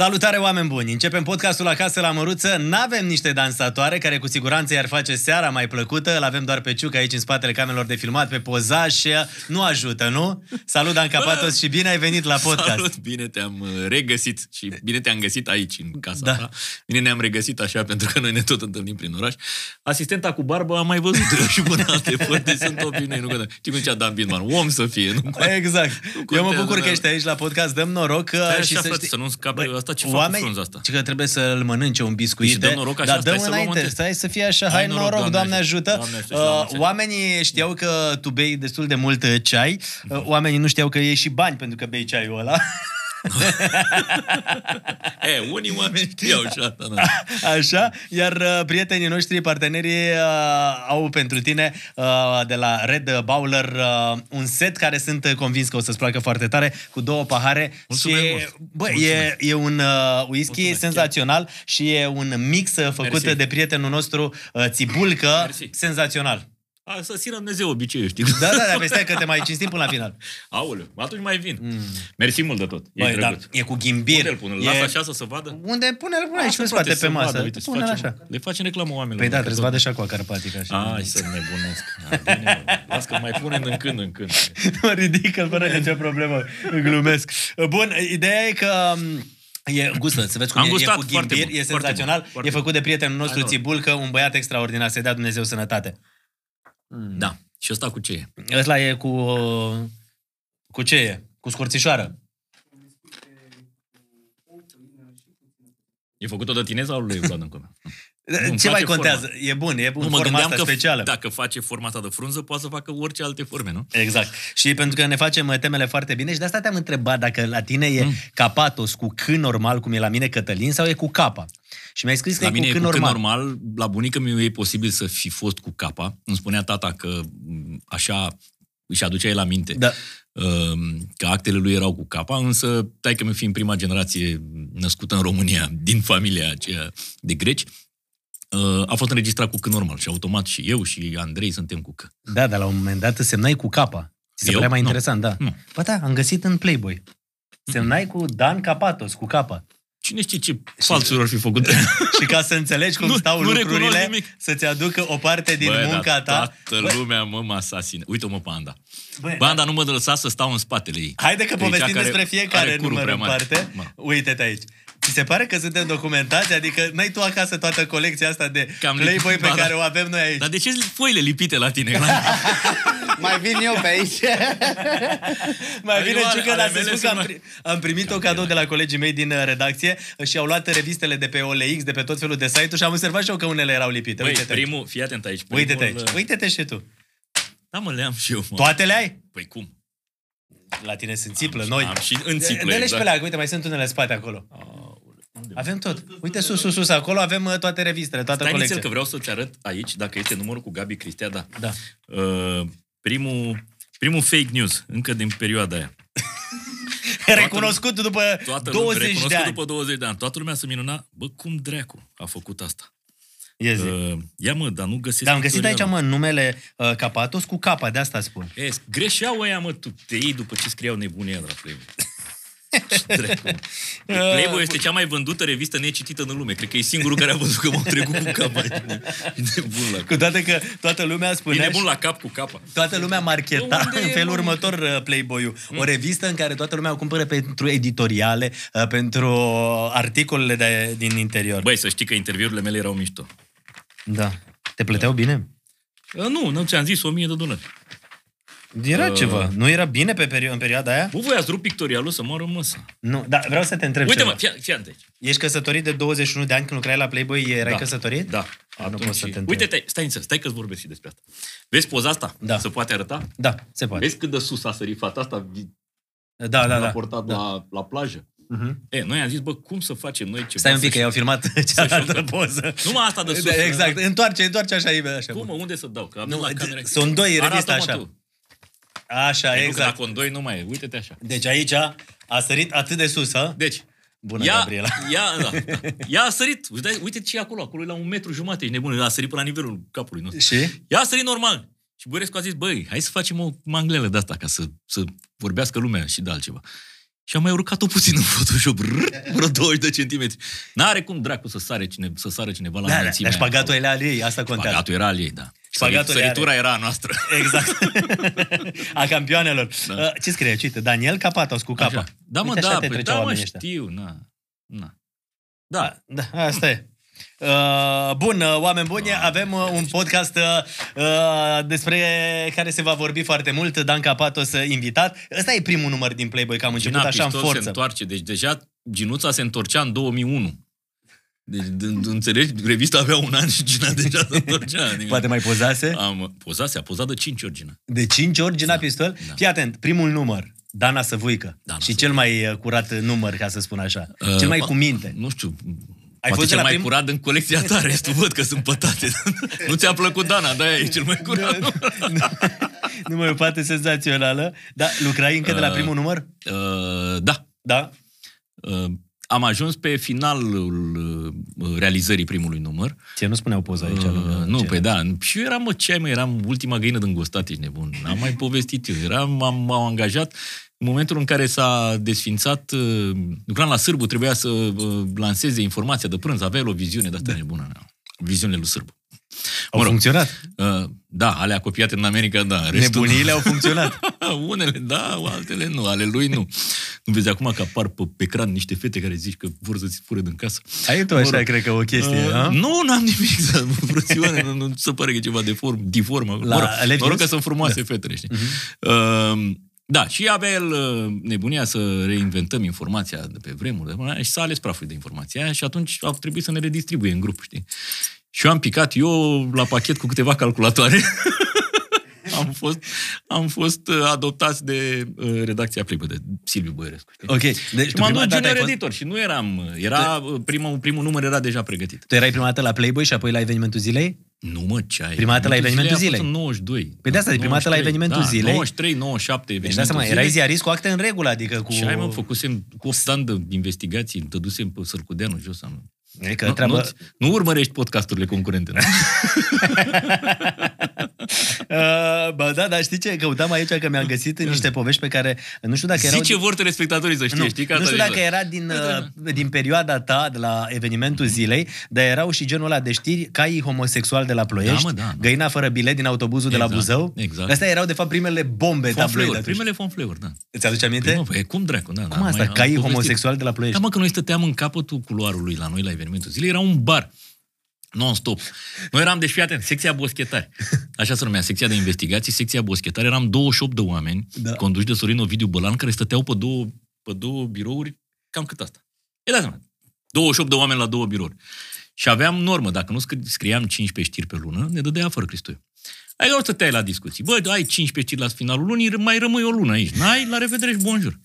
Salutare, oameni buni! Începem podcastul Acasă la Măruță. N-avem niște dansatoare care cu siguranță i-ar face seara mai plăcută. Îl avem doar pe Ciuc aici în spatele camerelor de filmat, pe pozaj. Nu ajută, nu? Salut, Dan Capatos și bine ai venit la podcast. Salut, bine te-am uh, regăsit și bine te-am găsit aici, în casa Da. ta. Bine ne-am regăsit așa, pentru că noi ne tot întâlnim prin oraș. Asistenta cu barbă am mai văzut eu și până alte foarte sunt opinii. Nu contează. Știi cum zicea Dan Bindman? Om să fie, nu contează. Exact. Eu mă contează, bucur că da. ești aici la podcast. Dăm noroc că... Stai și așa, frate, știi- să nu scape Băi, asta, ce fac cu frunza asta? ci că trebuie să-l mănânce un biscuit. Și dăm noroc așa, dar stai dăm să luăm înainte, întâi. stai să fie așa, hai, Hai noroc, noroc, Doamne, Doamne ajută. ajută. Doamne ajută și la Uh, mulți ani. oamenii știau că tu bei destul de mult uh, ceai, uh, oamenii nu știau că iei și bani pentru că bei ceaiul ăla. E, unii oameni știau și asta. Da. Așa, iar uh, prietenii noștri, partenerii, uh, au pentru tine uh, de la Red Bowler uh, un set care sunt uh, convins că o să-ți placă foarte tare, cu două pahare. Mulțumesc și, mult. bă, e, Mulțumesc. e un uh, whisky Mulțumesc, senzațional și e un mix uh, făcut Mersi. de prietenul nostru uh, Țibulcă, Mersi. senzațional. A, să țină Dumnezeu obiceiul, știi? Da, da, da, pe stai că te mai cinstim până la final. Aoleu, atunci mai vin. Mm. Mersi mult de tot. E Băi, da, drăguț. e cu ghimbir. Unde îl pun? Îl e... las așa să se vadă? Unde? Pune-l pune aici Lasă, în frate, spate pe să masă. vadă, Uite, să Pune-l facem, așa. Le facem reclamă oamenilor. Păi da, Că trebuie să tot- vadă și cu carpatic așa. Ai să nebunesc. A, bine, mă. Las că mai punem din când în când. Mă ridică fără nicio problemă. Glumesc. Bun, ideea e că m, E gustă, să vezi cum Am e, e gustat, cu foarte ghimbir, bun, e foarte senzațional. bun, foarte e făcut de prietenul nostru Hai, noroc. Țibulcă, un băiat extraordinar, să dea Dumnezeu sănătate. Da. Și ăsta cu ce e? Ăsta e cu... uh, Cu ce e? Cu scorțișoară. E făcut-o de tine sau lui Vlad Încomea? Nu-mi Ce mai place contează? E bun, e bun. Nu, mă forma gândeam asta că specială. dacă face forma asta de frunză, poate să facă orice alte forme, nu? Exact. Și pentru că ne facem uh, temele foarte bine și de asta te-am întrebat dacă la tine e Mm. capatos cu C normal, cum e la mine Cătălin, sau e cu capa. Și mi-ai scris că La e mine cu e C cu cât normal. normal. La bunica mi e posibil să fi fost cu capa. Îmi spunea tata că m, așa își aducea el la minte. Da. um, că actele lui erau cu capa, însă taică mi fiind prima generație născută în România, din familia aceea de greci, uh, a fost înregistrat cu C normal și automat și eu și Andrei suntem cu C. Da, dar la un moment dat semnai cu capa. Ți se Eu? părea mai Nu. interesant, da. Nu. Bă, da, am găsit în Playboy. Semnai cu Dan Capatos, cu capa. Cine știe ce falsuri ar fi făcut? Și ca să înțelegi cum Nu- stau nu recunosc lucrurile, nimic. să-ți aducă o parte din Bă, munca dar ta. Toată Bă, lumea mă mă asasină. Uite-mă pe Anda. bă, Bă, Anda nu mă lăsa să stau în spatele ei. Haide că Că e cea povestim care despre fiecare are curul număr prea în mare. parte. Mă. Uite-te aici. Ți se pare că suntem documentați? Adică n-ai tu acasă toată colecția asta de Că am Playboy lipit- pe ba, da. care o avem noi aici. Dar de ce foile lipite la tine? Mai vin eu pe aici. Mai bine Ale- Ciucă, ale dar să mele spun că sunt am, mai- pri- am primit o cadou de la colegii mei din uh, redacție și au luat revistele de pe OLX, de pe tot felul de site-uri și am observat și eu că unele erau lipite. Băi, Uite-te aici. primul, fii atent aici. Primul, Uite-te aici. Uite-te și tu. Da, mă, le am și eu. Mă. Toate le ai? Păi cum? La tine sunt țiplă, noi. Am și în țiplă, Dă-le și exact. pe la, uite, mai sunt unele în spate acolo. Avem tot. Uite sus, sus, sus, acolo avem uh, toate revistele, toată Stai colecția. nițel că vreau să-ți arăt aici, dacă este numărul cu Gabi Cristea, da. Da. Uh, primul, primul fake news, încă din perioada aia. Recunoscut după Toată 20 lumea, de recunoscut ani. după 20 de ani. Toată lumea se minuna, bă, cum dracu a făcut asta? Ia zi. Uh, ia mă, dar nu găsesc Dar am găsit aici, tutorialul. mă, numele uh, Capatos cu capa, de asta spun. E, greșeau ăia, mă, tu te iei după ce scriau nebunia de la Playboy. Ce dracu, mă. Playboy este cea mai vândută revistă necitită în lume. Cred că e singurul care a văzut că m-au trecut cu capa. E nebun la cap. Cu toate că toată lumea E spunea nebun și- la cap cu capa. Toată lumea marcheta Unde în e, felul mă? următor uh, Playboy-ul. O revistă în care toată lumea o cumpără pentru editoriale, uh, pentru articolele de, din interior. Băi, să știi că interviurile mele erau mișto. Da. Te plăteau bine? Uh, Nu, nu ți-am zis 1000 de dolari. Era Uh. ceva. Nu era bine pe perio- în perioada aia? Bă, voi ați rupt pictorialul să moară măsa. Nu, dar vreau să te întreb Uite ceva. mă, fii, fii atent aici. Ești căsătorit de 21 de ani când lucrai la Playboy, erai Da. căsătorit? Da. Nu Atunci, pot să te întreb. Uite-te, stai nițel, stai că-ți vorbesc și despre asta. Vezi poza asta? Da. Se poate arăta? Da, se poate. Vezi cât de sus a sărit fata asta vi- Da, da, da. raportat da. la, la plajă? Uh-huh. E, noi am zis, bă, cum să facem noi ceva? Stai un pic, să că i-au filmat cealaltă șocă. poză. Numai asta de sus. Da, exact, întoarce, întoarce așa, e așa. Cum, mă, unde să dau? Că am Nu, la d- camera. sunt doi reviste Arată-mă așa. tu. Așa, Păi nu, că exact. Dacă un doi nu mai e. Uite-te așa. Deci aici a sărit atât de sus, ha? Deci, Bună, ea, Gabriela. ea, da, da. ea a sărit. Uite, dai- uite ce e acolo. Acolo e la un metru jumate. Ești nebun. A sărit până la nivelul capului nostru. Și? Ea a sărit normal. Și Bărescu a zis, băi, hai să facem o manglelă de asta ca să, să vorbească lumea și de altceva. Și am mai urcat-o puțin în Photoshop, rrr, vreo 20 de centimetri. N-are cum dracu să sare, cine, să sară cineva la Da, da, înălțimea dar aia. șpagatul era al ei, asta contează. Șpagatul era al ei, da. Șpagatul Sărit- are- Săritura era a noastră. Exact. A campioanelor. Da. Uh, Ce scrie? Uite, Daniel Capatos cu capa. Așa. Da, mă, Uite, așa da, te păi, treceau da, mă, oamenii ăștia. știu, na. na. Da, da, asta e. Uh, bun, uh, oameni buni, avem uh, un podcast uh, uh, despre care se va vorbi foarte mult. Dan Capatos uh, invitat. Ăsta e primul număr din Playboy, că am început Gina așa în Pistol se forță. întoarce. Deci deja Ginuța se întorcea în 2001. Deci, d- d- înțelegi? Revista avea un an și Gina deja se întorcea. Adică Poate mai pozase. Am, pozase, a pozat de 5 ori Gina. De 5 ori Gina Pistol. da. Fii atent, primul număr. Dana Săvuică. Dana și cel mai uh, curat număr, ca să spun așa. Uh, cel mai ba, cu minte. Nu știu, Ai Ai poate fost de cel la mai prim- curat în colecția ta, restul văd că sunt pătate. nu ți-a plăcut Dana, de-aia e cel mai curat. nu mai e poate senzațională. Da, lucrai încă de la Uh, primul număr? uh, da, Da. uh, am ajuns pe finalul uh, realizării primului număr. Ce nu spuneau poza aici? Uh, lângă nu, ce? pe da. Și eu eram, mă, ce ai, mă, eram ultima găină din gostat, ești nebun. Am mai povestit eu. Eram, am, m-au angajat în momentul în care s-a desfințat, uh, lucram la Sârbu, trebuia să uh, lanseze informația de prânz, avea el o viziune de asta da. nebună. na. Viziunile lui Sârbu. Au funcționat. Uh, da, alea copiate în America, da. Restul Nebuniile au funcționat. Unele da, altele nu, ale lui nu. Nu vezi acum că apar pe, pe ecran niște fete care zici că vor să-ți fure din casă. Ai tu așa, cred că o chestie, Uh, a? nu, n-am nimic, dar frățioane, nu, nu se pare că e ceva de form, diformă. La Mă rog, Levius? noroc că sunt frumoase da. fetele, știi? Uh-huh. Uh, da, și avea el uh, nebunia să reinventăm informația de pe vremuri de până aia și s-a ales praful de informația aia și atunci au trebuit să ne redistribuie în grup, știi? Și eu am picat eu la pachet cu câteva calculatoare. am fost, am fost uh, adoptați de uh, redacția Playboy, de Silviu Băierescu. Știi? Ok, deci Și tu m-am prima dus dată ai junior fost, editor și nu eram, era, uh, primul, primul număr era deja pregătit. tu erai prima dată la Playboy și apoi la evenimentul zilei? Nu mă, ce ai? Prima dată la evenimentul a fost zilei. în 92. Păi de asta, de prima dată la 93, evenimentul da, zilei. 93, 97 Deci evenimentul da seama, zilei. erai ziarist cu acte în regulă, adică cu... Ce ai, mă, făcusem 8 ani de investigații, dădusem pe Sărcudeanu jos. Am... E că Nu, treabă... nu, nu urmărești podcasturile concurente. Nu? Uh, bă, da, dar știi ce? Căutam aici că mi-am găsit niște povești pe care nu știu dacă erau... Zice vor telespectatorii să știe, nu, știi? Că nu asta știu e dacă la- era din, uh, din perioada ta, de la evenimentul zilei, dar erau și genul ăla de știri, caii homosexual de la Ploiești, Da, mă, da, da. găina fără bilet din autobuzul de la Exact, Buzău. exact. Astea erau, de fapt, primele bombe tabloide Fonfleur, atunci. primele fonfleur, da. Îți aduce aminte? Prima, e cum dracu, da. Cum da, asta? mai am Caii povestit. homosexuali de la Ploiești? Da, mă, că noi stăteam în capătul culoarului la noi la evenimentul zilei, era un bar. Non-stop. Noi eram, deci fii atent, secția boschetari. Așa se numea, secția de investigații, secția boschetari. Eram 28 de oameni, Da. da. conduși de Sorin Ovidiu Bălan, care stăteau pe două, pe două birouri, cam cât asta. E da, seama. 28 de oameni la două birouri. Și aveam normă, dacă nu scri- scriam 15 știri pe lună, ne dădea afară Cristoiu. Ai doar stăteai la discuții. Bă, ai 15 știri la finalul lunii, mai rămâi o lună aici. N-ai, la revedere și bonjour.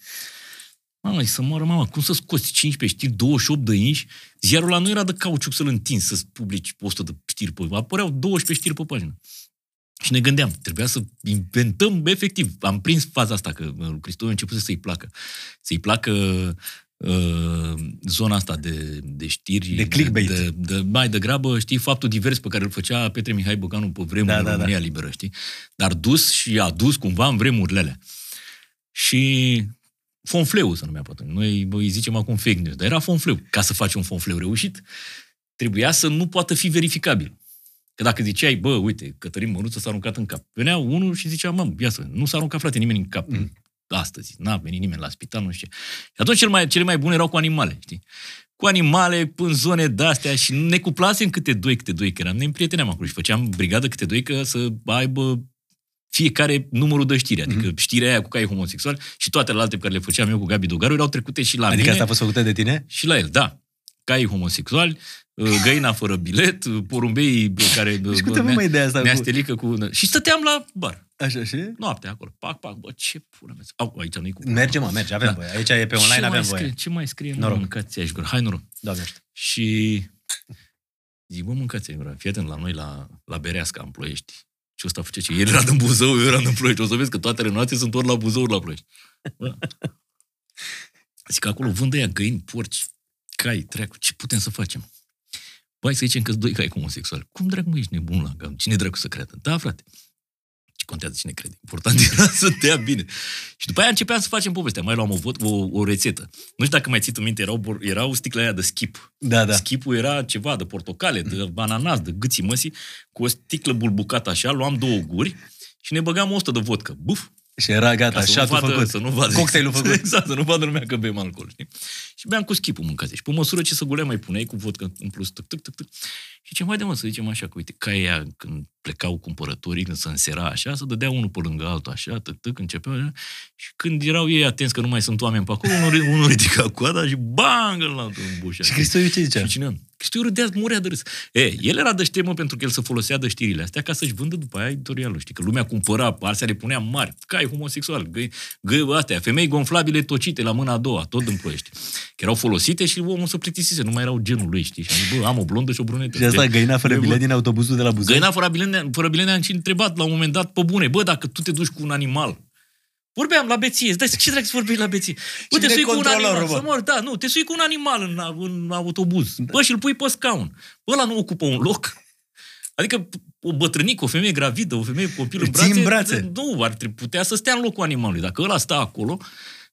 Mamă, să moară, mama, cum să scoți 15 știri, 28 de inși? Ziarul la nu era de cauciuc să-l întinzi, să publici postul de știri pe... Apăreau 12 știri pe pagină. Și ne gândeam, trebuia să inventăm efectiv. Am prins faza asta, că uh, lui Cristoiu a început să-i placă. Să-i placă uh, zona asta de, de știri. De clickbait. De, de, mai degrabă, știi, faptul divers pe care îl făcea Petre Mihai Băcanu pe vremuri Da, da, da, în da. România Liberă, știi? Dar dus și adus cumva în vremurile alea. Și fonfleu se numea pe atunci. Noi bă, îi zicem acum fake news, dar era fonfleu. Ca să faci un fonfleu reușit, trebuia să nu poată fi verificabil. Că dacă ziceai, bă, uite, Cătălin Măruță s-a aruncat în cap. Venea unul și zicea, mă, ia să, nu s-a aruncat frate nimeni în cap. Mm. Astăzi, n-a venit nimeni la spital, nu știu ce. Și atunci cel mai, cele mai bune erau cu animale, știi? Cu animale, în zone de-astea și ne cuplasem câte doi, câte doi, că eram, ne împrieteneam acolo și făceam brigadă câte doi ca să aibă fiecare numărul de știri. Adică mm-hmm. știrea aia cu cai homosexual și toate alte pe care le făceam eu cu Gabi Dogaru erau trecute și la Adică mine asta a fost făcută de tine? și la el, da. Caii homosexuali, uh, găina fără bilet, uh, porumbeii care Și bă, cum te nea- mă ideea asta? Cu... neastelică cu... Și stăteam la bar. Așa și? Noaptea acolo. Pac, pac, bă, ce pula mea. Au, aici nu-i cu... Merge, mă, merge, avem Da. voie. Aici e pe online, ce avem mai voie. Scrie, ce mai scrie? Noroc. Noroc. Mâncați aici gura. Hai, noroc. Doamne știu. Și zic, bă, mâncați aici gura. Fii atent la noi la, la Bereasca, în Ploiești. Și ăsta face ce? El era în Buzău, eu eram în Ploiești. O să vezi că toate renoații sunt ori la Buzău, ori la Ploiești. Bă. Zic că acolo vând ăia găini, porci, cai, treacu. Ce putem să facem? Băi, să zicem că doi cai homosexuali. Cum dracu mă ești nebun la cap? Cine dracu să creadă? Da, frate. Ce contează cine crede. Important era să dea bine. Și după aia începeam să facem povestea. Mai luam o, vot, o, o rețetă. Nu știu dacă mai ții tu minte, erau, bor- erau sticle aia de skip. Da, da. Skipul era ceva de portocale, de ananas, de gâții măsii, cu o sticlă bulbucată așa, luam două guri și ne băgam 100 de vodcă. Buf! Și era gata, Ca să și nu tu vadă, făcut. să nu vadă. Cocktailul făcut. Exact, să nu vadă lumea că bem alcool, știi? Și beam cu schipul mâncați. Și pe măsură ce să gulea mai puneai cu vodcă în plus, tuc, tuc, tuc, tuc. Și ce mai de mă, să zicem așa, că uite, ca ea când plecau cumpărătorii, când se însera așa, să dădea unul pe lângă altul așa, tuc, tuc, începeau așa. Și când erau ei atenți că nu mai sunt oameni pe acolo, unul, unul ridica coada și bang, îl altul în bușa. Și Cristoiu ce zicea? Și cine? Cristoiu râdea, murea de râs. E, el era de ștemă pentru că el să folosea de știrile astea ca să-și vândă după aia editorialul. Știi că lumea cumpăra, astea le punea mari, cai homosexual, găi, găi, astea, femei gonflabile tocite la mâna a doua, tot în ploiești. Că erau folosite și omul se plictisise, nu mai erau genul lui, știi? Și am zis, bă, am o blondă și o brunetă. Și asta găina fără Bă, bilet din autobuzul de la Buzău. Găina fără bilet, fără bilet ne-am și întrebat la un moment dat, pe bune, bă, dacă tu te duci cu un animal, Vorbeam la beție, îți dai ce drag să vorbești la beție? Bă, te Cine sui cu un controlorul, animal, bă? să mor, da, nu, te sui cu un animal în, în autobuz. Bă, și îl pui pe scaun. Bă, ăla nu ocupă un loc. Adică o bătrânică, o femeie gravidă, o femeie cu copil în Îl ții brațe, în brațe. nu, ar trebui, putea să stea în locul animalului. Dacă ăla stă acolo,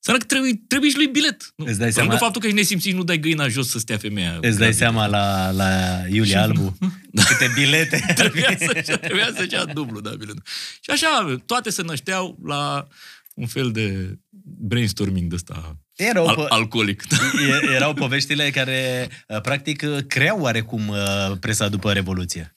să că trebuie, trebuie și lui bilet. Nu. Îți dai Pe lângă seama- faptul că ești nesimțit, nu dai găina jos să stea femeia. Îți dai gravidă. seama la, la Iulia Albu câte bilete trebuia să trebuia să ia dublu, da, bine. Și așa, toate se nășteau la un fel de brainstorming de ăsta Erau, al- po- alcoolic. Da. e- erau poveștile care, uh, practic, uh, creau oarecum uh, presa după Revoluție.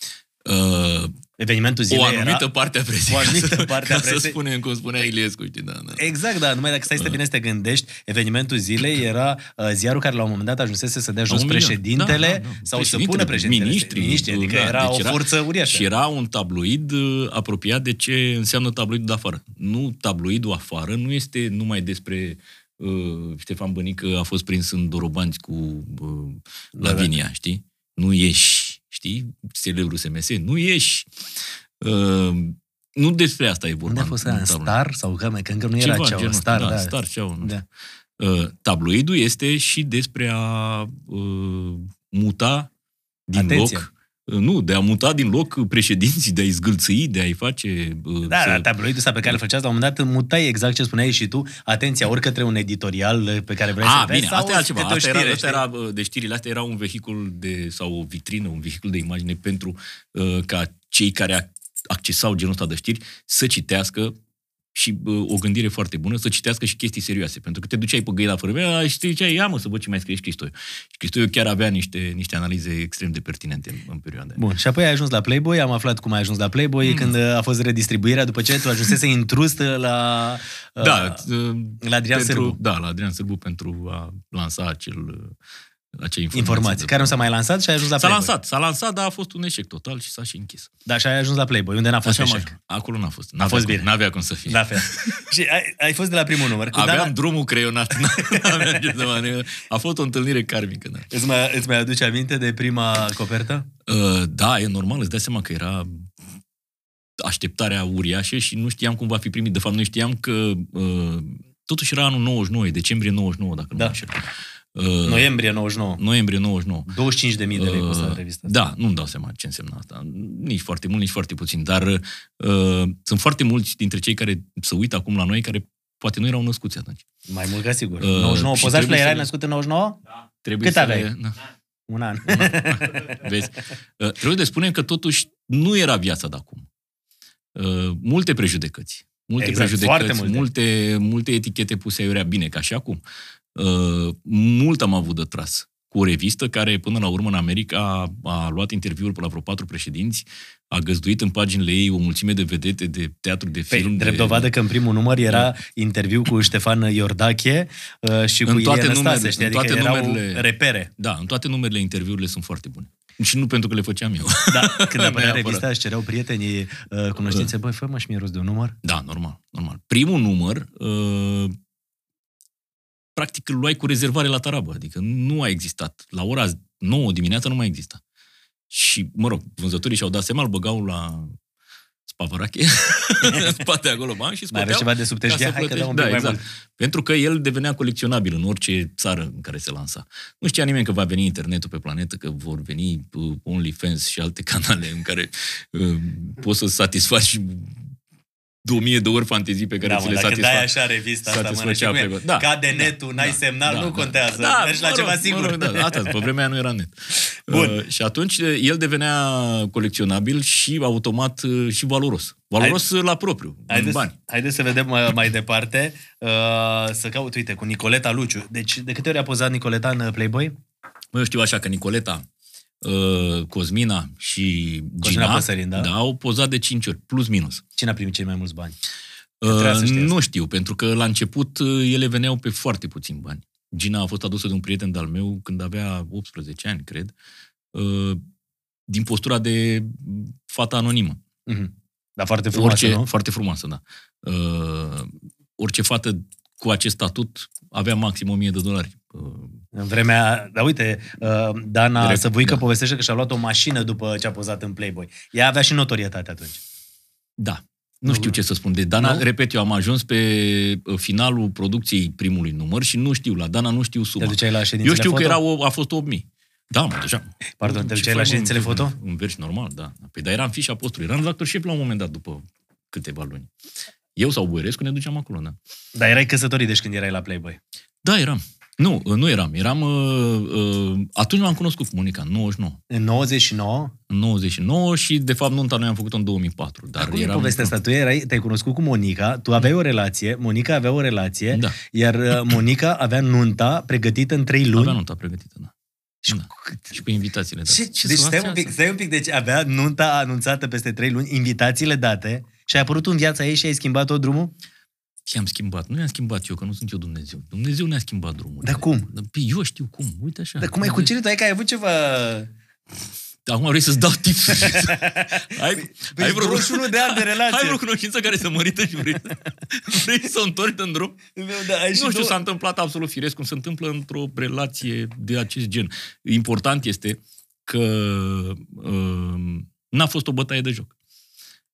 Uh, Evenimentul zilei o anumită era... parte a presei. O anumită ca să- parte a ca să presei. spunem cum spunea Iliescu, știi, da, da. Exact, da, numai dacă stai să te bine să te gândești, evenimentul zilei era uh, ziarul care la un moment dat ajunsese să dea jos un milion. președintele Da, da, da. sau să Președintele, pună președintele. miniștri, Miniștri, adică da, era deci o forță uriașă. Și era un tabloid uh, apropiat de ce înseamnă tabloidul de afară. Nu, tabloidul afară nu este numai despre uh, Ștefan Bănică a fost prins în Dorobanți cu uh, Da, Lavinia, știi? Nu ieși, știi? Celebrul SMS, nu ieși. Uh, nu despre asta e vorba. Unde a fost în aia, în tabloid. Star? Sau că, că încă nu era Ceva, cea, genul Star, ăsta, da. da, Star, ceva, nu știu. Da. Uh, tabloidul este și despre a uh, muta din Atenție. loc uh, nu, de a muta din loc președinții, de a-i zgâlțâi, de a-i face... uh, Da, să- da, tabloidul ăsta pe care îl făceați, la un moment dat mutai exact ce spuneai și tu, atenția, ori către un editorial pe care vrei A, să-l vezi, bine, sau asta e altceva. câte o Asta era, știre, asta știi? era, uh, de știrile astea era un vehicul de, sau o vitrină, un vehicul de imagine pentru uh, ca cei care ac- accesau genul ăsta de știri să citească și uh, o gândire foarte bună, să citească și chestii serioase. Pentru că te duceai pe găina fără mea și te ziceai, ia mă să văd ce mai scrie și Cristoiu. Și Cristoiu chiar avea niște, niște analize extrem de pertinente în, în perioada aia. Bun, și apoi ai ajuns la Playboy, am aflat cum ai ajuns la Playboy, mm. când uh, a fost redistribuirea, după ce tu ajunsese intrus la, uh, Da, uh, la Adrian pentru, Sârbu. Da, la Adrian Sârbu pentru a lansa acel, uh, acea informație. Informații, care nu s-a mai lansat și ai ajuns la S-a Playboy. lansat, s-a lansat, dar a fost un eșec total și s-a și închis. Da, și ai ajuns la Playboy, unde n-a fost Așa eșec. mă, acolo n-a fost. A fost cum, bine. N-avea cum să fie. Da, fel. și ai, ai fost de la primul număr. Cu Aveam Dana, drumul creionat. N-aveam ce să mă- A fost o întâlnire karmică. Da. îți, mai, îți mai aduce aminte de prima copertă? Uh, da, e normal, îți dai seama că era așteptarea uriașă și nu știam cum va fi primit. De fapt, noi știam că uh, totuși era anul 99, decembrie 99, dacă nu Da. mă înșel. Uh, Noiembrie 99. noiembrie 99. 25.000 de lei Uh, costă revista asta. Da, nu-mi dau seama ce înseamnă asta. Nici foarte mult, nici foarte puțin. Dar uh, sunt foarte mulți dintre cei care se uită acum la noi care poate nu erau născuți atunci. Mai mult ca sigur. Uh, 99. și Pozașule, trebuie erai să- născut în 99? Trebuie Cât să aveai? Le, na, Un an. vezi? Uh, trebuie de spune că totuși nu era viața de acum. Uh, multe prejudecăți. Multe Exact, prejudecăți, foarte multe. multe, multe etichete puse aiurea bine, ca și acum. Uh, mult am avut de tras cu o revistă care, până la urmă, în America a, a luat interviuri pe la vreo patru președinți, a găzduit în paginile ei o mulțime de vedete de teatru, de Păi, film. drept de, dovadă că în primul număr era interviu cu Ștefan Iordache uh, și cu În toate Ilie Năstase, numerele- știi? în Adică toate erau numerele- repere. Da, în toate numerele interviurile sunt foarte bune. Și nu pentru că le făceam eu. Da, când apărea Neapărat. revista, își cereau prietenii uh, cunoștințe, băi, fă mă și mie rost de un număr. Da, normal, normal. Primul număr, uh, practic îl luai cu rezervare la tarabă, adică nu a existat. La ora 9 dimineața nu mai exista. Și, mă rog, vânzătorii și-au dat seama, îl băgau la spavărache, în spate acolo bani și Mai scoteau aveți ceva de sub ca să teșghea? Hai că plătești. dau un pic da, mai exact. mult. Pentru că el devenea colecționabil în orice țară în care se lansa. Nu știa nimeni că va veni internetul pe planetă, că vor veni uh, OnlyFans și alte canale în care uh, poți să satisfaci 2000 de ori fantezii pe care Da, ți mă, le dacă dai satisfac. așa revista asta, mă, satisfăcea și cum e? Playboy. Da, Cade da, netul, n-ai da, semnal, da, nu da, contează. Da, Mergi la mă ceva rog, sigur. Mă rog, da, atât, pe vremea nu era net. Bun. Uh, și atunci uh, el devenea colecționabil și automat uh, și valoros. Valoros uh, la propriu, în Haideți, bani. haideți să vedem uh, mai departe. Uh, să caut, uite, cu Nicoleta Luciu. Deci, de câte ori a pozat Nicoleta în uh, Playboy? Mă, eu știu așa că Nicoleta, uh, Cosmina și Cosmina Gina Păsărin, da? da, au pozat de 5 ori, plus minus. Cine a primit cei mai mulți bani? Uh, Trebuia să știi nu asta. știu, pentru că la început uh, ele veneau pe foarte puțin bani. Gina a fost adusă de un prieten de-al meu când avea 18 ani, cred, uh, din postura de fata anonimă. Mhm. Dar foarte frumoasă, orice, nu? Foarte frumoasă, da. Uh, orice fată cu acest statut avea maxim 1000 de dolari. Uh, În vremea... Dar uite, uh, Dana Direct, Săvuică da. povestește că și-a luat o mașină după ce a pozat în Playboy. Ea avea și notorietate atunci. Da. Nu Nu- știu ce să spun. De Dana, Nu? repet, eu am ajuns pe uh, finalul producției primului număr și nu știu, la Dana nu știu Te suma. duceai la ședințele Eu știu foto? că era o, a fost 8000. Da, mă, deja. Pardon, te Ce duceai la faci, mă, ședințele în- foto? În vers normal, da. Păi, dar eram fișa postului. Eram redactor șef la un moment dat, după câteva luni. Eu sau Boierescu ne duceam acolo, da. Dar erai căsătorit deci când erai la Playboy. Da, eram. Nu, nu eram. Eram... Uh, uh, atunci l-am cunoscut cu Monica, în 99. În 99? În 99 și, de fapt, nunta noi am făcut-o în 2004. Dar Dar cum e eram... povestea asta? Tu erai, te-ai cunoscut cu Monica, tu aveai o relație, Monica avea o relație, Da. iar uh, Monica avea nunta pregătită în trei luni. Avea nunta pregătită, da. Și Da. Și cu invitațiile. Da. Ce, Ce deci să stai faci un, pic, asta? stai un pic, deci avea nunta anunțată peste trei luni, invitațiile date și ai apărut în viața ei și ai schimbat tot drumul? I-am schimbat. Nu i-am schimbat eu, că nu sunt eu Dumnezeu. Dumnezeu ne-a schimbat drumul. Dar cum? Păi eu știu cum. Uite așa. Dar cum ai cucerit? Ai că ai avut ceva... Acum vrei să-ți dau tips. ai, Păi ai vreo, 21 de ani de relație. ai vreo cunoștință care să mărită și vrei, vrei să o întorci în drum? Da, ai și Nu știu, două- s-a întâmplat absolut firesc, cum se întâmplă într-o relație de acest gen. Important este că uh, n-a fost o bătaie de joc.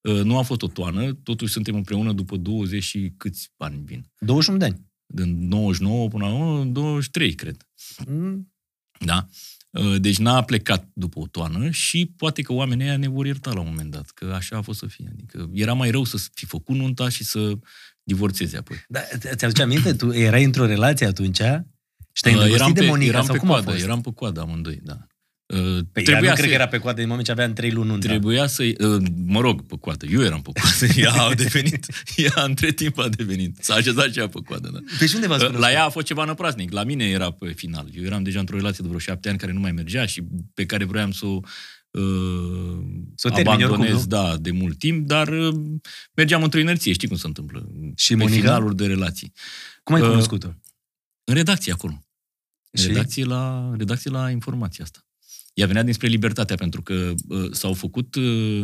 Uh, nu a fost o toană, totuși suntem împreună după 20 și câți ani vin. 21 de ani. Din 99 până la 23, cred. Mm. Da? Uh, Deci n-a plecat după o toană și poate că oamenii ăia ne vor ierta la un moment dat, că așa a fost să fie. Adică era mai rău să fi făcut nunta și să divorțeze apoi. Da, ți-aduce aminte? Tu erai într-o relație atunci și te-ai Uh, îndrăgostit de Monica eram sau pe cum a coadă, fost? eram pe coadă amândoi, da. Uh, Păi, trebuia nu să, cred că era pe coadă din moment ce avea în trei luni nunta. Trebuia să uh, mă rog, pe coadă. Eu eram pe coadă. Ea a devenit, ea între timp a devenit. S-a așezat și ea pe coadă, da. Pe și unde v-ați Uh, cunoscut? La ea a fost ceva năpraznic. La mine era pe final. Eu eram deja într-o relație de vreo șapte ani care nu mai mergea și pe care vroiam să o uh, Să o termini oricum, abandonez, nu? da, de mult timp, dar uh, mergeam într-o inerție. Știi cum se întâmplă? Și pe Monica? finaluri de relații. Cum ai Uh, cunoscut-o? În redacție acolo. În Și? redacție la, redacție la informația asta. Ea venea dinspre libertatea, pentru că uh, s-au făcut uh,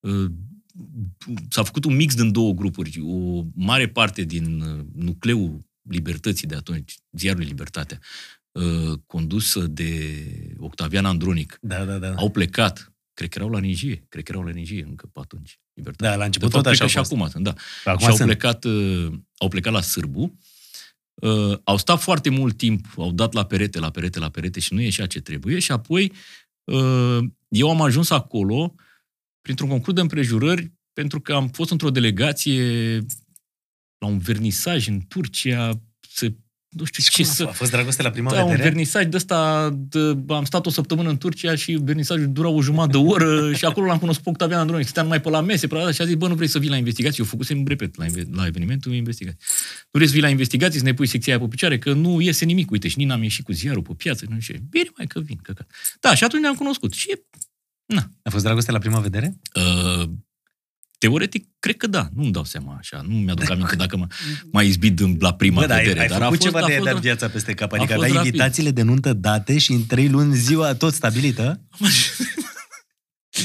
uh, s-a făcut un mix din două grupuri. O mare parte din uh, nucleul libertății de atunci, ziarul Libertatea, uh, condusă de Octavian Andronic, Da, da, da. au plecat, cred că erau la Nijie, cred că erau la Nijie încă pe atunci. Libertatea. Da, la De început fapt, tot cred așa că a și fost. acum sunt, da. Acum și au sunt. plecat, uh, au plecat la Sârbu, uh, au stat foarte mult timp, au dat la perete, la perete, la perete și nu ieșea ce trebuie și apoi uh, eu am ajuns acolo printr-un concurs de împrejurări pentru că am fost într-o delegație la un vernisaj în Turcia, să, nu știu Și ce cum a să... fost? A fost dragoste la prima Da, un vedere? vernisaj de ăsta, de, am stat o săptămână în Turcia și vernisajul dura o jumătate de oră și acolo l-am cunoscut pe Octavian Andronic, stăteam numai pe la mese, pe la și a zis, bă, nu vrei să vii la investigații? Eu făcusem, repet, la, inve- la evenimentul investigații. Nu vrei să vii la investigații, să ne pui secția aia pe picioare, că nu iese nimic, uite, și nici n-am ieșit cu ziarul pe piață, nu știu. Bine, mai că vin, căcat. Da, și atunci ne-am cunoscut și, na, A fost dragoste la prima vedere? uh, Teoretic, cred că da. Nu-mi dau seama așa. Nu mi-aduc Da, aminte dacă m- m-a izbit în- la prima Bă, dar ai, vedere. ai dar făcut a fost, ceva a de fost, dat viața peste cap. Adică fost aveai rapid. invitațiile de nuntă date și în trei luni ziua tot stabilită?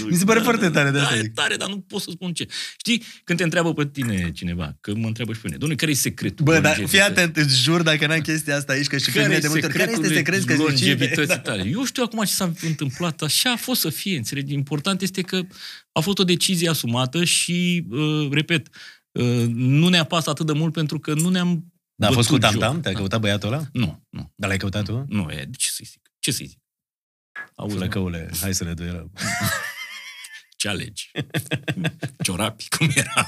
Mi se pare foarte tare de da, asta e zic. tare, dar nu pot să spun ce. Știi, când te întreabă pe tine cineva, că mă întreabă și pe mine, domnule, care e secretul? Bă, dar longevității? fii atent, îți jur dacă n-am chestia asta aici, că și pe Care mine e de multe ori, care este secretul secret că longevității Da. tale? Eu știu acum ce s-a întâmplat, așa a fost să fie, înțelegi? Important este că a fost o decizie asumată și, uh, repet, uh, nu ne-a pasat atât de mult pentru că nu ne-am Da, a fost cu bătut joc. tam-tam? Te-a Da. căutat băiatul ăla? Nu, nu. Dar l-ai căutat tu? Nu, e, ce să-i zic? Ce să-i zic? Auzi, mă, Flăcăule, hai să le duelăm. Ce alegi? Ciorapi, cum era?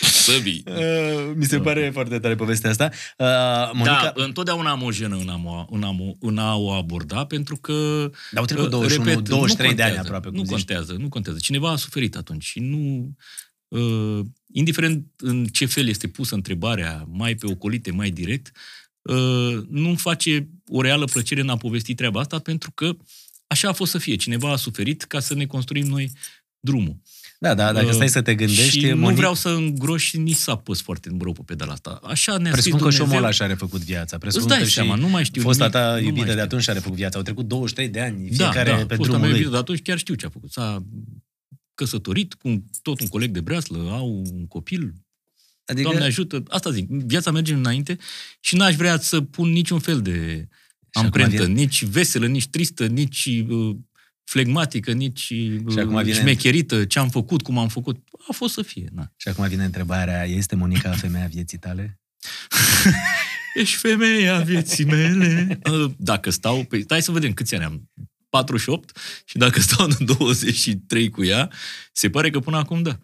Săbii. Uh, mi se Da. pare foarte tare povestea asta. Uh, Monica, Da, întotdeauna am o jenă în a, mă- în, a, mă- în a o aborda, pentru că... Dar au trecut uh, 21, 23 nu de ani contează, aproape, cum Nu zici. contează, nu contează. Cineva a suferit atunci și nu... Uh, indiferent în ce fel este pusă întrebarea, mai pe ocolite, mai direct, uh, nu-mi face o reală plăcere în a povesti treaba asta, pentru că așa a fost să fie. Cineva a suferit ca să ne construim noi drumul. da, da, dacă Uh, stai să te gândești, și nu Monica, vreau să îngroși și nici să apăs foarte rău pe pedala asta. Așa ne-a scris presupun că și Dumnezeu. omul ăla și-a refăcut viața. Presupun dai că și seama, nu mai știu Fosta nimic, ta nu mai iubită de știu. atunci și-a refăcut viața. Au trecut 23 de ani, Da, fiecare da, pe fosta drumul mea lui. iubită de atunci chiar știu ce a făcut. S-a căsătorit cu tot un coleg de breaslă, au un copil, Adică, Doamne ajută, asta zic, viața merge înainte și n-aș vrea să pun niciun fel de acum amprentă, vine- nici veselă, nici tristă, nici uh, flegmatică, nici uh, Și acum vine- șmecherită, ce am făcut, cum am făcut. A fost să fie, na. și acum vine întrebarea, este Monica femeia vieții tale? Ești femeia vieții mele. Uh, Dacă stau, pe, stai să vedem câți ani am. 48 și dacă stau în 23 cu ea, se pare că până acum da.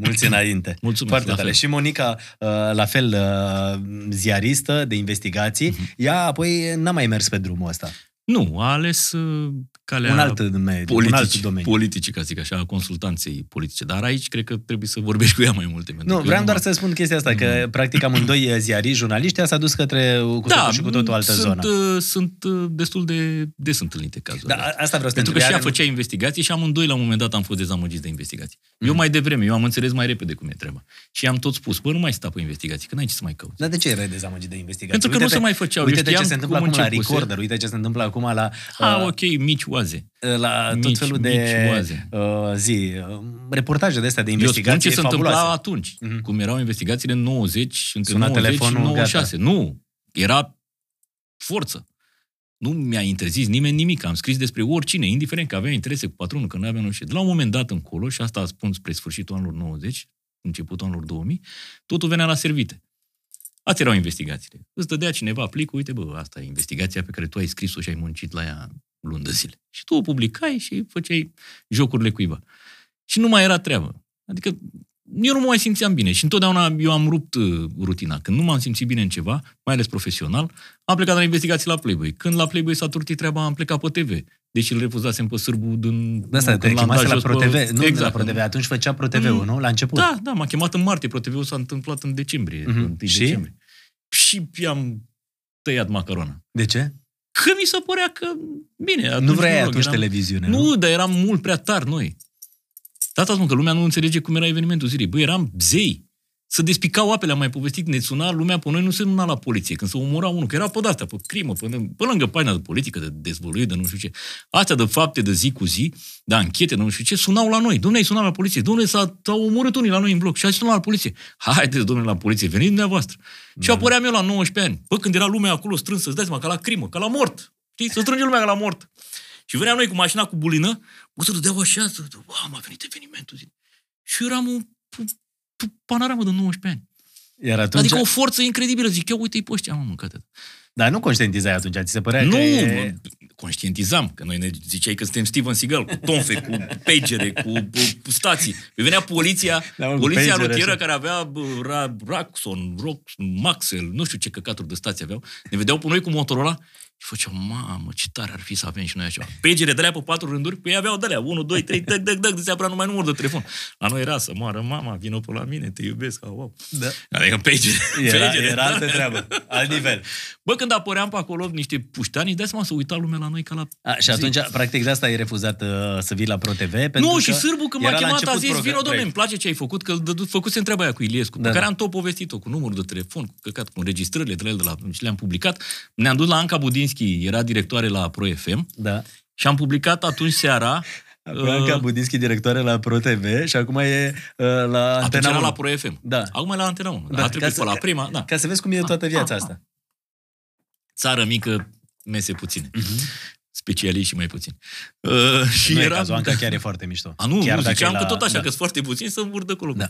Mulți înainte. Mulțumesc, Foarte la tare. fel. Și Monica, uh, la fel, uh, ziaristă de investigații, Mhm. ea apoi n-a mai mers pe drumul ăsta. Nu, a ales uh, calea Un alt mediu, un alt politici, domeniu. politici, ca să zic așa, a consultanței politice. Dar aici cred că trebuie să vorbești cu ea mai multe. pentru Nu, că vreau eu doar am- să spun chestia asta, că practic amândoi uh, ziariști, jurnaliști, ea s-a dus către cu totul și cu totul altă sunt, zonă. uh, Sunt uh, destul de des întâlnite cazuri. Da, a- asta vreau să te Pentru că întreb. și ea Are- făcea investigații și amândoi la un moment dat am fost dezamăgiți de investigații. Eu Mhm. mai devreme, eu am înțeles mai repede cum e treaba. Și am tot spus, bă, nu mai sta pe investigații, că n-ai ce să mai cauți. Dar de ce erai dezamăgit de investigații? Pentru că nu Uite-te- se mai făceau. Eu Uite-te ce știam se întâmplă cum acum la începuse. Recorder, uite ce se întâmplă acum la, Ah, uh, ok, mici oaze. la tot Mici- felul mici de oaze. uh, zi, uh, reportaje de astea de Eu spun investigații ce se întâmpla fabuloase. atunci, Mhm. cum erau investigațiile în 90, între Suna 90 telefonul, și 96. gata. Nu, era forță. Nu mi-a interzis nimeni nimic. Am scris despre oricine, indiferent că avea interese cu patronul, că nu avea nu știu. ce. De la un moment dat încolo, și asta spun spre sfârșitul anilor 90, începutul anilor 2000, totul venea la servite. Astea erau investigațiile. Îți dădea cineva plicul, uite, bă, asta e investigația pe care tu ai scris-o și ai muncit la ea luni de zile. Și tu o publicai și făceai jocurile cuiva. Și nu mai era treabă. Adică eu nu mă mai simțeam bine și întotdeauna eu am rupt uh, rutina. Când nu m-am simțit bine în ceva, mai ales profesional, am plecat la investigații la Playboy. Când la Playboy s-a turtit treaba, am plecat pe TV. Deci îl refuzasem pe sârbu din... De asta nu, te când l-am chemase dat la jos ProTV. pe- Nu exact, la ProTV, atunci făcea ProTV-ul, Mm. nu? La început. Da, da, m-a chemat în martie. ProTV-ul s-a întâmplat în decembrie. Mhm. Mm-hmm. 1 Și? decembrie. Și i-am tăiat macarona. De ce? Că mi se părea că... Bine, atunci nu vrei rog, atunci eram- televiziune, nu? Nu, dar eram mult prea tari noi. Tata spun că lumea nu înțelege cum era evenimentul zilei. Băi, eram zei. Să despicau apele, am mai povestit, ne suna lumea pe noi, nu se suna la poliție. Când se omora unul, că era pe de-astea, pe crimă, pe, pe lângă pagina de politică, de dezvăluiri, de nu știu ce. Astea de fapte de zi cu zi, de anchete, de nu știu ce, sunau la noi. Domnule, ai sunat la poliție. Domnule, s-a, s-au omorât unii la noi în bloc și ai sunat la poliție. Haideți, domnule, la poliție, veniți dumneavoastră. Și apăream eu la 19 ani. Bă, când era lumea acolo strânsă, îți dați seama, ca la crimă, ca la mort. Știi? Să strânge lumea ca la mort. Și veneam noi cu mașina cu bulină, bă, să dădeau așa, să dădeau, wow, m-a venit evenimentul zi. Și eu eram un p- p- panoramă de 19 ani. Iar atunci... Adică o forță incredibilă. Zic, eu uite-i pe ăștia, am mâncat. Dar nu conștientizai atunci, ți se părea Nu, că e... mă, conștientizam, că noi ne ziceai că suntem Steven Seagal, cu tonfe, cu pagere, cu, cu stații. Păi venea poliția, Da, mă, cu poliția pagere, rutieră așa. care avea bă, Ra, Raxon, Rox, Maxel, nu știu ce căcaturi de stații aveau. Ne vedeau pe noi cu Motorola și făceau, mamă, ce tare ar fi să avem și noi așa. Pagere de pe patru rânduri, pe ei aveau de 1, 2, 3, dăc, dăc, dăc, se apărea numai număr de telefon. La noi era să moară mama, vină pe la mine, te iubesc, au, wow. Da. Adică pagere, Era, pagere, era da. altă treabă, alt nivel. Bă, când apăream pe acolo niște puștani, îți dai seama să uita lumea la noi ca la... A, și atunci, practic, de asta ai refuzat uh, să vii la ProTV? Pentru Nu, că și Sârbu când m-a era la chemat a început zis, program- vino domne, proiect. îmi place ce ai făcut, că dădu- făcuse întreaba aia cu Iliescu, Da, pe care da. am tot povestit-o, cu numărul de telefon, cu căcat, cu înregistrările de la el de la, și le-am publicat. Ne-am dus la Anca Budinski, era directoare la Pro FM, Da. și am publicat atunci seara, Acum Anca Budinski, directoare la ProTV și acum e uh, la atunci Antena era 1. la Pro FM. Da. Acum e la Antena 1. Da, Da, a ca trecut să- pe la ca- prima, da. Ca să vezi cum e toată viața Ah, ah, asta. Țară mică, mese puține. Mhm. Specialiști și mai puțini. Uh, și nu e era, cazul, Anca chiar e foarte mișto. A, nu, chiar nu dacă ziceam e că tot așa, da. că sunt foarte puțini să învârt de acolo. Da.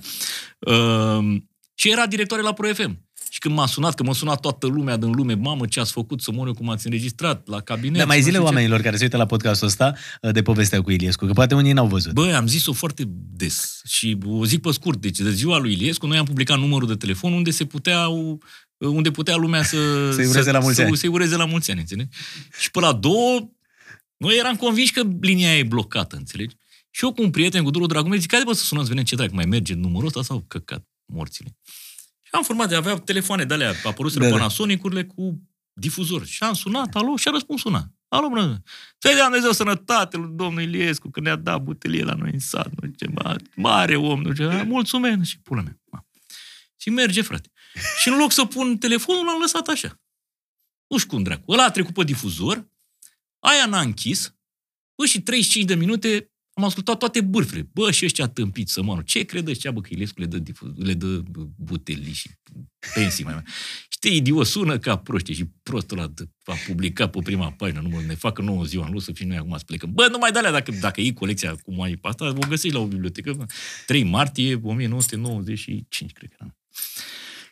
Uh, și era directoare la Pro FM. Și când m-a sunat, că m-a sunat toată lumea din lume, mamă, ce ați făcut, să mor eu cum ați înregistrat la cabinet. Da, mai și nu zile știu ce. oamenilor care se uită la podcastul ăsta uh, de povestea cu Iliescu, că poate unii n-au văzut. Bă, am zis-o foarte des și o zic pe scurt. Deci, de ziua lui Iliescu, noi am publicat numărul de telefon unde se puteau unde putea lumea să... Să-i ureze la mulți să, ani. Să-i ureze la mulți ani, înțelegi? Și pe la două, noi eram convinși că linia aia e blocată, înțelegi? Și eu cu un prieten, cu Duru Dragomir, zic, haide bă să sunăm să vedem ce dracu, mai merge numărul ăsta sau căcat morțile. Și am format, avea telefoane de alea, apăruseră Da, da, da. Panasonic-urile cu difuzor. Și am sunat, alo, și a răspuns una. Alo, mă, să-i dea Dumnezeu sănătate lui domnul Iliescu, că ne-a dat butelie la noi în sat, nu știu ce, ma- mare om, nu știu ce, mulțumesc, și pula mea. Ma. Și merge, frate. Și în loc să pun telefonul, l-am lăsat așa. Nu știu cum dracu. Ăla a trecut pe difuzor, aia n-a închis, bă, și 35 de minute am ascultat toate bârfele. Bă, și ăștia tâmpiți să mă Ce credeți cea, bă, că Ilescu le dă, difuz, le dă butelii și pensii mai mai. Și te idiot, sună ca proști și prostul ăla de- a publicat pe prima pagină, nu mă, ne facă nouă ziua în lu să fim noi acum să plecăm. Bă, nu mai de alea, dacă, dacă iei colecția cum ai pe asta, o găsești la o bibliotecă. Bă. 3 martie 1995, cred că era.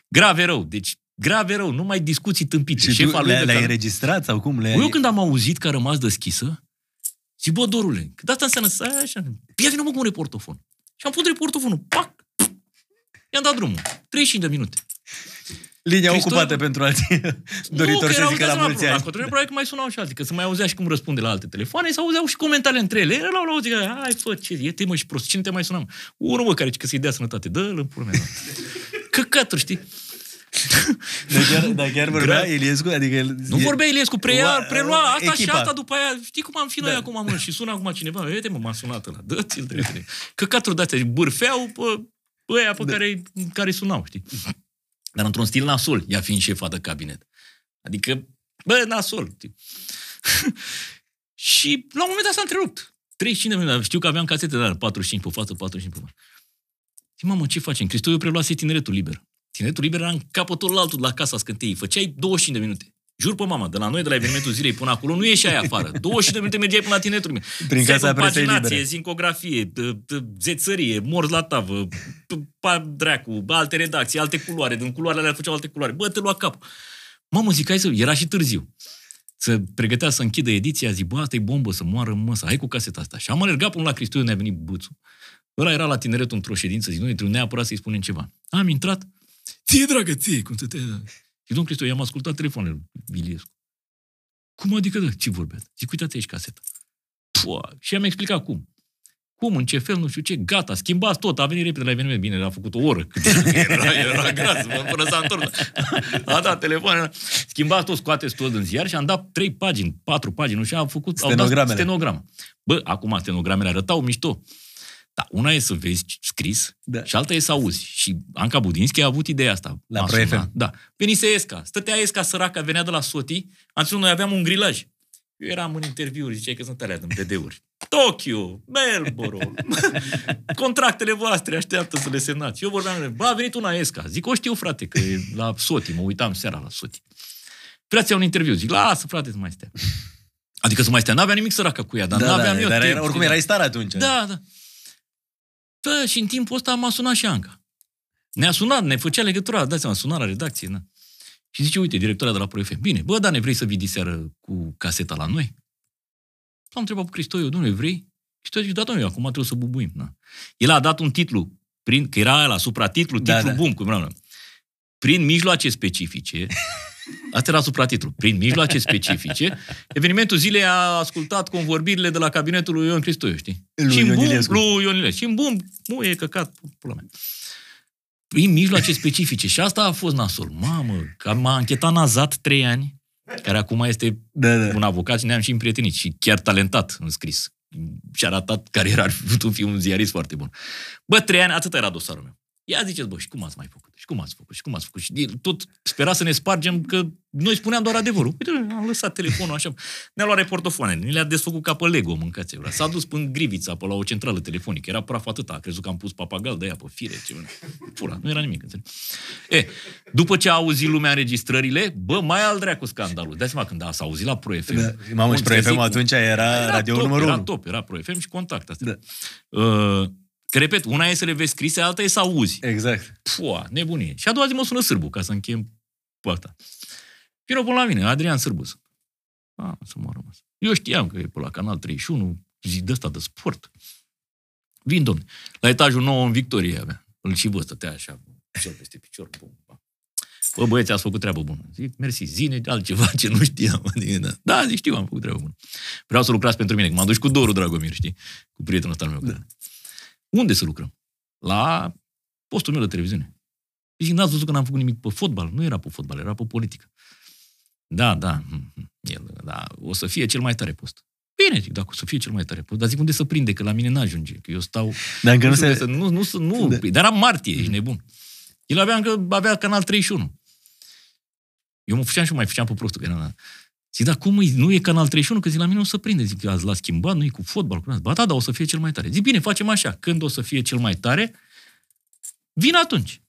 Grave rău, deci grave rău, nu mai discuții tâmpite. Și tu Șefa lui le, de le-ai care- înregistrat sau cum? Le eu când am auzit că a rămas deschisă, zic, bă, Dorule, că de asta înseamnă să ai așa. Ia vină mă cu un reportofon. Și am pus reportofonul, pac, i-am dat drumul. 35 de minute. Linia Cristoi- ocupată pentru alții doritori să zică la mulți ani. Control, probabil că mai sunau și alții, că se mai auzea și cum răspunde la alte telefoane, se auzeau și comentariile între ele. Erau la o zi, hai, fă, ce, e te mă și prost, cine te mai sunam? Unul, mă, care zice că să-i dea sănătate, dă-l în pula mea. da. Căcaturi, știi? Dar chiar, dar chiar vorbea Grav. Iliescu? Adică el, Nu vorbea Iliescu, preia, Ua- prelua asta echipa. și asta după aia. Știi cum am fi noi Da. acum, mă? Și sună acum cineva, uite mă, m-a sunat ăla, dă-ți-l de repede. Căcaturi de-astea, bârfeau pe, pe aia pe care, care sunau, știi? Dar într-un stil nasol, ea fiind șefa de cabinet. Adică, bă, nasol. știi? și la un moment dat s-a întrerupt. 35 de minute, știu că aveam casete de alea, 45 pe față, 45 pe față. Zic, mamă, ce facem? Cristoiu preluase tineretul liber. Tineretul liber era în capătul altul la casa scânteii. Făceai 25 de minute. Jur pe mama, de la noi, de la evenimentul zilei până acolo, nu ieșai afară. 25 de minute mergeai până la tineretul liber. Prin casa Secul, presei paginație, libere. zincografie, d- d- zețărie, morți la tavă, p- pa, dracu, alte redacții, alte culoare, din culoarele alea făceau alte culoare. Bă, te lua cap. Mamă, zic, hai să... Era și târziu. Să pregătea să închidă ediția, zic, bă, asta e bombă, să moară măsa, hai cu caseta asta. Și am alergat până la Cristoiu, ne-a venit bățul. Ăla era la tineretul într-o ședință, zic, noi trebuie neapărat să-i spunem ceva. Am intrat, ție, dragă, ție, cum să te... Și domnul Cristoiu, i-am ascultat telefonul lui Iliescu. Cum adică, da, ce vorbeați? Zic, uitați aici caseta. Pua, și am explicat cum. Cum, în ce fel, nu știu ce, gata, schimbați tot, a venit repede la eveniment, bine, a făcut o oră, cât era, era gras, mă, până s-a întors. A dat telefonul, schimbați tot, scoateți tot în ziar și am dat trei pagini, patru pagini, nu știu, am făcut, au dat Stenogramele. stenogramă. Bă, acum stenogramele arătau mișto. Dar una e să vezi scris Da. și alta e să auzi. Și Anca Budinski a avut ideea asta. La M-a Pro sunat. FM. Da. Venise Esca. Stătea Esca săraca, venea de la Soti. Am ținut, noi aveam un grilaj. Eu eram în interviuri, ziceai că sunt alea din BD-uri. Tokyo, Melbourne, contractele voastre așteaptă să le semnați. Eu vorbeam, bă, a venit una Esca. Zic, o știu, frate, că e la Soti, mă uitam seara la Soti. Vreau să iau un interviu. Zic, lasă, frate, să mai stea. Adică să mai stea. N-avea nimic săracă cu ea, dar da, n-aveam da, eu dar timp, era, oricum știi? erai star atunci. Da, da. Da, și în timpul ăsta m-a sunat și Anca. Ne-a sunat, ne făcea legătura, dați seama, suna la redacție, na. Și zice, uite, directora de la Pro FM, bine, bă, da, ne vrei să vii diseară cu caseta la noi? L-am întrebat pe Cristoiu, domnule, vrei? Cristoiu zice, da, domnule, acum trebuie să bubuim. Na. El a dat un titlu, prin, că era la supratitlu, Da, titlu da. bum, cum era. Prin mijloace specifice, Asta era supratitlu. Prin mijloace specifice, evenimentul zilei a ascultat convorbirile de la cabinetul lui Ion Cristoiu, știi? Lui și în Ion bum, Iliescu. lui Ion Iliescu. Și în bum, nu e căcat, pula mea. Prin mijloace specifice. Și asta a fost nasol. Mamă, că m-a închetat Nazat trei ani, care acum este Da, da. un avocat și ne-am și împrietenit și chiar talentat în scris. Și-a ratat cariera, ar fi putut fi un ziarist foarte bun. Bă, trei ani, atât era dosarul meu. Ia ziceți, bă, și cum ați mai făcut? Și cum ați făcut? Și cum ați făcut? Și el tot spera să ne spargem că noi spuneam doar adevărul. Uite, am lăsat telefonul așa. Ne-a luat reportofoane, ne le-a desfăcut ca pe Lego, mâncați vrea. S-a dus până în Grivița, pe la o centrală telefonică. Era praf atâta, a crezut că am pus papagal de aia pe fire. Ce... Pura, nu era nimic, înțelegi? E, după ce a auzit lumea înregistrările, bă, mai al dracu scandalul. Dai seama când a, s-a auzit la Pro FM. Da. Mamă, și Pro FM atunci era, radio top, numărul era 1. top, era Pro FM și contact. Asta. Da. Uh, că, repet, una e să le vezi scrise, alta e să auzi. Exact. Pua, nebunie. Și a doua zi mă sună sârbu ca să închem Pe asta. Vino până la mine, Adrian Sârbus. A, să mă rămas. Eu știam că e pe la Canal 31, zi de ăsta de sport. Vin, domne. La etajul 9 în Victorie avea. Îl și vă stătea așa, picior peste picior. Bum, bam. Bă, băieți, ați făcut treabă bună. Zic, mersi, zine altceva ce nu știam. Adică, da. da, zic, știu, am făcut treabă bună. Vreau să lucrați pentru mine, că m-am dus cu Doru Dragomir, știi? Cu prietenul ăsta al meu. Da. Unde să lucrăm? La postul meu de televiziune. Zic, n-ați văzut că n-am făcut nimic pe fotbal? Nu era pe fotbal, era pe politică. Da, da, hm, hm, el, da, o să fie cel mai tare post. Bine, zic, dacă o să fie cel mai tare post. Dar zic, unde să prinde? Că la mine n-ajunge. Că eu stau... Dar încă nu, știu, se... să, nu, nu, să, nu, Da. dar era martie, ești nebun. El avea încă, avea canal 31. Eu mă făceam și mai făceam pe prostul. Că era, zic, dar cum e, nu e canal 31? Că zic, la mine o să prinde. Zic, azi l-a schimbat, nu e cu fotbal. Cu ba da, dar o să fie cel mai tare. Zic, bine, facem așa. Când o să fie cel mai tare, vin atunci.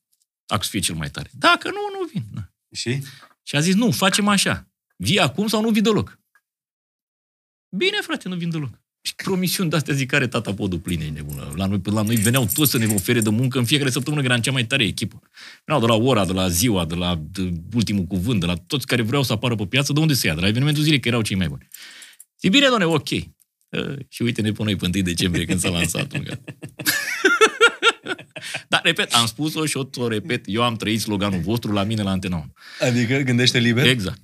Dacă o să fie cel mai tare. Dacă nu, nu vin. Na. Și? Și a zis, nu, facem așa. Vii acum sau nu vii deloc? Bine, frate, nu vin deloc. Și promisiuni de-astea zic, care tata podul pline, nebună. La noi, la noi veneau toți să ne ofere de muncă în fiecare săptămână, că eram cea mai tare echipă. Veneau de la ora, de la ziua, de la de ultimul cuvânt, de la toți care vreau să apară pe piață, de unde se ia? De la evenimentul zilei, că erau cei mai buni. Zic, bine, doamne, ok. Uh, și uite-ne pe noi pe 1 decembrie când s-a lansat. mă. Dar, repet, am spus-o și o o repet. Eu am trăit sloganul vostru la mine la Antena 1. Adică gândește liber? Exact.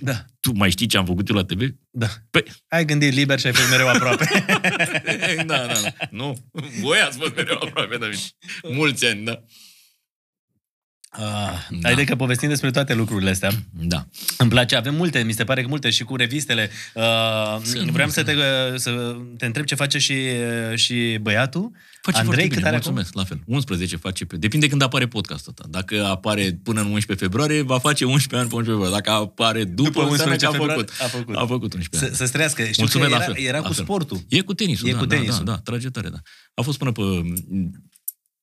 Da, Tu mai știi ce am făcut eu la TV? da. Păi, Ai gândit liber și ai fost mereu aproape. da, da, da. Nu, voi ați fost mereu aproape de mine. Mulți ani, da. Ah, Da. Haide că povestim despre toate lucrurile astea. Da. Îmi place, avem multe, mi se pare că multe și cu revistele. Uh, Sunt vreau multe. să te, să te întreb ce face și, și băiatul. Face Andrei, foarte cât bine, are mulțumesc, la fel. 11 face pe... Depinde când apare podcastul ăsta. Dacă apare până în 11 februarie, va face 11 ani pe 11 februarie. Dacă apare după, După după 11 11 a februarie, făcut. a făcut. A făcut 11 Să, ani. să străiască. Știu Mulțumesc, că la era, fel, era la cu fel. sportul. E cu tenisul, E da, cu da, tenisul. da, da, trage tare, da. A fost până pe...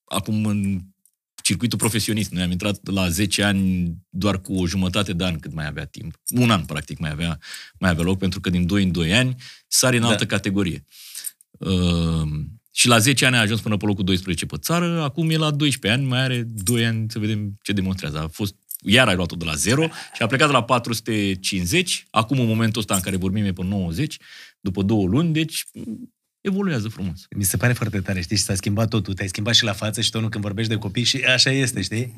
Acum în circuitul profesionist. Noi am intrat la 10 ani doar cu o jumătate de an cât mai avea timp. Un an, practic, mai avea, mai avea loc, pentru că din 2 în 2 ani sari în Da. altă categorie. Uh, și la 10 ani a ajuns până pe locul 12 pe țară, acum e la 12 ani, mai are 2 ani să vedem ce demonstrează. A fost iar ai luat-o de la 0 și a plecat de la 450, acum în momentul ăsta în care vorbim e pe 90, după două luni, deci evoluează frumos. Mi se pare foarte tare, știi, și s-a schimbat totul. Te-ai schimbat și la față și tonul când vorbești de copii și așa este, știi?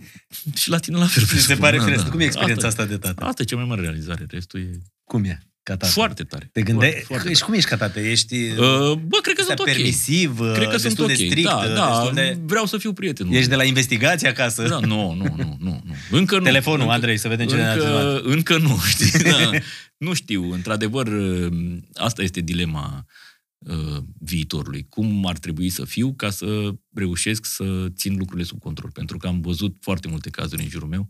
Și la tine la fel. Mi se presupun, pare da, firesc. da. Cum e experiența asta de tată? Asta e cea mai mare realizare, restul e Cum e? Ca tată. foarte tare. Te gândeai... Foarte, foarte și cum ești ca tată? Ești Uh, bă, cred că ăsta sunt ok. permisiv, uh, Cred că sunt destul ok. de strict, da, uh, da, destul de... vreau să fiu prieten. Ești de la investigație acasă? Da, nu, nu, nu, nu, nu. Încă nu. Telefonul, încă, Andrei, să vedem cine ne-a încă, filmat. încă nu, știi? Da. nu știu, într-adevăr, asta este dilema uh, viitorului. Cum ar trebui să fiu ca să reușesc să țin lucrurile sub control? Pentru că am văzut foarte multe cazuri în jurul meu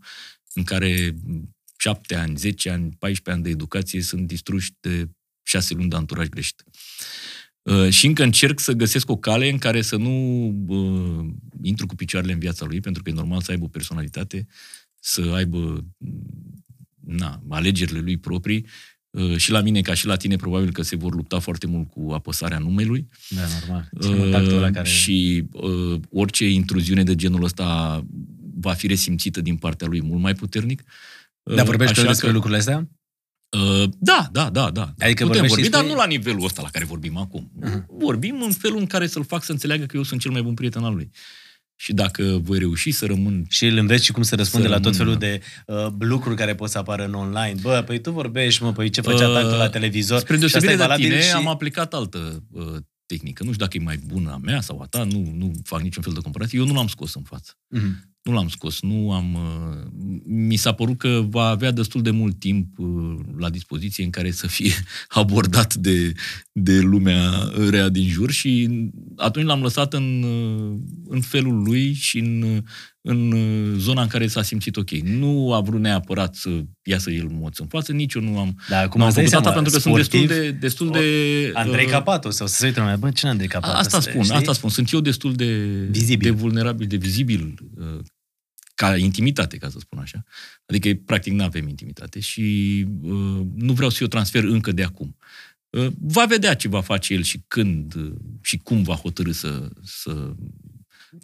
în care 7 ani, 10 ani, 14 ani de educație sunt distruși de 6 luni de anturaj greșit. Uh, și încă încerc să găsesc o cale în care să nu uh, intru cu picioarele în viața lui, pentru că e normal să aibă o personalitate, să aibă na, alegerile lui proprii. Uh, și la mine, ca și la tine, probabil că se vor lupta foarte mult cu apăsarea numelui. Da, normal. Ține contactul ăla Uh, care... Și uh, orice intruziune de genul ăsta va fi resimțită din partea lui mult mai puternic. Dar vorbești tu Așa despre că- lucrurile astea? Uh, da, da, da, da. Adică Putem vorbești vorbi, despre- dar nu la nivelul ăsta la care vorbim acum. Mhm. Vorbim în felul în care să-l fac să înțeleagă că eu sunt cel mai bun prieten al lui. Și dacă voi reuși să rămân Și îl înveți și cum să răspunde Să la tot rămână, felul de uh, lucruri care pot să apară în online. Bă, păi tu vorbești, mă, păi ce făcea Uh, tactul la televizor? Spre Și asta deosebire e de valabil tine, și... am aplicat altă uh, tehnică. Nu știu dacă e mai bună a mea sau a ta, nu, nu fac niciun fel de comparație. Eu nu l-am scos în față. Mhm. Nu l-am scos, nu am... Uh, mi s-a părut că va avea destul de mult timp uh, la dispoziție în care să fie abordat de, de lumea rea din jur și atunci l-am lăsat în, uh, în felul lui și în, în uh, zona în care s-a simțit ok. Nu a vrut neapărat să iasă el moț în față, nici eu nu am, Da, acum nu am îți dai făcut asta seama, pentru că sportiv, sunt destul de... Destul de Andrei uh, Capato, sau să se uită lumea, bă, cine Andrei Capato? Asta spun, știi? asta spun. Sunt eu destul de, Vizibil. de vulnerabil, de vizibil uh, ca intimitate, ca să spun așa. Adică, practic, nu avem intimitate și uh, nu vreau să o transfer încă de acum. Uh, va vedea ce va face el și când uh, și cum va hotărâ să, să,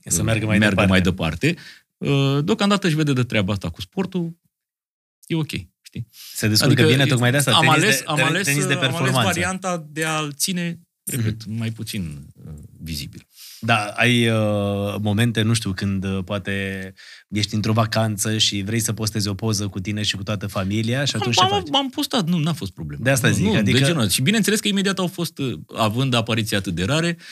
Să meargă mai meargă departe. mai departe. Uh, deocamdată își vede de treaba asta cu sportul. e ok. Știi? Se descurcă adică bine tocmai de asta. Am tenis ales, de, am, ales, tenis de am ales performanță. varianta de a-l ține, repet, mm-hmm. mai puțin uh, vizibil. Da, ai uh, momente, nu știu, când uh, poate ești într-o vacanță și vrei să postezi o poză cu tine și cu toată familia și atunci am, ce faci? am postat, nu, n-a fost problemă. De asta nu, zic, nu, adică- De genul. Și bineînțeles că imediat au fost, uh, având apariții atât de rare, uh,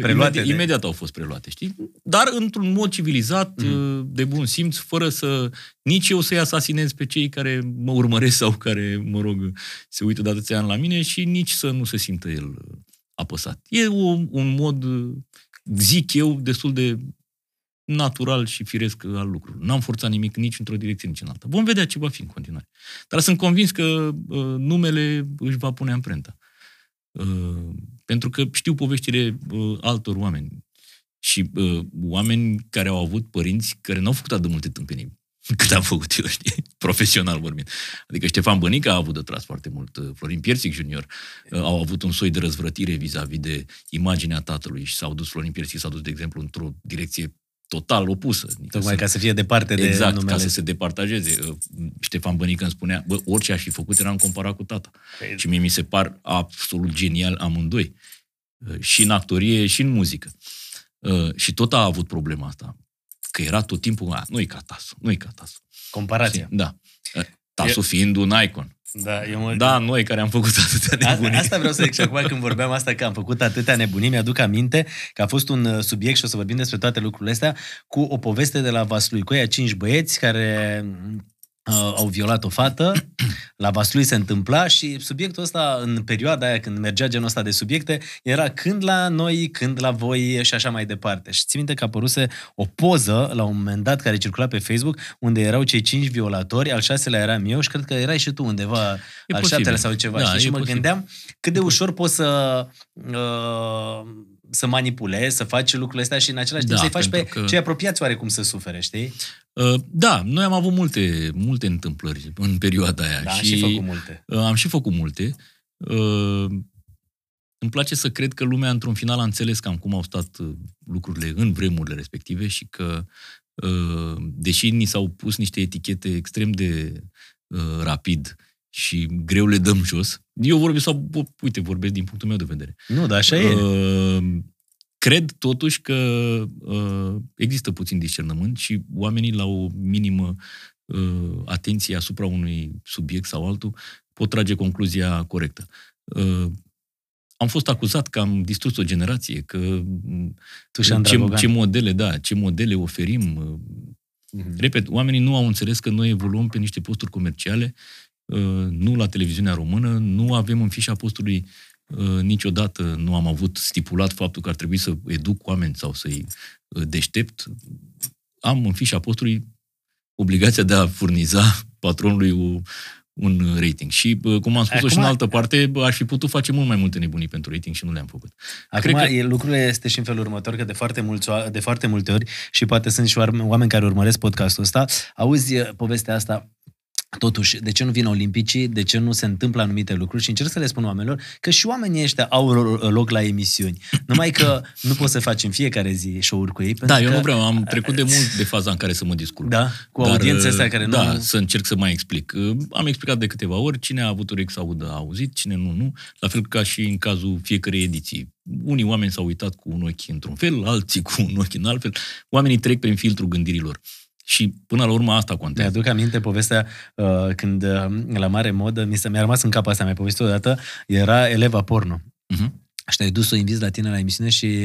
Preluate imediat, de- imediat au fost preluate, știi? Dar într-un mod civilizat, Mhm. mm. de bun simț, fără să nici eu să-i asasinez pe cei care mă urmăresc sau care, mă rog, se uită de atâția ani la mine și nici să nu se simtă el uh, apăsat. E o, un mod, uh, zic eu, destul de natural și firesc al lucrurilor. N-am forțat nimic nici într-o direcție, nici în alta. Vom vedea ce va fi în continuare. Dar sunt convins că uh, numele își va pune amprenta. Uh, pentru că știu poveștile uh, altor oameni. Și uh, oameni care au avut părinți care n-au făcut atât de multe tâmpenii cât am făcut eu, știi? Profesional vorbind. Adică Ștefan Bănică a avut de tras foarte mult, uh, Florin Piersic Junior uh, au avut un soi de răzvrătire vis-a-vis de imaginea tatălui și s-au dus, Florin Piersic s-a dus, de exemplu, într-o direcție total opusă. Adică Tocmai să- ca să fie departe de Exact, numele. ca să se departajeze. Uh, Ștefan Bănică îmi spunea, bă, orice aș fi făcut eram comparat cu tata. Păi- Și mie mi se par absolut genial amândoi. Uh, Și în actorie, și în muzică. Uh, Și tot a avut problema asta. Că era tot timpul, "A, nu-i ca Tasu, nu-i ca Tasu. Comparația. Știi? Da. Uh, Tasu fiind un icon. Da, eu mă... Da, noi care am făcut atâtea A, nebunii. asta vreau să zic și acum când vorbeam asta că am făcut atâtea nebunii, mi-aduc aminte că a fost un uh, subiect și o să vorbim despre toate lucrurile astea cu o poveste de la Vaslui. Cu aia cinci băieți care uh, au violat o fată, la Vaslui se întâmpla și subiectul ăsta în perioada aia când mergea genul ăsta de subiecte era când la noi, când la voi și așa mai departe. Și țin minte că apăruse o poză la un moment dat care circula pe Facebook unde erau cei cinci violatori, al șaselea eram eu și cred că erai și tu undeva E al posibil. șaptelea sau ceva. Da, știi? Și e mă posibil. gândeam cât de ușor poți să uh, să manipulezi, să faci lucrurile astea și în același timp Da, să-i faci pe pentru că- cei apropiați oarecum să sufere, știi? Uh, Da, noi am avut multe, multe întâmplări în perioada aia. Da, și, și făcut multe. Uh, Am și făcut multe. Uh, Îmi place să cred că lumea, într-un final, a înțeles cam cum au stat uh, lucrurile în vremurile respective și că, uh, deși ni s-au pus niște etichete extrem de uh, rapid și greu le dăm jos, eu vorbesc, sau, uite, vorbesc din punctul meu de vedere. Nu, dar așa e. Uh, cred totuși că uh, există puțin discernământ și oamenii la o minimă uh, atenție asupra unui subiect sau altul pot trage concluzia corectă. Uh, am fost acuzat că am distrus o generație, că m, Tu și Andra ce, Bogan. ce modele, da, ce modele oferim. uh, Mhm. Repet, oamenii nu au înțeles că noi evoluăm pe niște posturi comerciale, uh, nu la televiziunea română, nu avem în fișa postului uh, niciodată, nu am avut stipulat faptul că ar trebui să educ oameni sau să-i uh, deștept. Am în fișa postului obligația de a furniza patronului o, un rating. Și, uh, cum am spus-o și Acum- în altă parte, bă, aș fi putut face mult mai multe nebunii pentru rating și nu le-am făcut. Acum, Cred că- e, lucrurile este și în felul următor, că de foarte, mulți, oa- de foarte multe ori, și poate sunt și oar- oameni care urmăresc podcastul ăsta, auzi e, povestea asta, Totuși, de ce nu vin olimpicii, de ce nu se întâmplă anumite lucruri și încerc să le spun oamenilor că și oamenii ăștia au ro- loc la emisiuni. Numai că nu poți să faci în fiecare zi show-uri cu ei. Da, pentru eu că, nu vreau, am trecut de mult de faza în care să mă descurc. Da, cu Dar, audiențe astea care da, nu... să încerc să mai explic. Am explicat de câteva ori, cine a avut urechi să audă a auzit, cine nu, nu. La fel ca și în cazul fiecărei ediții. Unii oameni s-au uitat cu un ochi într-un fel, alții cu un ochi în alt fel. Oamenii trec prin filtrul gândirilor. Și până la urmă asta contează. Mi-aduc aminte povestea uh, când uh, la mare modă, mi, s- mi-a rămas în cap asta, mi-a povestit odată, era eleva porno. Mhm. Și te-ai dus să o invizi la tine la emisiune și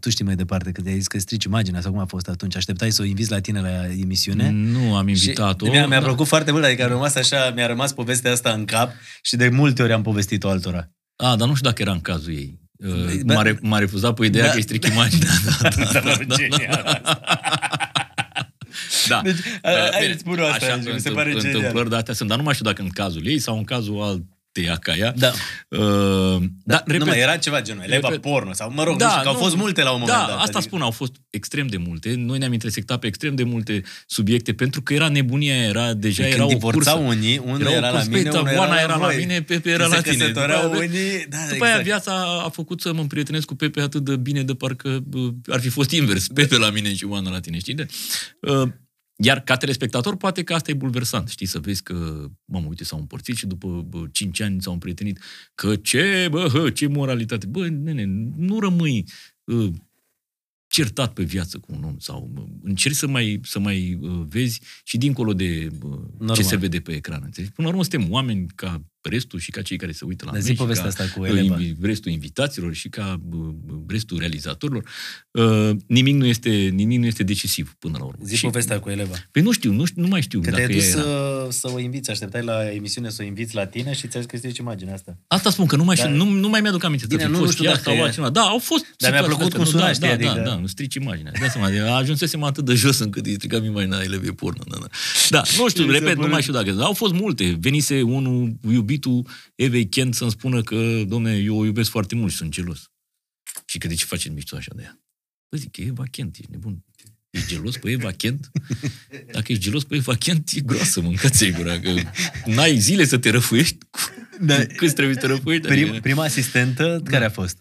tu știi mai departe, că te-ai zis că strici imaginea sau cum a fost atunci. Așteptai să o invizi la tine la emisiune. Nu am Și invitat-o. mi-a, mi-a da. plăcut foarte mult, adică a rămas așa, mi-a rămas povestea asta în cap și de multe ori am povestit-o altora. A, dar nu știu dacă era în cazul ei. Uh, Bă, M-a, re- m-a refuzat pe ideea da, că îi stric imaginea. Da, da, Da, da, da, genial da. Da. Deci, Uh, hai bine, să spun asta, așa, deci mi se întâmpl- pare genial. Întâmplări de astea sunt, dar nu mai știu dacă în cazul ei sau în cazul alteia ca ea. Da. Uh, Da, da, nu repet, mai era ceva genul, eleva repet. porno sau, mă rog, da, nu știu, că au fost multe la un moment da, dat. asta spun, au fost extrem de multe. Noi ne-am intersectat pe extrem de multe subiecte, pentru că era nebunia, era deja Când era o divorțau cursă. unii, unul Era o era la cursă, mine, păi, unul era Oana la era la voi. mine, Pepe era Când la se tine. căsătoreau După aia, unii, da, După aia exact. viața a făcut să mă împrietenesc cu Pepe atât de bine de parcă bă, ar fi fost invers. Pepe la mine și Oana la tine, știi? De? Uh, Iar ca telespectator, poate că asta e bulversant, știi, să vezi că, mamă, uite, s-au împărțit și după bă, 5 ani s-au împrietenit. Că ce, bă, hă, ce moralitate. Bă, nene, nu rămâi uh, certat pe viață cu un om sau uh, încerci să mai, să mai uh, vezi și dincolo de uh, ce Normal. se vede pe ecran. Înțelegi? Până la urmă suntem oameni ca restul și ca cei care se uită la Dar noi zi și povestea ca asta cu uh, Eleva. invi- restul invitaților și ca uh, restul realizatorilor. Uh, nimic, nu este, nimic nu este decisiv până la urmă. Zi și, povestea cu Eleva. Păi nu știu, nu, știu, nu mai știu. Că dacă te-ai dus ea era. să, să o inviți, așteptai la emisiune să o inviți la tine și ți-a zis că zici imaginea asta. Asta spun, că nu mai, Dar- știu, nu, nu mai mi-aduc aminte. Bine, să fi nu- nu fost știu ea dacă sau e- altcineva. Da, au fost Dar mi-a situații plăcut astea, cum nu, suna, da, știi, da, adică- da, da, nu strici imaginea. Dai seama, ajunsesem atât de jos încât îi stricam imaginea elevei porno. Da, da. da, nu știu, Mi se repet, nu pare- mai știu dacă. Dar au fost multe. Venise unul, iubitul Evei Kent, să-mi spună că, domne, eu o iubesc foarte mult și sunt gelos. Și că de ce faceți mișto așa de ea? Păi zic, e Eva Kent, ești nebun. Ești gelos pe Eva Kent? Dacă ești gelos pe Eva Kent, e groasă, mâncați-i gura, că n-ai zile să te răfuiești. Da. Câți trebuie să te răfuiești? Prim, Adică- prima asistentă, care a fost?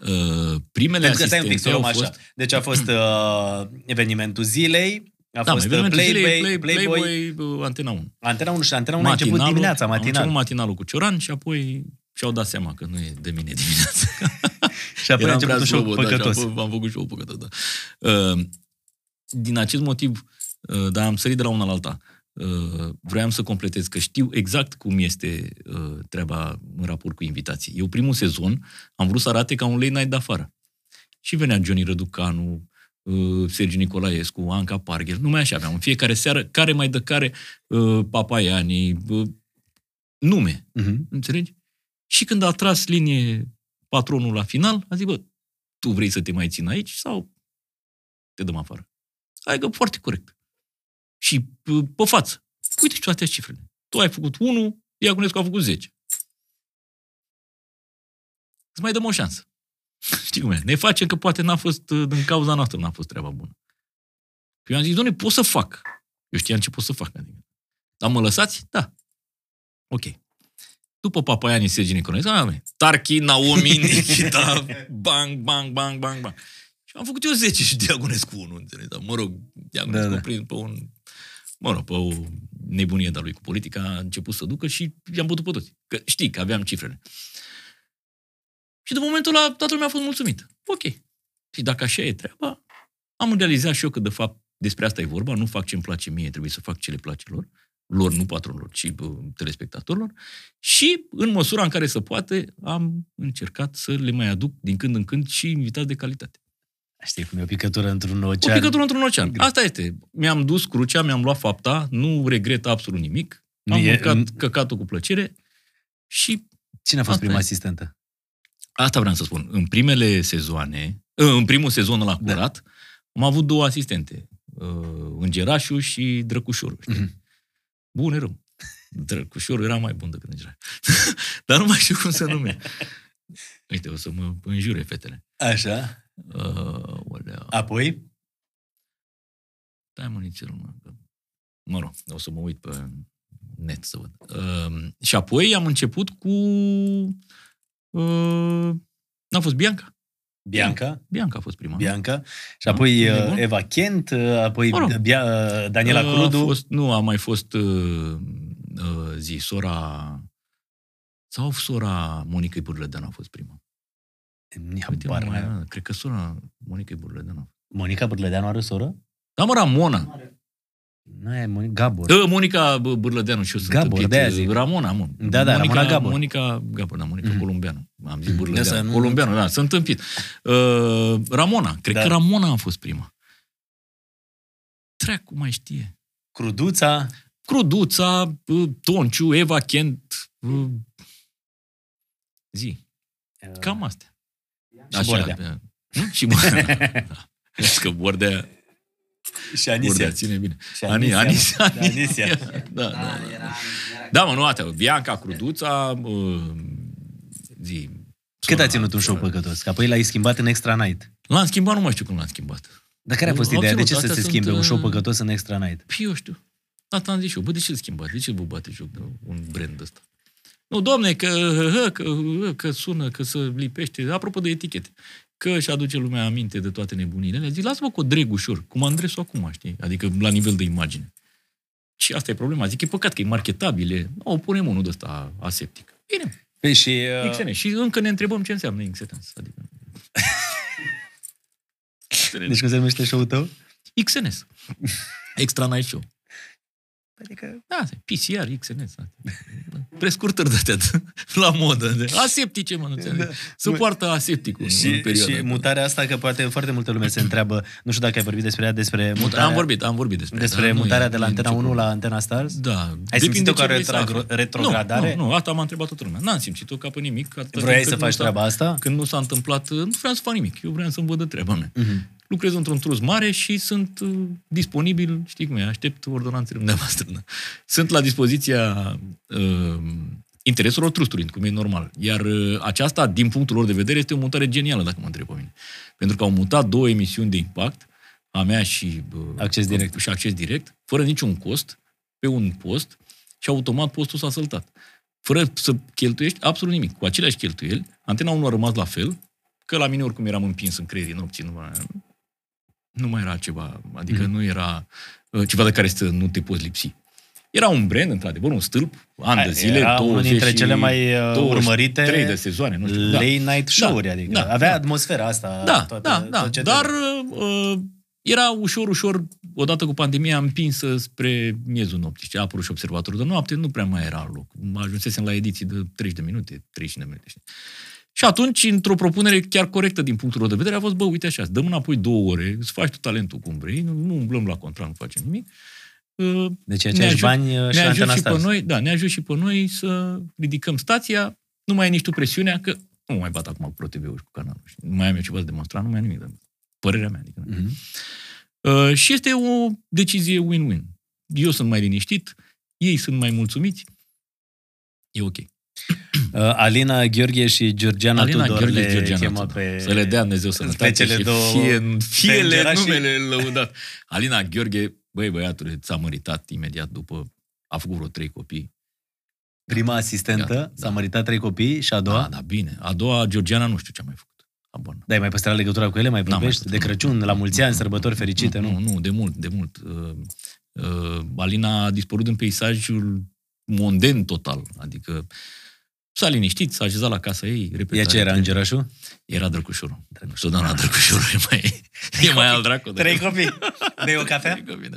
Uh, primele Pentru că stai un pic, să asistente o luăm au așa. fost... Deci a fost uh, evenimentul zilei, a Da, fost uh, evenimentul Playboy, zilei, Play, Playboy, Playboy, uh, Antena 1. Antena 1 și Antena 1 a început dimineața, Am matinal. început matinalul cu Cioran și apoi și-au dat seama că nu e de mine dimineața. Și apoi a Eram început prea un show slobod, da, și păcătos. apoi am făcut show păcătos, da. Uh, din acest motiv, uh, dar am sărit de la una la alta, uh, vreau să completez că știu exact cum este uh, treaba în raport cu invitații. Eu primul sezon am vrut să arate ca un late night de afară. Și venea Johnny Răducanu, uh, Sergiu Nicolaescu, Anca Parghel, numai așa aveam. În fiecare seară, care mai dă care, uh, Papaiani, uh, nume. Mhm. Înțelegi? Și când a tras linie patronul la final, a zis, bă, tu vrei să te mai țin aici sau te dăm afară? Adică foarte corect. Și p- pe față. Uite și tu astea cifrele. Tu ai făcut 1, Iaconescu a făcut 10. Îți mai dăm o șansă. Știi cum e? Ne facem că poate n-a fost, uh, din cauza noastră n-a fost treaba bună. Eu am zis, doamne, pot să fac. Eu știam ce pot să fac. Adică. Dar mă lăsați? Da. Ok. După Papaiani, Sergi Nicolae, ah, Tarchi, Naomi, Nikita, bang, bang, bang, bang, bang. Și am făcut eu 10 și Diagonescu 1, înțelegi? Dar, mă rog, Diagonescu Da, da, da. da. pe un, mă rog, pe o nebunie de-a lui cu politica, a început să ducă și i-am putut pe toți. Că știi că aveam cifrele. Și de momentul ăla toată lumea a fost mulțumită. Ok. Și dacă așa e treaba, am realizat și eu că, de fapt, despre asta e vorba, nu fac ce-mi place mie, trebuie să fac ce le place lor, lor, nu patronilor, ci bă, telespectatorilor, și în măsura în care se poate, am încercat să le mai aduc din când în când și invitați de calitate. Știi cum e o picătură într-un O ocean. picătură într-un ocean. Asta este. Mi-am dus crucea, mi-am luat fapta, nu regret absolut nimic. Am Nu e- mâncat în- căcatul cu plăcere și Cine a fost Asta prima e. asistentă? Asta vreau să spun. În primele sezoane, în primul sezon la Da. curat, am avut două asistente. uh, Îngerașul și Drăcușorul. Știi? Mhm. Bun, e rău. Drăcușorul era mai bun decât Îngerașul. Dar nu mai știu cum să nume. Uite, o să mă înjure fetele. Așa. Uh, olea. Apoi? Stai mă nițel, mă. că- Mă rog, o să mă uit pe net să văd. Uh, și apoi am început cu... Uh, n-a fost Bianca? Bianca. Bianca a fost prima. Bianca. Și Da, apoi e uh, bun. Eva Kent, uh, apoi Mă rog. Bia, uh, Daniela Uh, Crudu. A fost, nu, a mai fost uh, uh, zi, sora... Sau sora Monica Burledeanu a fost prima. Ni Uite, habar nu n-am. mai, cred că sora Monica Burledeanu. Monica Bârlădeanu are soră? Da, mă, Ramona. Nu e Monica Gabor. Da, Monica Bă, Bârlădeanu și eu sunt Gabor, tâmpit. de-aia zic. Ramona, mă. Da, da, Monica, Ramona Gabor. Monica Gabor, da, Monica Mhm. mm. Columbeanu. Am zis Asta Bârlădeanu. nu- Columbeanu, da, sunt tâmpit. Uh, Ramona, cred Da. că Ramona a fost prima. Treacu mai știe. Cruduța. Cruduța, uh, Tonciu, Eva Kent, uh, zi. Cam astea. Și Bordea. uh, Nu? Și Bordea. da. Știi că Bordea, Și Bordea Anisia. ține bine. Și Ani, Anisia. Anisia, mă. Da, Anisia. Da, da, da. Da, mă, nu, atât. Bianca, Cruduța, uh, zi. Cât a sora- ținut un show sora- păcătos? Că apoi l-ai schimbat în Extra Night. L-am schimbat, nu mai știu cum l-am schimbat. Dar care a fost Au ideea? De ținut, ce să astea se sunt, schimbe un show uh, păcătos în Extra Night? Păi eu știu. Asta am zis și eu. Bă, de ce îl schimbați? De ce vă bate joc de un brand ăsta? Nu, doamne, că, hă, că, hă, că sună, că se lipește. Apropo de etichete. Că își aduce lumea aminte de toate nebunile alea. Zic, lasă-mă cu o dreg ușor, cum Andresu acum, știi? Adică la nivel de imagine. Și asta e problema. Zic, e păcat că e marketabil, e... O, punem unul de ăsta aseptic. Bine, Păi și... Uh, XN. Și încă ne întrebăm ce înseamnă XNS. Adică... deci cum se numește show-ul tău? XNS. Extra Night Show. Adică... Da, PCR, XNS. Prescurtări de atât. La modă. De... Aseptice, mă, nu da. Se poartă asepticul și, în perioada. Și mutarea asta, că poate foarte multă lume se întreabă, nu știu dacă ai vorbit despre ea, despre mutarea... Am vorbit, am vorbit despre Despre ea, mutarea e- de la e Antena nicio 1 la problemă. Antena Stars? Da. Ai simțit-o ca ce vrei să retro- afli. retrogradare? Nu, nu, asta m-a întrebat toată lumea. N-am simțit-o ca pe nimic. atâta Vroiai timp să cât nu faci s-a- treaba asta? Când nu s-a întâmplat, nu vreau să fac nimic. Eu vreau să-mi văd de treaba mea. Mhm. Lucrez într-un trus mare și sunt uh, disponibil, știi cum e, aștept ordonanțele dumneavoastră. Da. Sunt la dispoziția uh, intereselor trustului, cum e normal. Iar uh, aceasta, din punctul lor de vedere, este o mutare genială, dacă mă întreb pe mine. Pentru că au mutat două emisiuni de impact, a mea și, uh, Acces direct. și acces direct, fără niciun cost, pe un post și automat postul s-a săltat. Fără să cheltuiești absolut nimic. Cu aceleași cheltuieli, antena 1 a rămas la fel, că la mine oricum eram împins în creierii nopții, nu mai, nu mai era ceva, adică Mhm. nu era uh, ceva de care să nu te poți lipsi. Era un brand, într-adevăr, un stâlp, ani de zile, Era unul 20 dintre și cele mai uh, 23 urmărite de sezoane, nu știu. late night show-uri, Da, adică da, avea da. atmosfera asta. Da, toată, da, da. tot ce Dar trebuie. uh, era ușor, ușor, odată cu pandemia, împinsă spre miezul nopții. Știi, a apărut și observatorul de noapte, nu prea mai era loc. Ajunsesem la ediții de 30 de minute, 30 de minute. Știi? Și atunci, într-o propunere chiar corectă din punctul lor de vedere, a fost, bă, uite așa, dăm înapoi două ore, îți faci tu talentul cum vrei, nu, nu umblăm la contract, nu facem nimic. Uh, Deci ne aceiași ajut- bani uh, și ne la ajut Antena și pe Stars. noi, da, ne ajut și pe noi să ridicăm stația, nu mai ai nici tu presiunea, că nu mai bat acum cu ProTV-ul și cu canalul. știi? Nu mai am eu ceva de demonstrat, nu mai am nimic. de- Părerea mea. Adică. Mhm. Uh, și este o decizie win-win. Eu sunt mai liniștit, ei sunt mai mulțumiți, e ok. Uh, Alina Gheorghe și Georgiana Alina Tudor Gheorghe le și Georgiana chemă Tudor. pe... Să le dea Dumnezeu sănătate cele și două fie, fie le îngerașii. numele lăudat. Alina Gheorghe, băi băiatule, ți-a măritat imediat după, a făcut vreo trei copii. Prima asistentă, Gata, s-a da. măritat trei copii și a doua... Da, da, bine. A doua, Georgiana, nu știu ce a mai făcut. Habar n-am. Da, ai mai păstrat legătura cu ele? Mai N-am mai vorbești? putut, de nu. Crăciun, la mulți ani, sărbători fericite, nu? Nu, nu, de mult, de mult. Uh, uh, Alina a dispărut în peisajul monden total. Adică s-a liniștit, s-a așezat la casa ei. Repeta, Ea ce era, repeta. îngerașul? Era drăcușorul. Totdeauna drăcușorul e mai, e mai al dracu. Trei copii. Bei o cafea? Trei copii, da.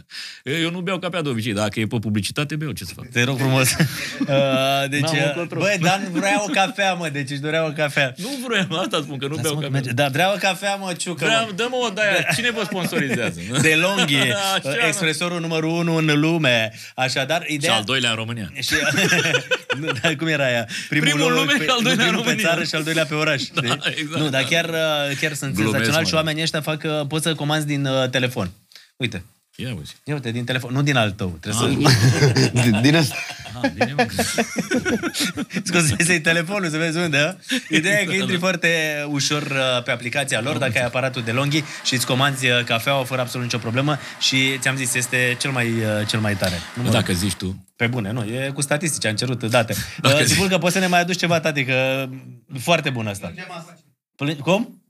Eu nu beau cafea de obicei, dacă e pe publicitate, beau, ce să fac? Te rog frumos. Uh, deci, N-am uh, încotro. băi, Dan vrea o cafea, mă, deci își dorea o cafea. Nu vreau, asta spun, că nu beau Lasă-mă că cafea. merge. Da, vrea o cafea, mă, ciucă, Vreau, mă. dă-mă o de Cine vă sponsorizează? De longhi, Așa, mă. expresorul numărul unu în lume. Așadar, Și ideea... al doilea în România. Și, nu, dar cum era aia? Primul în lume pe, și al doilea primul în pe România. țară și al doilea pe oraș. Da, știi? exact, nu, dar da. chiar, uh, chiar sunt Glumesc, senzaționali mă. și oamenii ăștia fac, uh, poți să comanzi din uh, telefon. Uite, Ia uzi. ia uite, din telefon, nu din al tău. Trebuie Ah, să... Din- Din asta. Ah, bine, mă. Scuze, telefonul să vezi unde. a? Ideea e că Da, intri da. foarte ușor uh, pe aplicația lor, dacă ai aparatul de longhi și îți comanzi uh, cafeaua fără absolut nicio problemă și ți-am zis, este cel mai, uh, cel mai tare. Nu mă Dacă zici tu. Pe bune, nu, e cu statistici, am cerut date. Dacă Uh, zici. Sigur că poți să ne mai aduci ceva, tati, că foarte bun asta. Plâng- Cum?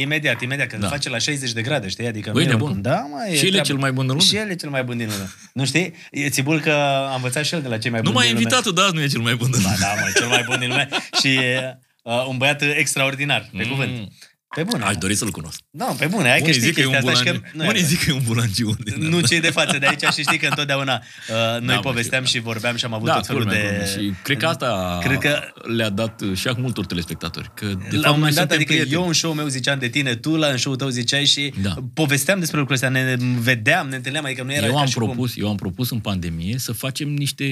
Imediat, imediat, că Da. da. face la 60 de grade, știi? Adică Băi, nu e nebun. oricum. Da, mă, e Și el e treabă. cel mai bun din lume? Și el e cel mai bun din lume. Nu știi? E țibul că a învățat și el de la cei mai Nu buni m-ai din lume. invitat, da, nu e cel mai bun. Ba da, mă, cel mai bun din lume. Și e uh, un băiat extraordinar, pe Mm. cuvânt. Pe bune. Aș dori să-l cunosc. Da, pe bune, hai că Unii știi zic că e chestia un asta și bulangiu. că... nu Unii e- zic că e un bulangiu. din nu ăla. cei de față de aici și știi că întotdeauna uh, noi mă, povesteam știu, și vorbeam și am avut Da, tot felul culmea, de... culmea. Și cred că asta Cred că le-a dat și acum multor telespectatori. Că, de la fapt, un noi moment dat, suntem adică prieteni. eu în show-ul meu ziceam de tine, tu la în show-ul tău ziceai și Da. povesteam despre lucrurile astea, ne vedeam, ne întâlneam, adică nu era eu ca am, și cum- propus, eu am propus în pandemie să facem niște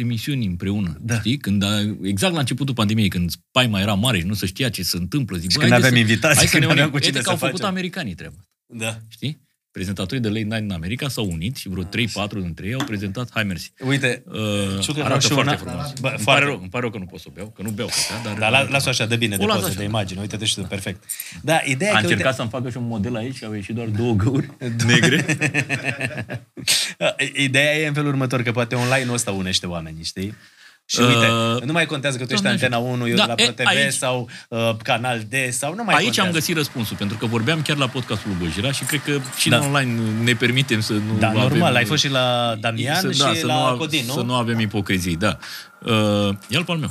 emisiuni împreună. Da. Știi? Când a, exact la începutul pandemiei, când spaima era mare și nu se știa ce se întâmplă. Zic, Și bă, când haideți aveam să- invitați, hai să când ne aveam unim. cu cine Uite că să au făcut facem. americanii treaba. Da. Știi? Prezentatorii de late night în America s-au unit și vreo 3-4 dintre ei au prezentat Hai Mersi. Uite, Uh, Știu că vreau arată și foarte una- frumos. Bă, îmi, foarte. pare rău, îmi pare rău că nu pot să o beau, că nu beau cafea, dar... dar la, las-o așa de bine, de O las poză, așa. de imagine. Uite-te și tu, perfect. Da, ideea A e că, încercat uite, să-mi facă și un model aici și au ieșit doar două găuri negre. ideea e în felul următor, că poate online-ul ăsta unește oamenii, știi? Și uite, Uh, nu mai contează că tu ești Doamne Antena 1, eu Da, de la e, ProTV aici- sau uh, Canal D sau nu mai Aici contează. am găsit răspunsul, pentru că vorbeam chiar la podcastul lui Băjira și cred că și Da. da. online ne permitem să nu Da, avem... normal, ai fost și la Damian să, și da, să la nu, av- Codin, nu? Să nu avem ipocrizii, da. Uh, ia-l pe al meu.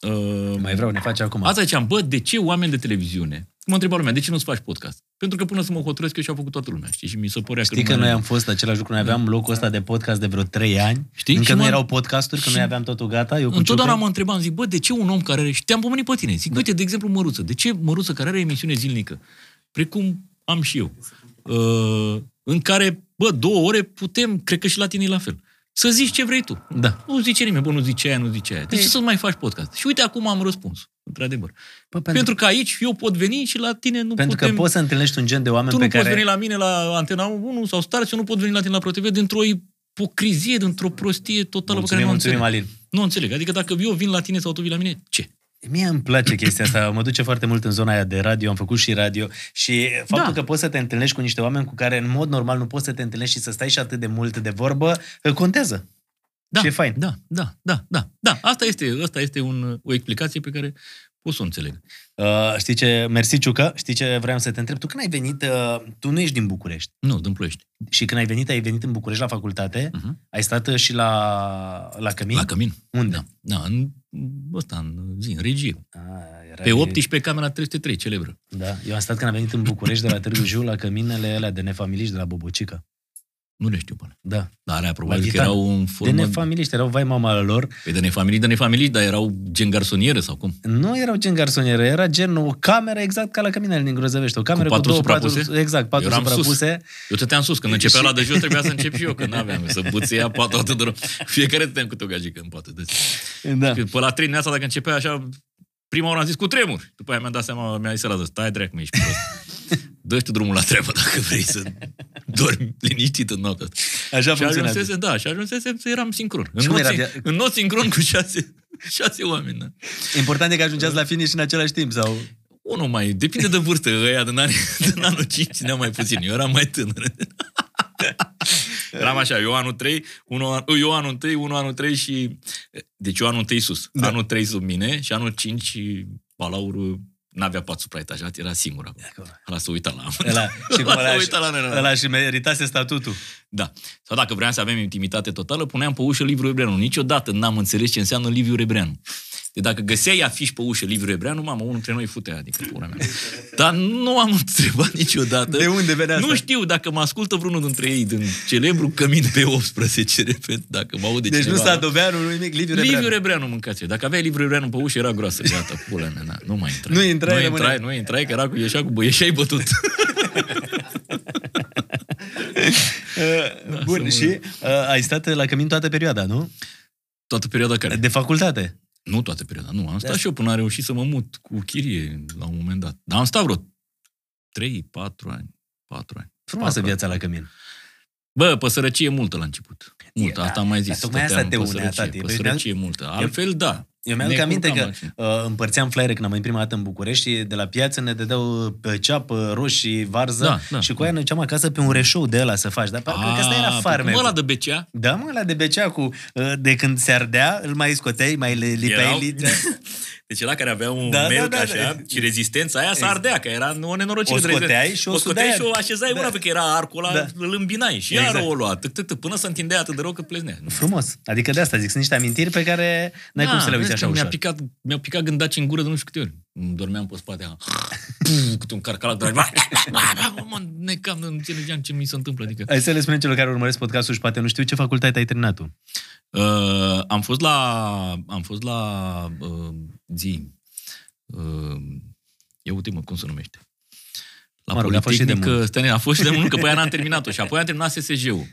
Uh, Mai vreau, ne face acum. Asta ziceam, bă, de ce oameni de televiziune? Mă întreba lumea, de ce nu-ți faci podcast? Pentru că până să mă hotărăsc eu și-a făcut toată lumea, știi? Și mi se părea Știi că, că nu mai- noi am fost același lucru, noi aveam locul ăsta de podcast de vreo 3 ani. Știi? Încă Și nu mă- erau podcasturi, că și- noi aveam totul gata. Eu cu Întotdeauna Ciucă. mă întrebam, zic, bă, de ce un om care are... Și te-am pomenit pe tine. Zic, uite, de exemplu, Măruță. De ce Măruță, care are emisiune zilnică, precum am și eu, uh, în care, bă, două ore putem, cred că și la tine e la fel, să zici ce vrei tu. Da. Nu zice nimeni, bă, nu zice aia, nu zice aia. De ce să mai faci podcast? Și uite, acum am răspuns, într-adevăr. Bă, Pentru, pentru că aici eu pot veni și la tine nu pentru putem... că poți să întâlnești un gen de oameni tu pe nu care... poți veni la mine la Antena 1 sau Star și eu nu pot veni la tine la ProTV dintr-o ipocrizie, dintr-o prostie totală pe care Mulțumim, nu o mulțumim, înțeleg. Alin. Nu înțeleg. Adică dacă eu vin la tine sau tu vii la mine, ce? Mie îmi place chestia asta, mă duce foarte mult în zona aia de radio, am făcut și radio și faptul Da. că poți să te întâlnești cu niște oameni cu care în mod normal nu poți să te întâlnești și să stai și atât de mult de vorbă, contează. Da, Și e fain. Da, da, da, da. da. Asta este, asta este un, o explicație pe care pot să o înțeleg. Uh, știi ce, mersi Ciucă, știi ce vreau să te întreb? Tu când ai venit, uh, tu nu ești din București Nu, din Ploiești. și când ai venit, ai venit în București la facultate, Uh-huh. ai stat uh, și la, la Cămin? La Cămin. Unde? Da, da în, ăsta, în zi, în regie. Ah, era Pe 18 camera 303, celebră. Da, eu am stat când am venit în București de la Târgu Jiu la căminele alea de nefamiliști de la Bobocica. Nu le știu până. Da. Dar alea probabil că Titan. erau în De formă... nefamiliști, erau vai mama la lor. Păi de nefamilii, de nefamilii, dar erau gen garsoniere sau cum? Nu erau gen garsoniere, era gen o cameră exact ca la căminele din Grozăvești. O cameră cu, patru două suprapuse? paturi, exact, patru Eu eram sus. suprapuse. Eu stăteam sus, când începea Și- la de jos, trebuia să încep și eu, că n-aveam să buțea patul atât de rău. Fiecare stăteam câte o gagică în poate. Deci, Da. Că Pe la trei dimineața, dacă începea așa, prima oară am zis cu tremur. După aia mi-am dat seama, mi-a zis Radu, stai dreac, mă, ești prost. dă tu drumul la treabă dacă vrei să dormi liniștit în noaptea asta. Așa Și funcționează. ajunsese, da, și ajunsese să eram sincron. În Și cum not, era sin- via- în not sincron cu șase, șase oameni, da. Important e că ajungeați la finish în același timp sau... Unul mai, depinde de vârstă, ăia din, anii, din anul 5 țineam mai puțin, eu eram mai tânăr. Eram așa, eu anul 3, unul, eu anul 1, unul anul 3 și... Deci eu anul 1 sus, da. anul 3 sub mine și anul 5 și Balauru n-avea pat supraetajat, era singur acolo. Ăla s-a uitat la Ăla, și cum Ăla ăla, s-a uitat la noi. ăla și meritase statutul. Da. Sau dacă vreau să avem intimitate totală, puneam pe ușă Liviu Rebreanu. Niciodată n-am înțeles ce înseamnă Liviu Rebreanu. De dacă găseai afiș pe ușă Liviu Rebreanu, mamă, unul dintre noi futea, adică pula mea. Dar nu am întrebat niciodată. De unde venea asta? Nu știu dacă mă ascultă vreunul dintre ei din celebru Cămin pe 18, repet, dacă mă aude Deci cineva. nu Sadoveanu, nu nimic, Liviu Rebreanu. Liviu Rebreanu mâncați Dacă aveai Liviu Rebreanu pe ușă, era groasă, gata, pula mea, na, nu mai intrai. Nu intrai, nu rămâneai. intrai, nu intrai, că era cu, ieșea cu bă, ieșeai bătut. Uh, Bun, și uh, ai stat la Cămin toată perioada, nu? Toată perioada care? De facultate. Nu toată perioada, nu. Am stat Da. și eu până am reușit să mă mut cu chirie la un moment dat. Dar am stat vreo 3, 4 ani. 4 ani. Frumoasă Patru viața la Cămin. Bă, pe sărăcie multă la început. Multă, E, asta da. am mai Dar zis. tocmai asta stăteam te pe unea, sărăcie, tati. Pe Păi sărăcie multă. Altfel, da. Eu mi-am Ne aminte curcam că așa. uh, împărțeam flyere când am venit prima dată în București și de la piață ne dădeau pe ceapă, roșii, varză Da, da, și cu aia ne duceam acasă pe un reșou de ăla să faci. Dar parcă că asta era A, farme. Cum ăla de becea? Da, mă, la de becea cu, uh, de când se ardea, îl mai scoteai, mai le lipeai. Erau- litea. Deci ăla care avea un Da, da, da, melc da, așa da. și rezistența aia s-a ardea, că era o nenorocire. O de rezervă. scoteai și o o scoteai sudeai. și o așezai Da. una, pentru că era arcul ăla, Da. îl îmbinai și iar Exact. o lua, tâc, tâc, tâc, până se întindea atât de rău că pleznea. Frumos. Adică de asta zic, sunt niște amintiri pe care n-ai cum să le uiți Da, vezi așa că mi-a ușor. picat, mi-a picat gândaci în gură de nu știu câte ori. Îmi Dormeam pe spate, așa, puf, câte un carcalac, dar mă necam, nu înțelegeam ce mi se întâmplă. Adică. Hai să le spunem celor care urmăresc podcastul și poate nu știu ce facultate ai terminat tu. Uh, am fost la, am fost la uh, zi, uh, ia uite mă, cum se numește. La Mă rog, a fost și de Politehnică Stănea. A fost și de mult, că pe aia n-am terminat-o. Și apoi am terminat SSG-ul.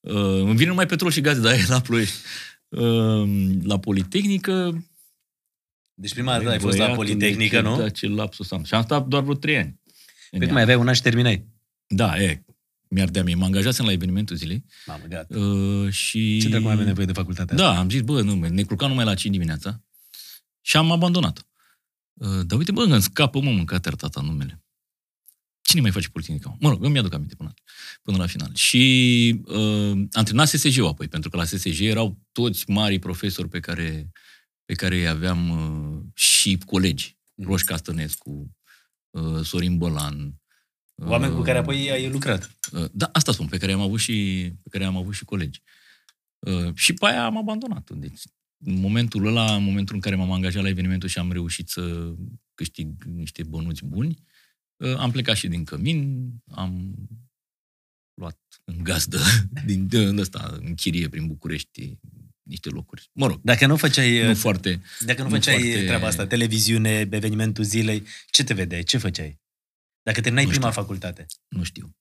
Uh, îmi vine numai petrol și gaze, dar e la Ploiești. Uh, la Politehnică... Deci prima dată ai fost la băiatul, Politehnică, ce- nu? Da, ce lapsus am. Și am stat doar vreo trei ani. în Păi ea. mai aveai un an și terminai. Da, e. Mi-ar de mie. Mă angajasem la evenimentul zilei. Mamă, gata. Uh, și... Ce dracu mai avem nevoie de facultatea asta? Da, am zis, bă, nu, ne culcam numai la 5 dimineața și am abandonat. Uh, dar uite, bă, îmi scapă, mă, mâncat tata numele. Cine mai face Politehnica? Mă rog, îmi aduc aminte până, până la final. Și uh, antrena SSG-ul apoi, pentru că la SSG erau toți mari profesori pe care, pe care îi aveam uh, și colegi. Roș Castănescu, uh, Sorin Bălan. Oameni cu care apoi ai lucrat. Uh, da, asta spun, pe care am avut și, pe care am avut și colegi. Uh, și pe aia am abandonat. Deci, în momentul ăla, în momentul în care m-am angajat la evenimentul și am reușit să câștig niște bănuți buni, uh, am plecat și din Cămin, am luat în gazdă din de ăsta, în chirie prin București niște locuri. Mă rog, Dacă nu făceai, nu foarte... dacă nu nu făceai foarte- treaba asta, televiziune, evenimentul zilei, ce te vedeai? Ce făceai? Dacă terminai Nu prima știu. facultate. Nu știu.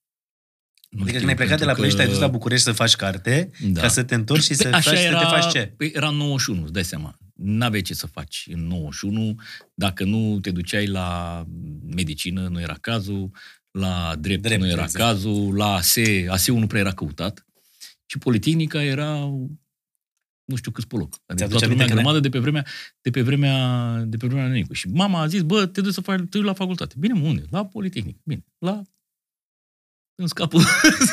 Nu Adică știu, când ai plecat de la pentru Ploiești, că- te-ai dus la București să faci carte, Da. ca să te întorci și să, Păi faci, să te faci ce? Păi era 91, îți dai seama. N-aveai ce să faci în 91 dacă nu te duceai la medicină, nu era cazul, la drept, Drept, nu era exact. cazul, la ASE, ASE-ul nu prea era căutat. Și Politehnica era nu știu câți pe loc. Adică Ți-aduce toată aminte lumea că ne- grămadă de pe vremea, de pe vremea, de pe vremea Nenicu. Și mama a zis, bă, te duci să faci, te duci la facultate. Bine, mă, unde? La Politehnică. Bine, la... Îmi scapă,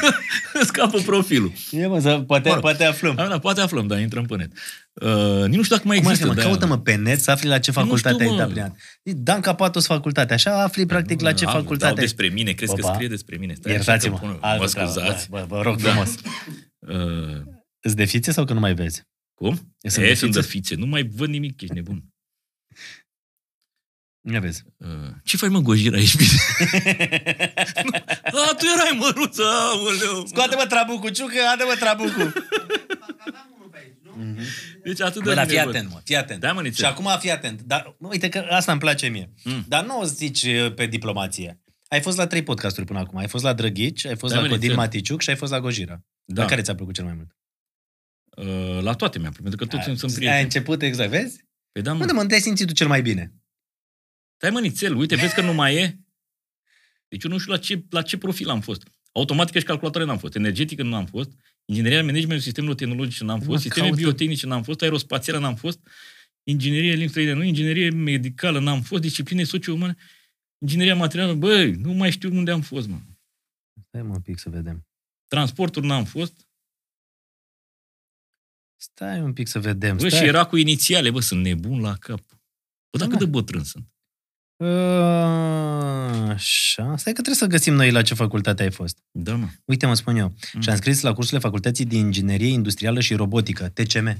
îmi scapă profilul. E, mă, să, poate, Mă rog. poate aflăm. Da, da, poate aflăm, dar intrăm pe net. Uh, nici nu știu dacă mai Cum există. mă, dar- caută-mă pe net să afli la ce Eu nu facultate știu, ai mă. dat prin an. Dan Capatos facultate. Așa afli practic la ce Da, facultate dau ai. despre mine, crezi că Opa. scrie despre mine? Stai Iertați-mă. așa că pun- altă Mă treabă. scuzați. Vă, vă rog Da. frumos. Uh, Îți de fițe sau că nu mai vezi? cum? E, E, sunt de sunt de fițe? fițe. Nu mai văd nimic, ești nebun. Nu vezi. Uh, ce faci, mă, Gojira, ești bine? A, tu erai măruță, aoleu. Scoate-mă trabucul, ciucă, adă-mă trabucul. Deci atât de Bă, dar bine fii văd. atent, mă, fii atent. Da, mă, nițel. Și acum fii atent. Dar, nu, uite că asta îmi place mie. Mm. Dar nu o zici uh, pe diplomație. Ai fost la trei podcasturi până acum. Ai fost la Drăghici, ai fost Da, la mă, Codin nițel. Maticiuc și ai fost la Gojira. Da. La care ți-a plăcut cel mai mult? Uh, la toate mi-a plăcut, pentru că toți sunt Ai prieteni. început exact, vezi? Păi da, mă. Unde mă, unde ai simțit tu cel mai bine? Stai mă, nițel, uite, vezi că nu mai e? Deci eu nu știu la ce, la ce profil am fost. Automatică și calculatoare n-am fost, energetică nu am fost, ingineria managementul sistemelor tehnologice n-am fost, Mă, sisteme caută. biotehnice n-am fost, aerospațială n-am fost, inginerie limbi străine nu, inginerie medicală n-am fost, discipline socio-umane, ingineria materială, băi, nu mai știu unde am fost, mă. Stai mă un pic să vedem. Transporturi n-am fost, Stai un pic să vedem. bă, Stai. și era cu inițiale, bă, sunt nebun la cap. Bă, dar Da, cât de mă. bătrân sunt? Uh, Așa. Stai că trebuie să găsim noi la ce facultate ai fost. Da, mă. Uite, mă spun eu. Mm. Și am scris la cursurile Facultății de Inginerie Industrială și Robotică, TCM.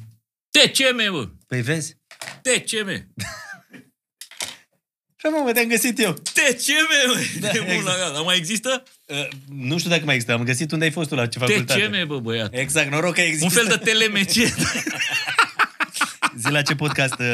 TCM, bă! Păi vezi? TCM! Și mă, te-am găsit eu. TCM, bă! Da, Nebun exact. la cap. Dar mai există? Uh, nu știu dacă mai există. Am găsit unde ai fost tu, la ce facultate. TCM, bă, băiat. Exact, noroc că există. Un fel de telemece. Zi la ce podcast, uh,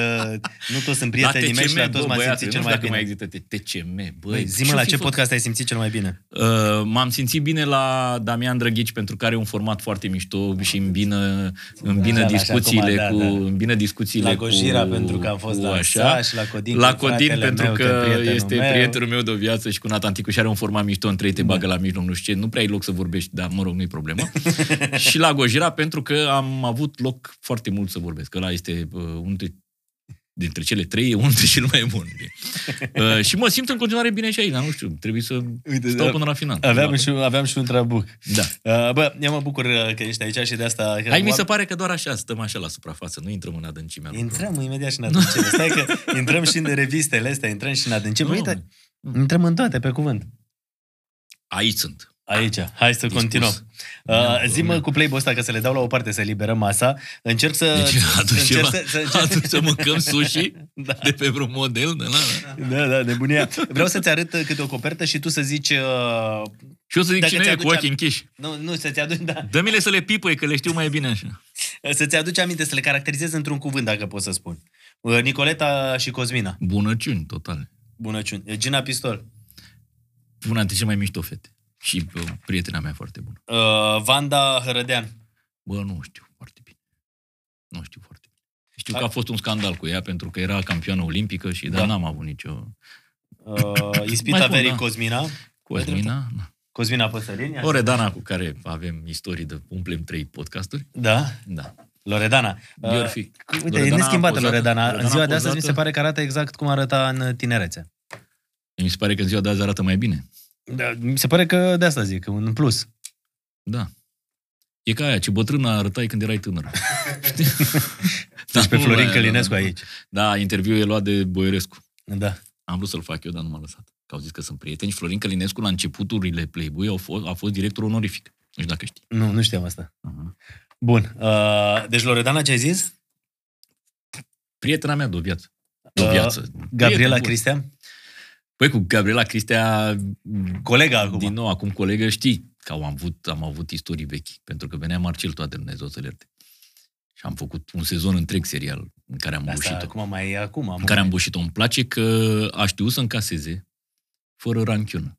nu toți sunt La prietenii mei și la TCM, toți bă, m-am băiat, simțit nu cel știu mai dacă bine. mai există TCM, băi. Băi, zi-mă ce-o la fi ce fost? podcast ai simțit cel mai bine. Uh, m-am simțit bine la Damian Drăghici pentru că are un format foarte mișto și îmbină, îmbină Da, da, și discuțiile acum, cu da, da. îmbină discuțiile La Gojira, cu, pentru că am fost cu la așa. așa, și la Codin, la cu Codin fratele pentru meu, că, că prietenul este meu. prietenul meu de o viață și cu Nathan Ticuș și are un format mișto între ei, te bagă la mijloc, nu știu ce, nu prea ai loc să vorbești, dar mă rog, nu-i problemă. și la Gojira pentru că am avut loc foarte mult să vorbesc, că ăla este uh, unul dintre dintre cele trei e unul dintre cele mai bune. uh, și mă simt în continuare bine și aici, dar nu știu, trebuie să Uite, stau da. până la final. Aveam și, aveam și un trabuc. Da. Uh, bă, eu mă bucur uh, că ești aici și de asta... Că Hai, mi oam- se pare că doar așa stăm așa la suprafață, nu intrăm în adâncimea lucrurilor. Intrăm imediat și în adâncime. Stai că intrăm și în revistele astea, intrăm și în adâncime. Nu, Uite, intrăm în toate, pe cuvânt. Aici sunt. Aici, hai să Dispus. continuăm. Da, Uh, zi-mă da. cu play ăsta, că să le dau la o parte, să liberăm masa. Încerc să... Deci aduci încerc ceva, să, să, încerc... aduci să mâncăm sushi Da. de pe vreun model de la... Da, da, nebunia. Vreau să-ți arăt uh, câte o copertă și tu să zici... Uh, Și eu să zic Dacă cine e ți-aduce cu ochii am- închiși. nu, nu, să-ți aduci, da, Dă-mi-le să le pipăi, că le știu mai bine așa. să-ți aduci aminte, să le caracterizezi într-un cuvânt, dacă pot să spun. Uh, Nicoleta și Cosmina. Bunăciuni, totale. Bunăciuni. Gina Pistol. Una dintre cele mai mișto fete. Și uh, prietena mea foarte bună. Uh, Vanda Hărădean. Bă, nu știu foarte bine. Nu știu foarte bine. Știu A- că a fost un scandal cu ea pentru că era campioană olimpică și dar Da. n-am avut nicio... Uh, Ispita Mai bun, Veri da. Cosmina. Cosmina, na. Cosmina Păsălini. așa. Loredana cu care avem istorii de umplem trei podcasturi. Da, Da. Loredana. Eu ar fi. Uite, e Loredana neschimbată a pozat- Loredana. În Loredana ziua a de astăzi mi pozat- se pare că arată exact cum arăta în tinerețe. Mi se pare că în ziua de azi arată mai bine. Da, mi se pare că de asta zic, un plus. Da. E ca aia, ce bătrână arătai când erai tânăr. Știi? Deci pe nu, Florin aia, Călinescu da, da. aici. Da, interviul e luat de Boierescu. Da. Am vrut să-l fac eu, dar nu m-a lăsat. Că au zis că sunt prieteni și Florin Călinescu, la începuturile Playboy, a fost, a fost director onorific. Nu știu dacă știi. Nu, nu știam asta. Uh-huh. Bun. Uh, deci Loredana ce ai zis? Prietena mea de o viață. De o Uh, viață. Gabriela Prieten bun. Cristian? Păi cu Gabriela Cristea, Colega acum. din nou, acum colegă, știi că am avut, am avut istorii vechi, pentru că venea Marcel toate Dumnezeu să ierte. Și am făcut un sezon întreg serial în care am Asta bușit-o. acum mai e acum. În care am bușit-o. Îmi place că a știut să încaseze fără ranchiună.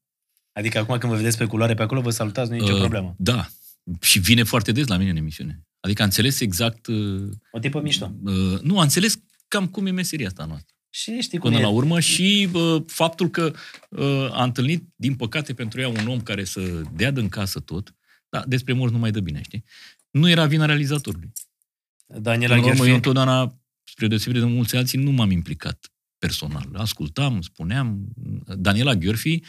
Adică acum când vă vedeți pe culoare pe acolo, vă salutați, nu e nicio Uh, problemă. Da. Și vine foarte des la mine în emisiune. Adică a înțeles exact... Uh, O tipă mișto. uh, nu, a înțeles cam cum e meseria asta noastră. Și știi cum Până e. la urmă și uh, faptul că uh, a întâlnit, din păcate pentru ea, un om care să dea în casă tot, da, despre morți nu mai dă bine, știi? Nu era vina realizatorului. Daniela Până la urmă, eu Gherfi. întotdeauna, spre deosebire de mulți alții, nu m-am implicat personal. Ascultam, spuneam. Daniela Gheorfi,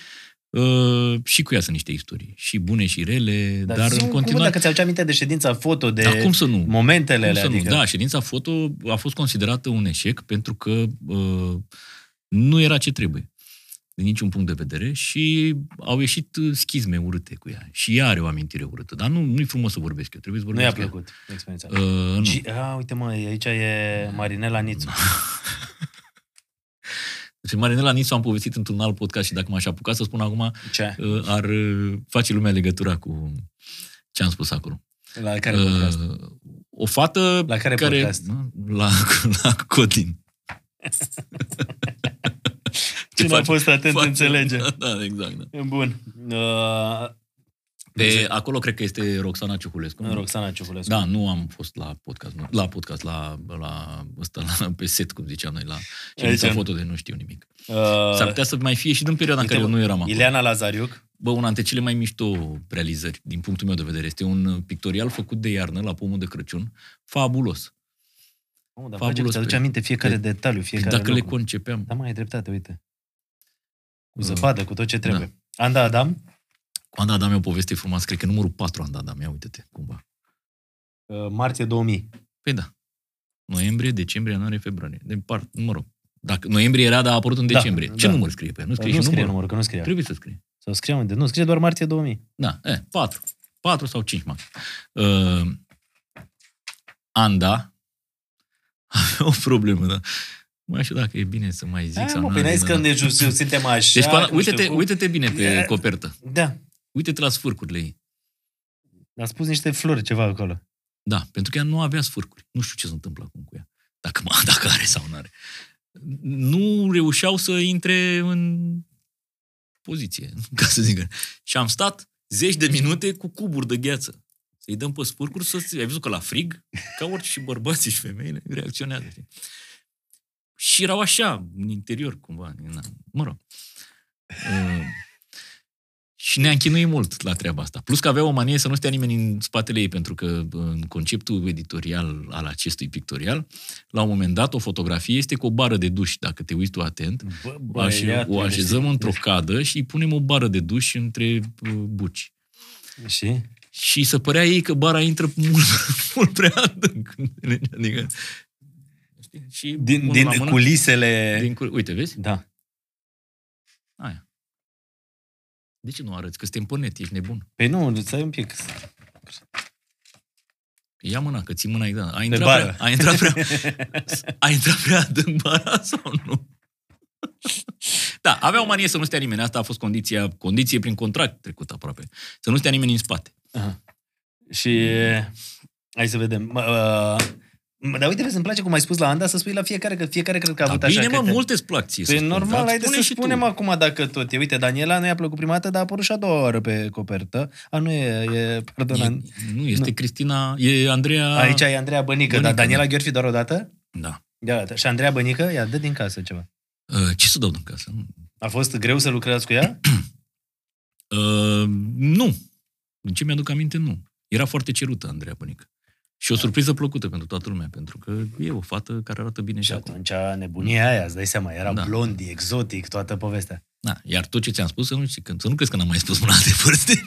uh, și cu ea sunt niște istorii. Și bune și rele, dar, dar zi-mi în cum, continuare... dacă ți-aduce aminte de ședința foto, de Dar cum să nu? momentele Cum alea, să adică. nu? Da, ședința foto a fost considerată un eșec pentru că uh, nu era ce trebuie din niciun punct de vedere și au ieșit uh, schizme urâte cu ea. Și ea are o amintire urâtă. Dar nu, nu-i frumos să vorbesc eu, trebuie să Nu vorbesc i-a eu. plăcut experiența. Uh, nu. G- a, uite mă, aici e Marinela Nițu. Deci Marinela Nisu am povestit într-un alt podcast și dacă m-aș apuca să spun acum, Ce? uh, ar uh, face lumea legătura cu ce am spus acolo. La care podcast? Uh, o fată La care care podcast? Nu? La, la Codin. Cine a face- fost atent face- înțelege. Da, da, exact. Da. Bun. Uh, Pe, acolo cred că este Roxana Ciuculescu. nu? Roxana Ciuculescu. Da, nu am fost la podcast, nu, la podcast, la, la, ăsta, la, pe set, cum ziceam noi, la ședința Aici. foto de nu știu nimic. Uh, S-ar putea să mai fie și din perioada în uite, care eu bă, nu eram acolo. Ileana Lazariuc. Bă, una dintre cele mai mișto realizări, din punctul meu de vedere, este un pictorial făcut de iarnă la pomul de Crăciun, fabulos. Oh, dar Fabulos place că ți-aduce pe- aminte fiecare pe- detaliu, Păi fiecare dacă le lucru. concepeam. Da, mai ai dreptate, uite. Cu Uh, zăpadă, cu tot ce trebuie. Anda Adam, Cu Anda Adam e o poveste frumoasă, cred că numărul 4 Anda Adam, ia uite-te, cumva. uh, martie 2000. Păi da. Noiembrie, decembrie, ianuarie, februarie. De part, mă rog. Dacă noiembrie era, dar a apărut în Da, decembrie. Ce da. număr scrie pe ea? Nu scrie nu și scrie numărul? numărul, că nu scrie. Trebuie să scrie. Sau scrie unde? Nu, scrie doar martie 2000. Da, e, 4. 4 sau 5 max. Uh, Anda avea o problemă, da. Mai știu dacă e bine să mai zic Da, sau mă, nu. păi n-ai zis da. că ne just, suntem așa. Deci, pana, că nu știu uite-te, cum. uite-te bine pe Da. copertă. Da, Uite-te la sfârcurile ei. a spus niște flori ceva acolo. Da, pentru că ea nu avea sfârcuri. Nu știu ce se întâmplă acum cu ea. Dacă, dacă are sau nu are. Nu reușeau să intre în poziție, ca să zic. Și am stat zeci de minute cu cuburi de gheață. Să-i dăm pe spurcuri să... Ai văzut că la frig, ca orice și bărbații și femeile, reacționează. Știi? Și erau așa, în interior, cumva. Na, Mă rog. Uh, și ne-a închinuit mult la treaba asta. Plus că avea o manie să nu stea nimeni în spatele ei, pentru că în conceptul editorial al acestui pictorial, la un moment dat, o fotografie este cu o bară de duș, dacă te uiți tu atent. Bă, O, așe, băiatule, o așezăm știi? într-o cadă și îi punem o bară de duș între uh, buci. Și? Și să părea ei că bara intră mult, mult prea adânc. Adică, știi? și Din, unul din la mână, culisele... din cul- Uite, vezi? Da. De ce nu arăți? Că suntem pe net, ești nebun. Păi nu, stai un pic. Ia mâna, că ții mâna exact. A Pe intrat, bară. prea, a intrat prea, a intrat prea adânc bara sau nu? Da, avea o manie să nu stea nimeni. Asta a fost condiția, condiție prin contract trecut aproape. Să nu stea nimeni în spate. Aha. Și hai să vedem. Mă, uh, mă, dar uite, vezi, îmi place cum ai spus la Anda să spui la fiecare, că fiecare cred că a Da, avut bine, așa. mă, câte- multe îți plac ție să Păi spun, normal, dar haide spune să și spunem tu. acum dacă tot e. Uite, Daniela nu i-a plăcut prima dată, dar a apărut și a doua oară pe copertă. A, nu e, e pardon, E, nu, este Nu. Cristina, e Andreea... aici e Andreea Bănică, Bănică, dar Daniela da. Gheorfi doar o dată? Da. Da, și Andreea Bănică, ia, dă din casă ceva. Uh, ce să dau din casă? A fost greu să lucrați cu ea? Uh, nu. Din ce mi-aduc aminte, nu. Era foarte cerută Andreea Bănică. Și o surpriză plăcută pentru toată lumea, pentru că e o fată care arată bine și Și acum. atunci nebunia aia, îți dai seama, era Da. blondi, exotic, toată povestea. Da, iar tot ce ți-am spus, să nu, știi, când, să nu crezi că n-am mai spus până alte părți.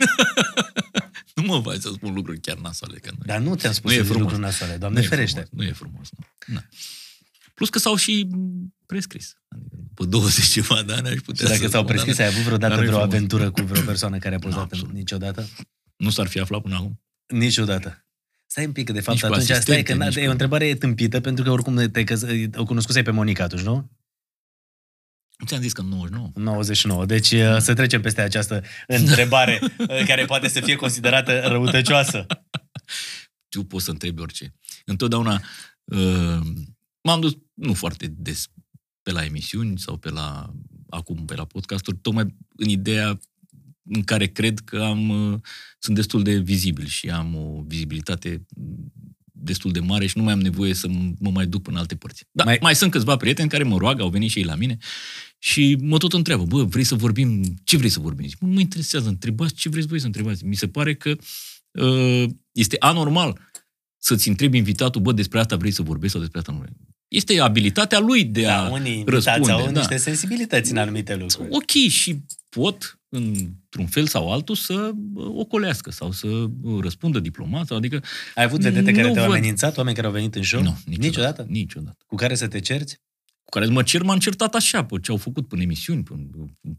nu mă faci să spun lucruri chiar nasoale. Că nu, Dar nu ți-am spus Nu e să zici frumos. lucruri nasoale, Doamne nu e ferește. frumos, nu e frumos. Nu. Na. Plus că s-au și prescris. Adică după 20 ceva de ani aș putea Și dacă să s-au spun, prescris, dar ai avut vreodată dar nu e vreo frumos. aventură cu vreo persoană care a pozat absolut. niciodată? Nu s-ar fi aflat până acum. Niciodată. Stai un pic, că de fapt Nici cu atunci stai asistente, că nici e cu- o întrebare tâmpită, pentru că oricum te căs- o cunoscusei pe Monica atunci, nu? Ți-am zis că în 99. În 99. Deci uh, să trecem peste această întrebare uh, care poate să fie considerată răutăcioasă. tu poți să întrebi orice. Întotdeauna uh, m-am dus, nu foarte des, pe la emisiuni sau pe la, acum pe la podcasturi, tocmai în ideea în care cred că am, uh, sunt destul de vizibil și am o vizibilitate mm, destul de mare și nu mai am nevoie să m- mă mai duc până alte părți. Da, Mai- mai... mai sunt câțiva prieteni care mă roagă, au venit și ei la mine și mă tot întreabă, bă, vrei să vorbim, ce vrei să vorbim? Zic, "Mă, mă interesează, întrebați ce vreți voi să întrebați. Mi se pare că uh, este anormal să-ți întrebi invitatul, bă, despre asta vrei să vorbești sau despre asta nu vrei. Este abilitatea lui de Da, a unii invitați răspunde. au da. niște sensibilități în anumite lucruri. Ok, și pot, într-un fel sau altul, să uh, ocolească sau să uh, răspundă diplomat. Sau, adică, Ai avut vedete care Nu te-au văd. amenințat, oameni care au venit în show? nu, niciodată. niciodată? Niciodată. Cu care să te cerți? Cu care mă cer, m-am certat așa, pe ce au făcut până emisiuni, până,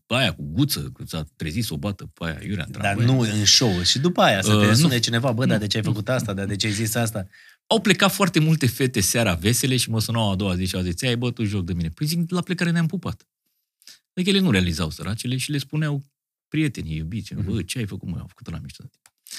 pe aia cu guță, că s-a trezit să o bată pe aia iurea în Dar tramvai. nu în show. Și după aia să te Uh, sune nu. cineva, bă, dar Nu. de ce ai făcut asta, dar de ce ai zis asta? Au plecat foarte multe fete seara vesele și mă sunau a doua zi și au zis, ai bătut joc de mine. Păi zic, la plecare ne-am pupat. Adică ele nu realizau săracele și le spuneau prietenii, iubiți, Mhm. bă, ce ai făcut, mă, am făcut la mișto.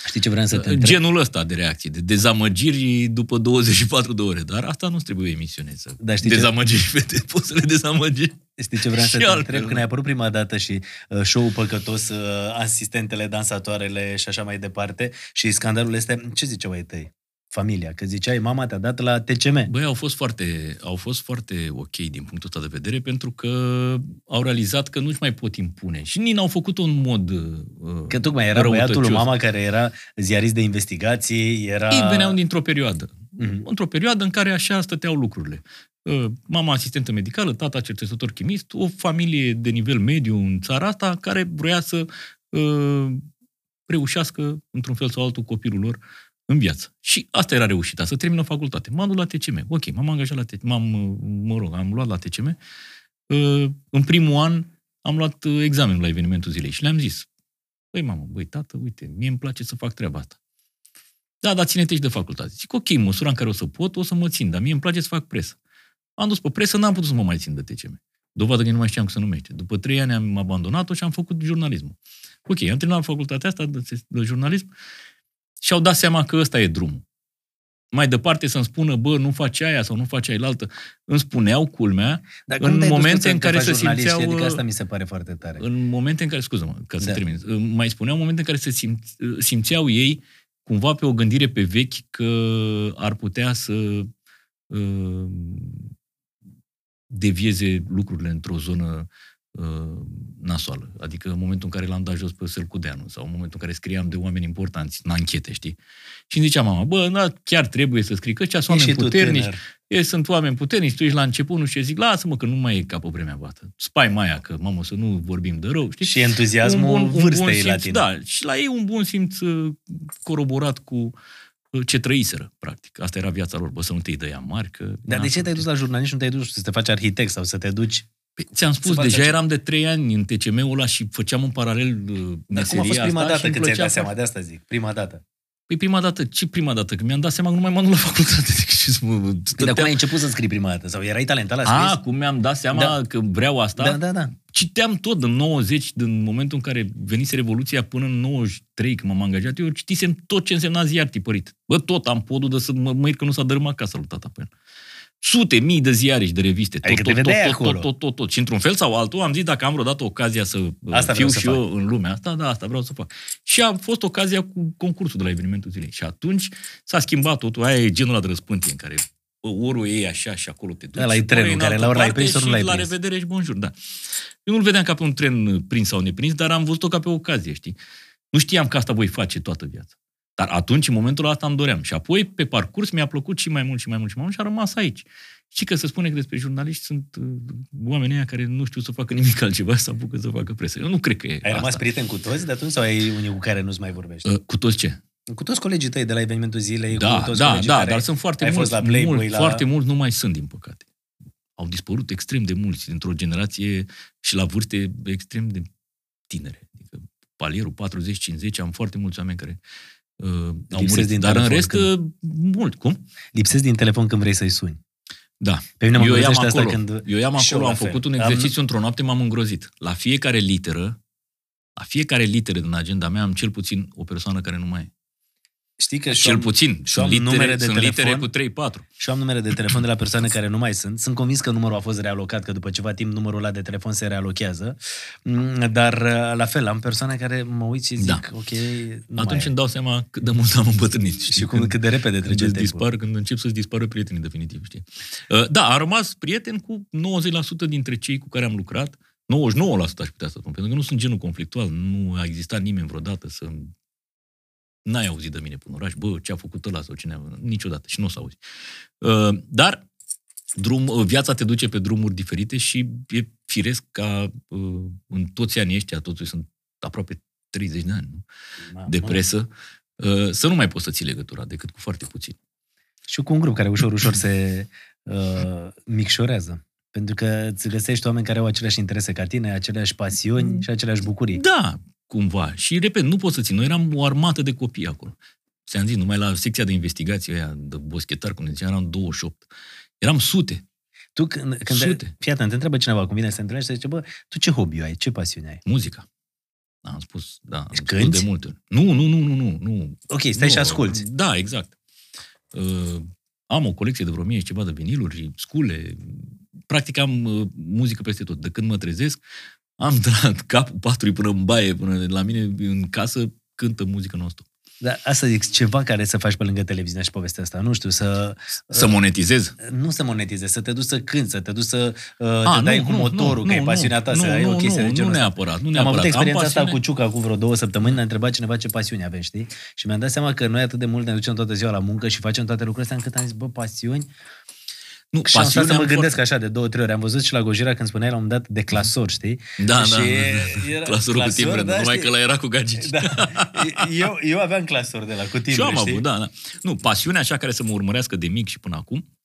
Știi ce vreau să te întreb? Genul ăsta de reacții, de dezamăgiri după 24 de ore. Dar asta nu trebuie emisiune să Dar știi ce- dezamăgiri fete, poți să le dezamăgi. Știi ce vreau să Și te altfel. întreb? Când ai apărut prima dată și uh, show-ul păcătos, uh, asistentele, dansatoarele și așa mai departe, și scandalul este, ce ziceau ai tăi? Familia, că ziceai, mama te-a dat la TCM. Băi, au fost foarte, au fost foarte ok din punctul ăsta de vedere, pentru că au realizat că nu-și mai pot impune. Și nici n-au făcut-o în mod uh, Că tocmai era băiatul lui răutăcios. mama care era ziarist de investigații, era... Ei veneau dintr-o perioadă. Mhm. Într-o perioadă în care așa stăteau lucrurile. Uh, Mama asistentă medicală, tata cercetător chimist, o familie de nivel mediu în țara asta care vrea să uh, reușească, într-un fel sau altul, copilul lor în viață. Și asta era reușita, să termină facultate. M-am dus la TCM. Ok, m-am angajat la TCM, m-am, uh, mă rog, am luat la TCM. Uh, În primul an am luat uh, examenul la evenimentul zilei și le-am zis, băi mamă, băi tată, uite, mie îmi place să fac treaba asta. Da, dar ține-te și de facultate. Zic, ok, în măsura în care o să pot, o să mă țin, dar mie îmi place să fac presă. Am dus pe presă, n-am putut să mă mai țin de TCM. Dovadă că nu mai știam cum se numește. După trei ani am abandonat-o și am făcut jurnalismul. Ok, am terminat facultatea asta de, de jurnalism și au dat seama că ăsta e drumul. Mai departe să-mi spună, bă, nu faci aia sau nu faci aia altă. Îmi spuneau, culmea, Dar în cum te-ai dus momente tu să în te care faci se jurnalist? simțeau, Adică uh, asta mi se pare foarte tare. în momente în care, scuză-mă, ca să Da. termin, mai spuneau momente în care se simt, simțeau ei cumva pe o gândire pe vechi că ar putea să uh, devieze lucrurile într-o zonă uh, nasoală. Adică în momentul în care l-am dat jos pe Sălcudeanu sau în momentul în care scriam de oameni importanți în anchete, știi? Și îmi zicea mama, bă, da, chiar trebuie să scrii, că ăștia sunt Ești oameni și tu puternici, tânăr. ei sunt oameni puternici, tu ești la început, nu știu ce zic, lasă-mă că nu mai e ca pe vremea bată. Spai mai aia, că mamă, să nu vorbim de rău, știi? Și entuziasmul vârstei la simț, tine. Da, și la ei un bun simț uh, coroborat cu uh, ce trăiseră, practic. Asta era viața lor, bă, să nu te-i dăia mari, că... Dar de ce te-ai dus la jurnalist și nu te-ai dus să te faci arhitect sau să te duci? Păi, ți-am spus, faci deja așa? eram de trei ani în TCM-ul ăla și făceam în paralel uh, Dar meseria cum a fost prima asta dată și îmi când ți-ai plăcea dat seama? foarte- De asta zic, prima dată. Păi prima dată, ce prima dată? Că mi-am dat seama că nu mai m-am dus la facultate. Deci, ce să mă, Păi, dar stăteam- cum ai început să scrii prima dată? Sau erai talentat la scris? A, cum mi-am dat seama Da. că vreau asta? da, da, da. citeam tot în 90, din momentul în care venise Revoluția până în 93, când m-am angajat, eu citisem tot ce însemna ziar tipărit. Bă, tot am podul de să mă mă că nu s-a dărâmat casa lui tata pe el. Sute, mii de ziare și de reviste. Tot, Adică te tot, tot, vedeai tot, acolo. tot, tot, tot, tot. Și într-un fel sau altul am zis, dacă am vreodată ocazia să Asta asta vreau fiu să și eu în lumea asta, da, asta vreau să fac. Și a fost ocazia cu concursul de la evenimentul zilei. Și atunci s-a schimbat totul. Aia e genul ăla de răspântie în care bă, orul e așa și acolo te duci. Ăla e trenul ori în care altă la ori l-ai parte prins, ori nu și l-ai la prins. revedere și bonjour, da. Eu nu-l vedeam ca pe un tren prins sau neprins, dar am văzut-o ca pe o ocazie, știi? Nu știam că asta voi face toată viața. Dar atunci, în momentul ăsta, îmi doream. Și apoi, pe parcurs, mi-a plăcut și mai mult și mai mult și mai mult și a rămas aici. Și că se spune că despre jurnaliști sunt uh, oamenii aia care nu știu să facă nimic altceva, să apucă să facă presă. Eu nu cred că e Ai rămas asta. prieten cu toți de atunci sau ai unii cu care nu-ți mai vorbești? Uh, Cu toți ce? Cu toți colegii tăi de la evenimentul zilei, Da, cu toți da, colegii da, care dar sunt foarte ai mulți, fost la Playboy, mulți la... foarte mulți nu mai sunt, din păcate. Au dispărut extrem de mulți dintr-o generație și la vârste extrem de tinere. Adică palierul 40-50, am foarte mulți oameni care uh, au Lipsesc murit. din Dar în telefon rest, când- uh, mult. Cum? Lipsesc din telefon când vrei să-i suni. Da. Pe mine mă Eu i-am îngrozește asta acolo. când... Eu i-am Și eu acolo, la am fel. făcut un Am- exercițiu într-o noapte, m-am îngrozit. La fiecare literă, la fiecare literă din agenda mea am cel puțin o persoană care nu mai e. Știi că și Cel am- puțin. și am Sunt litere, numere de sunt litere telefon. cu 3-4. Și am numere de telefon de la persoane care nu mai sunt. Sunt convins că numărul a fost realocat, că după ceva timp numărul ăla de telefon se realochează. Mm, Dar uh, la fel, am persoane care mă uit și zic, Da. ok, nu Atunci mai îmi dau seama cât de mult am îmbătrânit. e. Și cum, cât de repede când trece îți timpul. dispar, când încep să-ți dispară prietenii definitiv, știi? Uh, Da, am rămas prieten cu 90% dintre cei cu care am lucrat. 99% aș putea să spun, pentru că nu sunt genul conflictual, nu a existat nimeni vreodată să n-ai auzit de mine până în oraș, bă, ce a făcut ăla sau cine a... Niciodată și nu o să auzi. Uh, Dar drum, uh, viața te duce pe drumuri diferite și e firesc ca uh, în toți anii ăștia, totuși sunt aproape 30 de ani, nu? Mamă. de presă, uh, să nu mai poți să ții legătura decât cu foarte puțin. Și cu un grup care ușor, ușor se uh, micșorează. Pentru că îți găsești oameni care au aceleași interese ca tine, aceleași pasiuni și aceleași bucurii. Da, cumva. Și, repet, nu pot să țin. Noi eram o armată de copii acolo. Ți-am zis, numai la secția de investigație aia, de boschetar, cum ne ziceam, eram 28. Eram sute. Tu când, când Sute. fii atent, te întreabă cineva cum vine să te întâlnești și zice, bă, tu ce hobby ai, ce pasiune ai? Muzica. Da, am spus, da, am spus Cânti? de multe ori. Nu, nu, nu, nu, nu. nu. Ok, stai nu, și asculti. Da, exact. Uh, am o colecție de vreo mie și ceva de viniluri, scule. Practic am uh, muzică peste tot. De când mă trezesc, am de la capul patru până în baie, până la mine în casă, cântă muzică nostru. Dar asta zic, ceva care să faci pe lângă televiziune și povestea asta. Nu știu, să... Să monetizez? Nu să monetizezi, să te duci să cânti, să te duci să uh, A, te dai nu, cu nu, motorul, nu, că e nu, pasiunea ta, nu, să ai nu, o chestie nu, de genul nu ăsta. neapărat, nu Am neapărat. avut experiența asta pasiune- cu Ciuca acum vreo două săptămâni, ne-a întrebat cineva ce pasiune avem, știi? Și mi-am dat seama că noi atât de mult ne ducem toată ziua la muncă și facem toate lucrurile astea, încât am zis, bă, pasiuni. Nu, Și am stat să pasiunea mă am gândesc foarte- așa de două, trei ori. Am văzut și la Gojira când spuneai la un moment dat de clasor, știi? Da, și da, da, era- da. Clasorul cu clasor, timbre, da, numai știi? că la era cu gagici. Da. Eu, eu aveam clasori de la cu timbre, Și eu am știi? avut, da, da. Nu, pasiunea așa care să mă urmărească de mic și până acum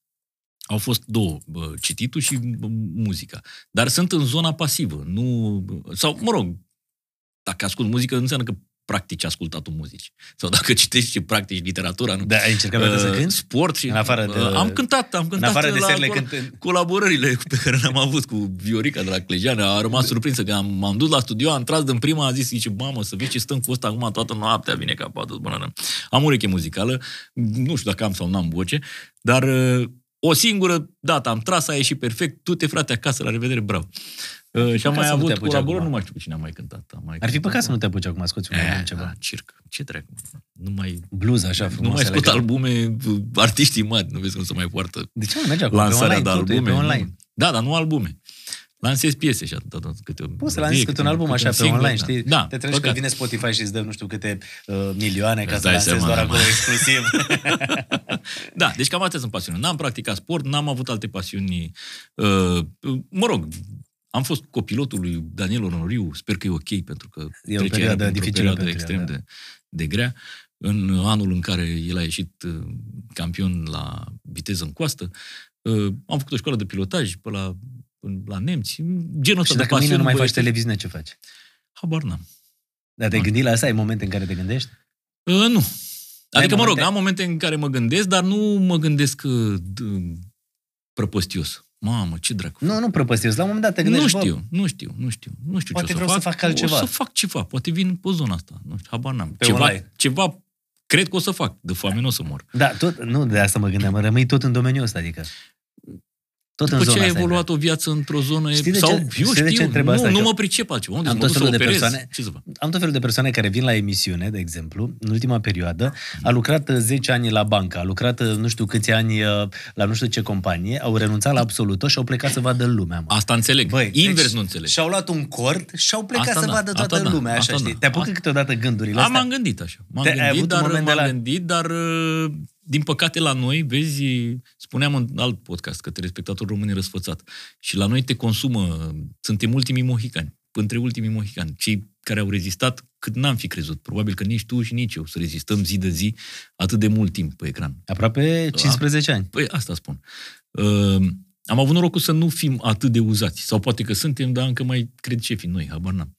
au fost două, bă, cititul și bă, muzica. Dar sunt în zona pasivă, nu... Sau, mă rog, dacă ascult muzică, nu înseamnă că practici ascultatul muzici. Sau dacă citești și practici literatura, nu. Da, ai încercat vreodată să Uh, cânti? Sport și... În afară de- Uh, Am cântat, am cântat afară de la serile col- când- colaborările pe care le-am avut cu Viorica de la Clejeană. A rămas surprinsă că am, m-am dus la studio, am tras din prima, a zis, zice, mamă, să vezi ce stăm cu ăsta acum toată noaptea, vine capatul. Bună, am ureche muzicală, nu știu dacă am sau n-am voce, dar uh, o singură dată am tras, a ieșit perfect, tu te frate acasă, la revedere, bravo. Uh, și am păcat mai să nu te avut apuci colaborări, acum. nu mai știu cu cine am mai cântat. Am mai Ar fi cântat păcat să cu- nu te apuci acum, scoți un album Eh, ceva. da, circ. Ce treacă? Nu mai, Blues așa frumos. nu mai scot elegant. albume, artiștii mari, nu vezi cum se mai poartă De ce nu merge acum? Pe lansarea online, de totul e albume. pe nu. online. Da, dar nu albume. Lansez piese și atât, atât câte o Poți să melodie, lansezi câte un album așa pe single, online, da. știi? Da, Te treci că păcat. vine Spotify și îți dă nu știu câte uh, milioane ca Îți să dai lansezi seama, doar da, acolo mă. exclusiv. Da, deci cam atât sunt pasiuni. N-am practicat sport, n-am avut alte pasiuni. Uh, mă rog, am fost copilotul lui Daniel Onoriu, sper că e ok, pentru că E o trece perioadă printr-o dificilă perioadă pentru el, extrem da. de, de grea. În anul în care el a ieșit uh, campion la viteză în coastă, uh, am făcut o școală de pilotaj pe la, la nemți, genul ăsta și de dacă mâine pasiuni. nu mai faci băiețești. televiziune, ce faci? Habar n-am. Dar te-ai gândit la asta? Ai momente în care te gândești? Uh, nu. Adică, mă rog, momente? am momente în care mă gândesc, dar nu mă gândesc uh, d- prăpăstios. Mamă, ce dracu. Nu, nu prăpăstios. La un moment dat te nu gândești, bă, știu, nu știu, nu știu. Nu știu Poate ce o vreau să să fac. fac altceva. O să fac ceva, poate vin pe zona asta. Nu știu, habar n-am. Pe ceva, online. ceva, cred că o să fac. De foame nu o să mor. Da, tot, nu de asta mă gândeam, mă rămâi tot în domeniul ăsta, adică. Tot în După zona ce a asta. evoluat o viață într-o zonă... Știi de sau, ce- eu știi de ce știu, întreb nu, asta? nu Că mă pricep altceva. Unde am să tot mă duc felul să de operez? persoane- Ce să fac? Am tot felul de persoane care vin la emisiune, de exemplu, în ultima perioadă, a lucrat uh, 10 ani la bancă, a lucrat uh, nu știu câți ani uh, la nu știu ce companie, au renunțat la absolut tot și au plecat să vadă lumea. Mă. Asta înțeleg. Băi, Invers deci nu înțeleg. Și-au luat un cord și au plecat Asta să da, vadă toată asta da, lumea, așa, asta știi? da. Te apucă Asta- câteodată gândurile Am, astea? m-am gândit așa. M-am Te- ai gândit, avut un dar, moment de m-am la- gândit, dar uh, din păcate la noi, vezi, spuneam în alt podcast că te respectator român e răsfățat. Și la noi te consumă, suntem ultimii mohicani, între ultimii mohicani, cei care au rezistat cât n-am fi crezut. Probabil că nici tu și nici eu să rezistăm zi de zi atât de mult timp pe ecran. Aproape 15 ani. Păi asta spun. Uh, am avut norocul să nu fim atât de uzați. Sau poate că suntem, dar încă mai cred șefii noi, habar n-am.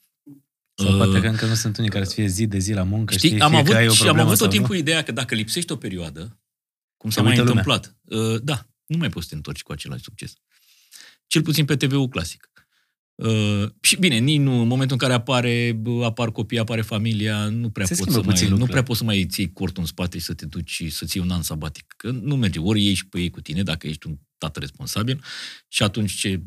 Sau uh, poate că încă nu sunt unii care să fie zi de zi la muncă, știi, știi am fie avut, că ai o și am problemă avut tot sau nu. timpul ideea că dacă lipsești o perioadă, cum s-a Se mai uită lumea. întâmplat, uh, da, nu mai poți să te întorci cu același succes. Cel puțin pe TV-ul clasic. Uh, și bine, nici nu, în momentul în care apare, bă, apar copii, apare familia, nu prea, Se poți schimbă să, mai, puțin nu lucrurile. prea poți să mai ții cortul în spate și să te duci și să ții un an sabatic. Că nu merge. Ori ieși și pe ei cu tine, dacă ești un tată responsabil, și atunci ce,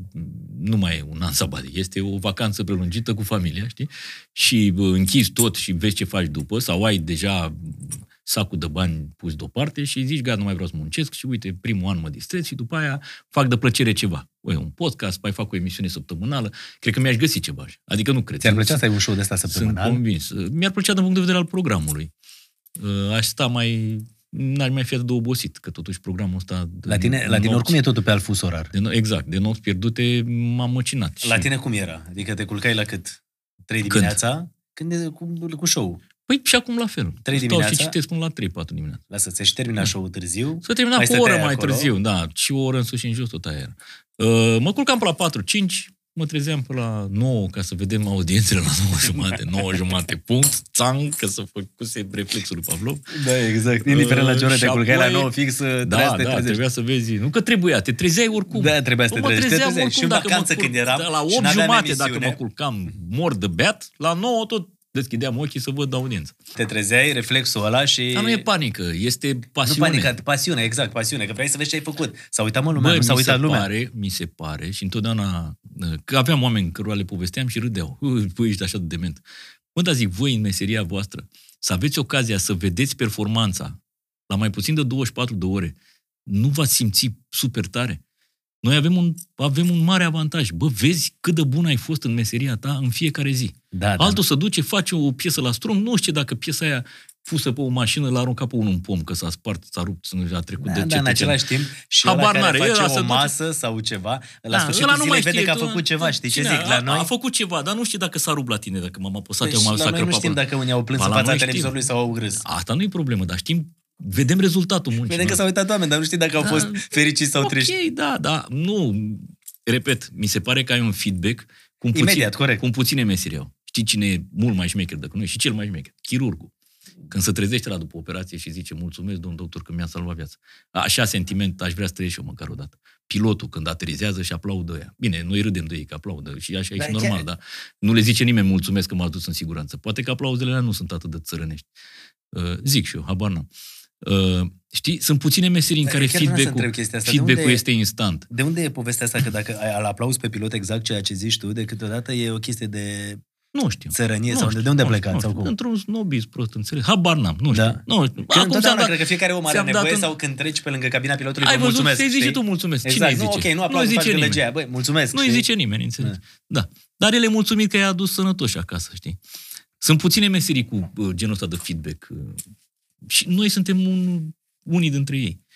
nu mai e un an sabatic. Este o vacanță prelungită cu familia, știi? Și bă, închizi tot și vezi ce faci după, sau ai deja sacul de bani pus deoparte și zici, gata, nu mai vreau să muncesc și uite, primul an mă distrez și după aia fac de plăcere ceva. Oi, un podcast, mai fac o emisiune săptămânală, cred că mi-aș găsi ceva. așa. Adică nu cred. Ți-ar plăcea Sunt- să ai un show de ăsta Sunt săptămânal? convins. Mi-ar plăcea din punct de vedere al programului. Uh, Aș sta mai... N-ar mai fi atât de obosit, că totuși programul ăsta... de- La tine, la tine nopți- oricum e totul pe alt fus orar. De, no- exact, de nopți pierdute m-am măcinat. La Și- tine cum era? Adică te culcai la cât? 3 Când? dimineața? Când e cu, cu show Păi și acum la fel. Trei Stau dimineața? și citesc până la 3-4 dimineața. Lasă, ți-și termina show-ul târziu. Să termina Mai cu o stăteai oră mai acolo? târziu, da. Și o oră în sus și în jos tot aia era. Uh, mă culcam pe la 4-5, mă trezeam pe la 9 ca să vedem audiențele la 9 jumate, 9 jumate, punct, țang, că să făcuse reflexul lui Pavlov. Da, exact. Indiferent la ce oră Și te culcai la apoi- 9 fix, trebuia Da, să te da, trezești. trebuia să vezi. Nu că trebuia, te trezeai oricum. Da, trebuia să Bă, te mă trezești. Te trezeam trezeai. oricum Și în dacă mă vacanță culc- când eram da, la și 8 n-aveam jumate dacă emisiune. mă culcam mor de beat, la 9 tot deschideam ochii să văd audiență. Te trezeai, reflexul ăla și... Dar nu e panică, este Nu pasiune. panică, pasiune, exact, pasiune, că vrei să vezi ce ai făcut. S-a uitat mă lumea, Bă, nu s-a mi uitat se lumea. pare, mi se pare, și întotdeauna, că aveam oameni cărora le povesteam și râdeau. Ui, Băi, ești așa de dement. Mă, dar zic, voi în meseria voastră, să aveți ocazia să vedeți performanța la mai puțin de 24 de ore, nu v-ați simți super tare? Noi avem un, avem un mare avantaj. Bă, vezi cât de bun ai fost în meseria ta în fiecare zi. Da, da. Altul se duce, face o piesă la strum, nu știe dacă piesa aia pusă pe o mașină, l-a aruncat pe unul în pom, că s-a spart, s-a rupt, a trecut Da, de da, ce în același timp și Habar ăla care n-are, face ăla se o duce- masă sau ceva, la Da, sfârșitul ăla nu zilei mai vede știe, că a tu- făcut ceva, știi ce Cine? zic? La a, noi, a făcut ceva, dar nu știe dacă s-a rupt la tine, dacă m-am apăsat Deci, eu, m-am la noi nu sacrat știm pe dacă unii au plâns Ba, în la fața noi știm. televizorului sau au râs. Asta nu e problemă, dar știm, vedem rezultatul muncii. Vedem că s-au uitat oameni, dar nu știi dacă au Da. fost fericiți sau ok, triști. da, da, nu, repet, mi se pare că ai un feedback cum, puțin, Imediat, corect. cum puține meseri au. Știi cine e mult mai șmecher decât noi și cel mai șmecher? Chirurgul. Când se trezește la după operație și zice mulțumesc, domn doctor, că mi-a salvat viața. Așa sentiment aș vrea să trăiesc și eu măcar o dată. Pilotul când aterizează și aplaudă ea. Bine, noi râdem de ei că aplaudă și așa e Da, și chiar- normal, dar nu le zice nimeni mulțumesc că m-a dus în siguranță. Poate că aplauzele alea nu sunt atât de țărănești. Uh, zic și eu, habar n-am. Uh, știi, sunt puține meserii în Dar care chiar vreau să feedback-ul, întreb chestia asta. De feedback-ul unde e- este instant. De unde e povestea asta că dacă ai- îl aplauzi pe pilot exact ceea ce zici tu, de câteodată e o chestie de Nu știu. țărănie Nu sau știu, de unde nu plecați știu, sau nu cum? știu. Într-un snobism prost înțeles. Habar n-am, nu știu. Da. Nu știu. Că ți-am întotdeauna dat- cred că fiecare om are ți-am dat nevoie în- sau când treci pe lângă cabina pilotului, Ai vă văzut, mulțumesc, să-i zici și știi? tu mulțumesc. Cine Exact, îi nu, zice? ok, nu aplauzi, îi faci zice nimeni. gălăgia, băi, mulțumesc, Nu îi știi? zice nimeni, înțelegi? Da. Dar el e mulțumit că i-a adus sănătoși acasă, știi? Sunt puține meserii cu uh, genul ăsta de feedback. uh, Și noi suntem un, unii dintre ei.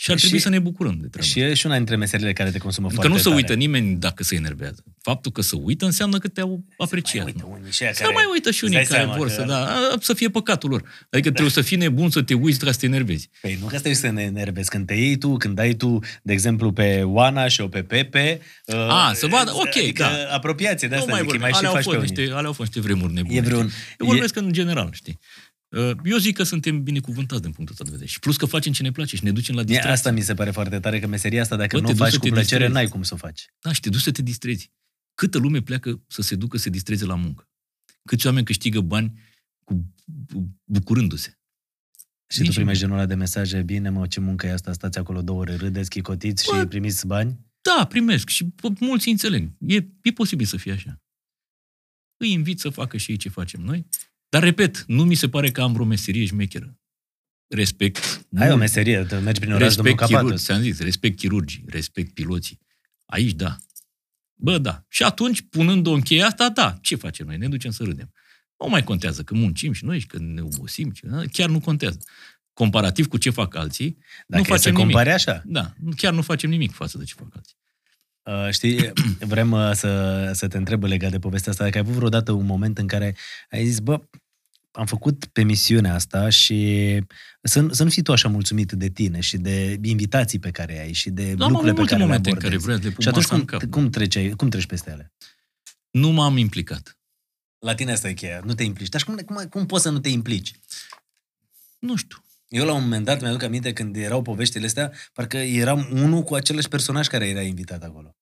Și ar Și- trebui să ne bucurăm de treaba. Și e și una dintre meserile care te consumă Că foarte nu se tare. uită nimeni dacă se enervează. Faptul că se uită înseamnă că te-au apreciat. Mai uită nu? unii și aia Să care- mai uită și îți unii dai care seama vor că- să, da, a, să fie păcatul lor. Adică trebuie să fii nebun să te uiți ca să te enervezi. Păi nu că stai să ne enervezi. Când te iei tu, când dai tu, de exemplu, pe Oana și o pe Pepe... uh, A, să vadă, ok, adică da. apropiație de Nu asta, mai adică îi vorbim. mai și alea, au faci pe fost unii. niște, alea au fost niște vremuri nebune. E vreun- știi? Eu vorbesc în general, știi? Uh, Eu zic că suntem binecuvântați din punctul ăsta de vedere. Și plus că facem ce ne place și ne ducem la Mie distracție. asta mi se pare foarte tare, că meseria asta, dacă Bă, nu te o duci faci să cu te plăcere, distrezi. n-ai cum să o faci. Da, și te duci să te distrezi. Câtă lume pleacă să se ducă să se distreze la muncă? Câți oameni câștigă bani cu, bu- bucurându-se? Și Nici tu primești genul ăla de mesaje, bine mă, ce muncă e asta, stați acolo două ore, râdeți, chicotiți și Bă. primiți bani? Da, primesc și bă, mulți înțeleg. E, e posibil să fie așa. Îi invit să facă și ei ce facem noi. Dar, repet, nu mi se pare că am vreo meserie șmecheră. Respect. Ai o mult. meserie, te mergi prin oraș, domnul Respect Capatos. chirurgi, ți-am zis, respect chirurgii, respect piloții. Aici, da. Bă, da. Și atunci, punând-o în cheia asta, da, ce facem noi? Ne ducem să râdem. Nu mai contează că muncim și noi și că ne obosim. Și, da, chiar nu contează. comparativ cu ce fac alții, Dacă nu e să facem nimic. compari așa. Da, chiar nu facem nimic față de ce fac alții. Uh, știi, vrem uh, să, să te întreb legat de povestea asta, dacă ai avut vreodată un moment în care ai zis, bă, am făcut pe misiunea asta și să, nu- să nu fii tu așa mulțumit de tine și de invitații pe care ai și de Da, am lucrurile avut pe care multe le momente în abordezi. care vreau să le pun și atunci masa în cum, cap. cum, treci, cum treci peste ele? Nu m-am implicat. La tine asta e cheia, nu te implici. Dar și cum, cum, cum poți să nu te implici? Nu știu. Eu la un moment dat mi-aduc aminte când erau poveștile astea, parcă eram unul cu același personaj care era invitat acolo.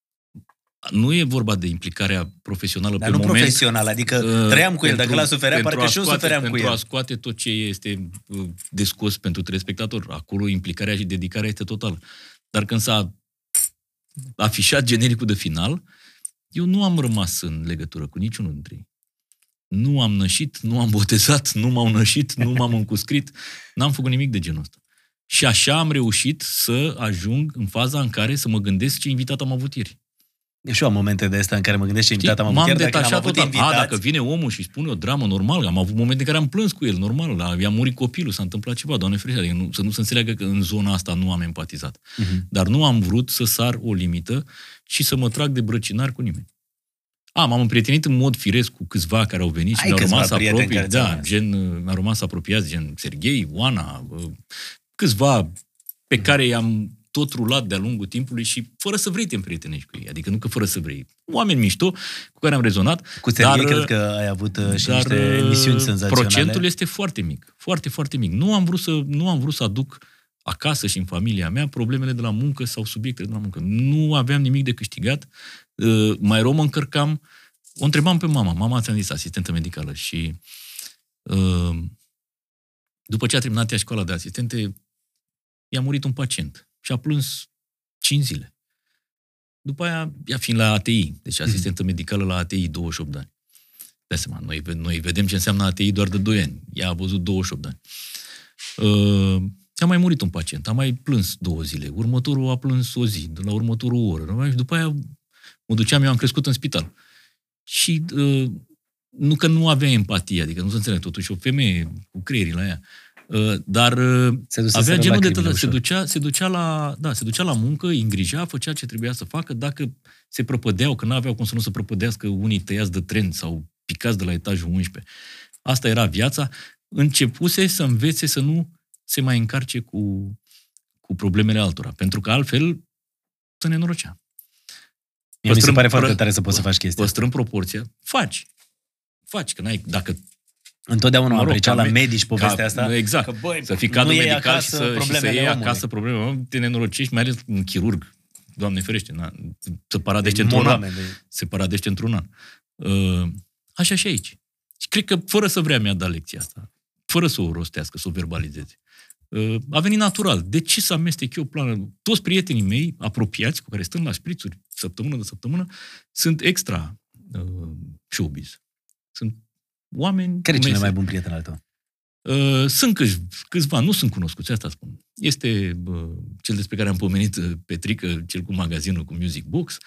Nu e vorba de implicarea profesională Dar pe nu moment. profesional, adică uh, trăiam cu el, pentru- dacă la suferea, pentru parcă a și eu scoate- sufeream cu Pentru a el. scoate tot ce este uh, de scos pentru telespectator. Acolo implicarea și dedicarea este totală. Dar când s-a afișat genericul de final, eu nu am rămas în legătură cu niciunul dintre ei. Nu am nășit, nu am botezat, nu m-au nășit, nu m-am încuscrit, n-am făcut nimic de genul ăsta. Și așa am reușit să ajung în faza în care să mă gândesc ce invitat am avut ieri. Eu și eu am momente de astea în care mă gândesc ce Știi, invitat am avut m-am chiar dacă n-am detașat avut total. invitați. A, dacă vine omul și spune o dramă normal, am avut momente în care am plâns cu el, normal, la, i-a murit copilul, s-a întâmplat ceva, doamne ferește, adică nu, să nu se înțeleagă că în zona asta nu am empatizat. Mhm. Dar nu am vrut să sar o limită și să mă trag de brăcinar cu nimeni. A, m-am împrietenit în mod firesc cu câțiva care au venit și Ai mi-au câțiva rămas prieteni apropii, care ți-au da, rămas. gen, uh, mi-au rămas apropiați, gen Serghei, Oana, uh, câțiva pe care i-am tot rulat de-a lungul timpului și fără să vrei te împrietenești cu ei. Adică nu că fără să vrei. Oameni mișto cu care am rezonat. Cu Serghei dar, cred că ai avut uh, și dar, niște uh, emisiuni senzaționale. Procentul este foarte mic. Foarte, foarte mic. Nu am vrut să, nu am vrut să aduc acasă și în familia mea problemele de la muncă sau subiectele de la muncă. Nu aveam nimic de câștigat. Uh, Mai rău mă încărcam. O întrebam pe mama. Mama ți-am zis, asistentă medicală. Și uh, după ce a terminat ea școala de asistente, i-a murit un pacient. Și a plâns 5 zile. După aia, ea fiind la ATI, deci asistentă medicală la ATI, 28 de ani. Dai seama, noi, noi vedem ce înseamnă ATI doar de 2 ani. Ea a văzut 28 de ani. Uh, a mai murit un pacient, a mai plâns două zile. Următorul a plâns o zi, de la următorul o oră. Și după aia mă duceam, eu am crescut în spital. Și uh, nu că nu avea empatie, adică nu se înțeleg, totuși o femeie cu creierii la ea. Uh, dar uh, Se dusese avea la genul de lacrimile tătă, se ușor. ducea, se ducea la, da, se ducea la muncă, îi îngrija, făcea ce trebuia să facă, dacă se prăpădeau, că nu aveau cum să nu se prăpădească unii tăiați de tren sau picați de la etajul 11. Asta era viața. Începuse să învețe să nu se mai încarce cu, cu problemele altora, pentru că altfel se nenorocea. Mie mi se Păstrăm- pare foarte pră- tare să poți să faci chestia. Păstrăm proporția, faci. Faci, că n-ai, dacă Întotdeauna Mă am rog, apreciat ca la me- medici povestea ca- asta. exact. Că, băi, să fii nu cadru iei medical acasă și să, și să problemele iei omului. acasă probleme. Mă, Te nenorociști, mai ales un chirurg. Doamne ferește, na, să paradește E într-un an. monoame de- Se paradește într-un an. Uh, așa și aici. Și cred că fără să vrea mi-a dat lecția asta. Fără să o rostească, să o verbalizeze. Uh, a venit natural. De ce să amestec eu planul? Toți prietenii mei apropiați, cu care stăm la șprițuri săptămână de săptămână, sunt extra uh, showbiz. Sunt oameni Care e cu cel mese. mai bun prieten al tău? Uh, sunt câți, câțiva, nu sunt cunoscuți, asta spun. Este uh, cel despre care am pomenit, uh, Petrică, cel cu magazinul, cu Music Box,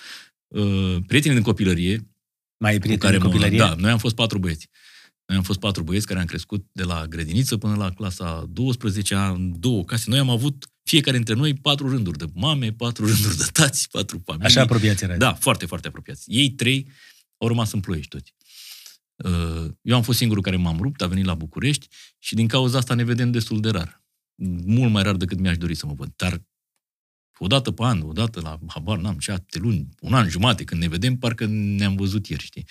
uh, prietenii din copilărie, Mai e cu prieten care în mă, copilărie? Da, noi am fost patru băieți. Noi am fost patru băieți care am crescut de la grădiniță până la clasa 12 în două case. Noi am avut fiecare dintre noi patru rânduri de mame, patru rânduri de tați, patru familii. Așa apropiați era. Da, foarte, foarte apropiați. Ei trei au rămas în ploiești toți. Uh, Eu am fost singurul care m-am rupt, a venit la București și din cauza asta ne vedem destul de rar. Mult mai rar decât mi-aș dori să mă văd. Dar o dată pe an, o dată la, habar n-am, șapte luni, un an jumate, când ne vedem, parcă ne-am văzut ieri, știi?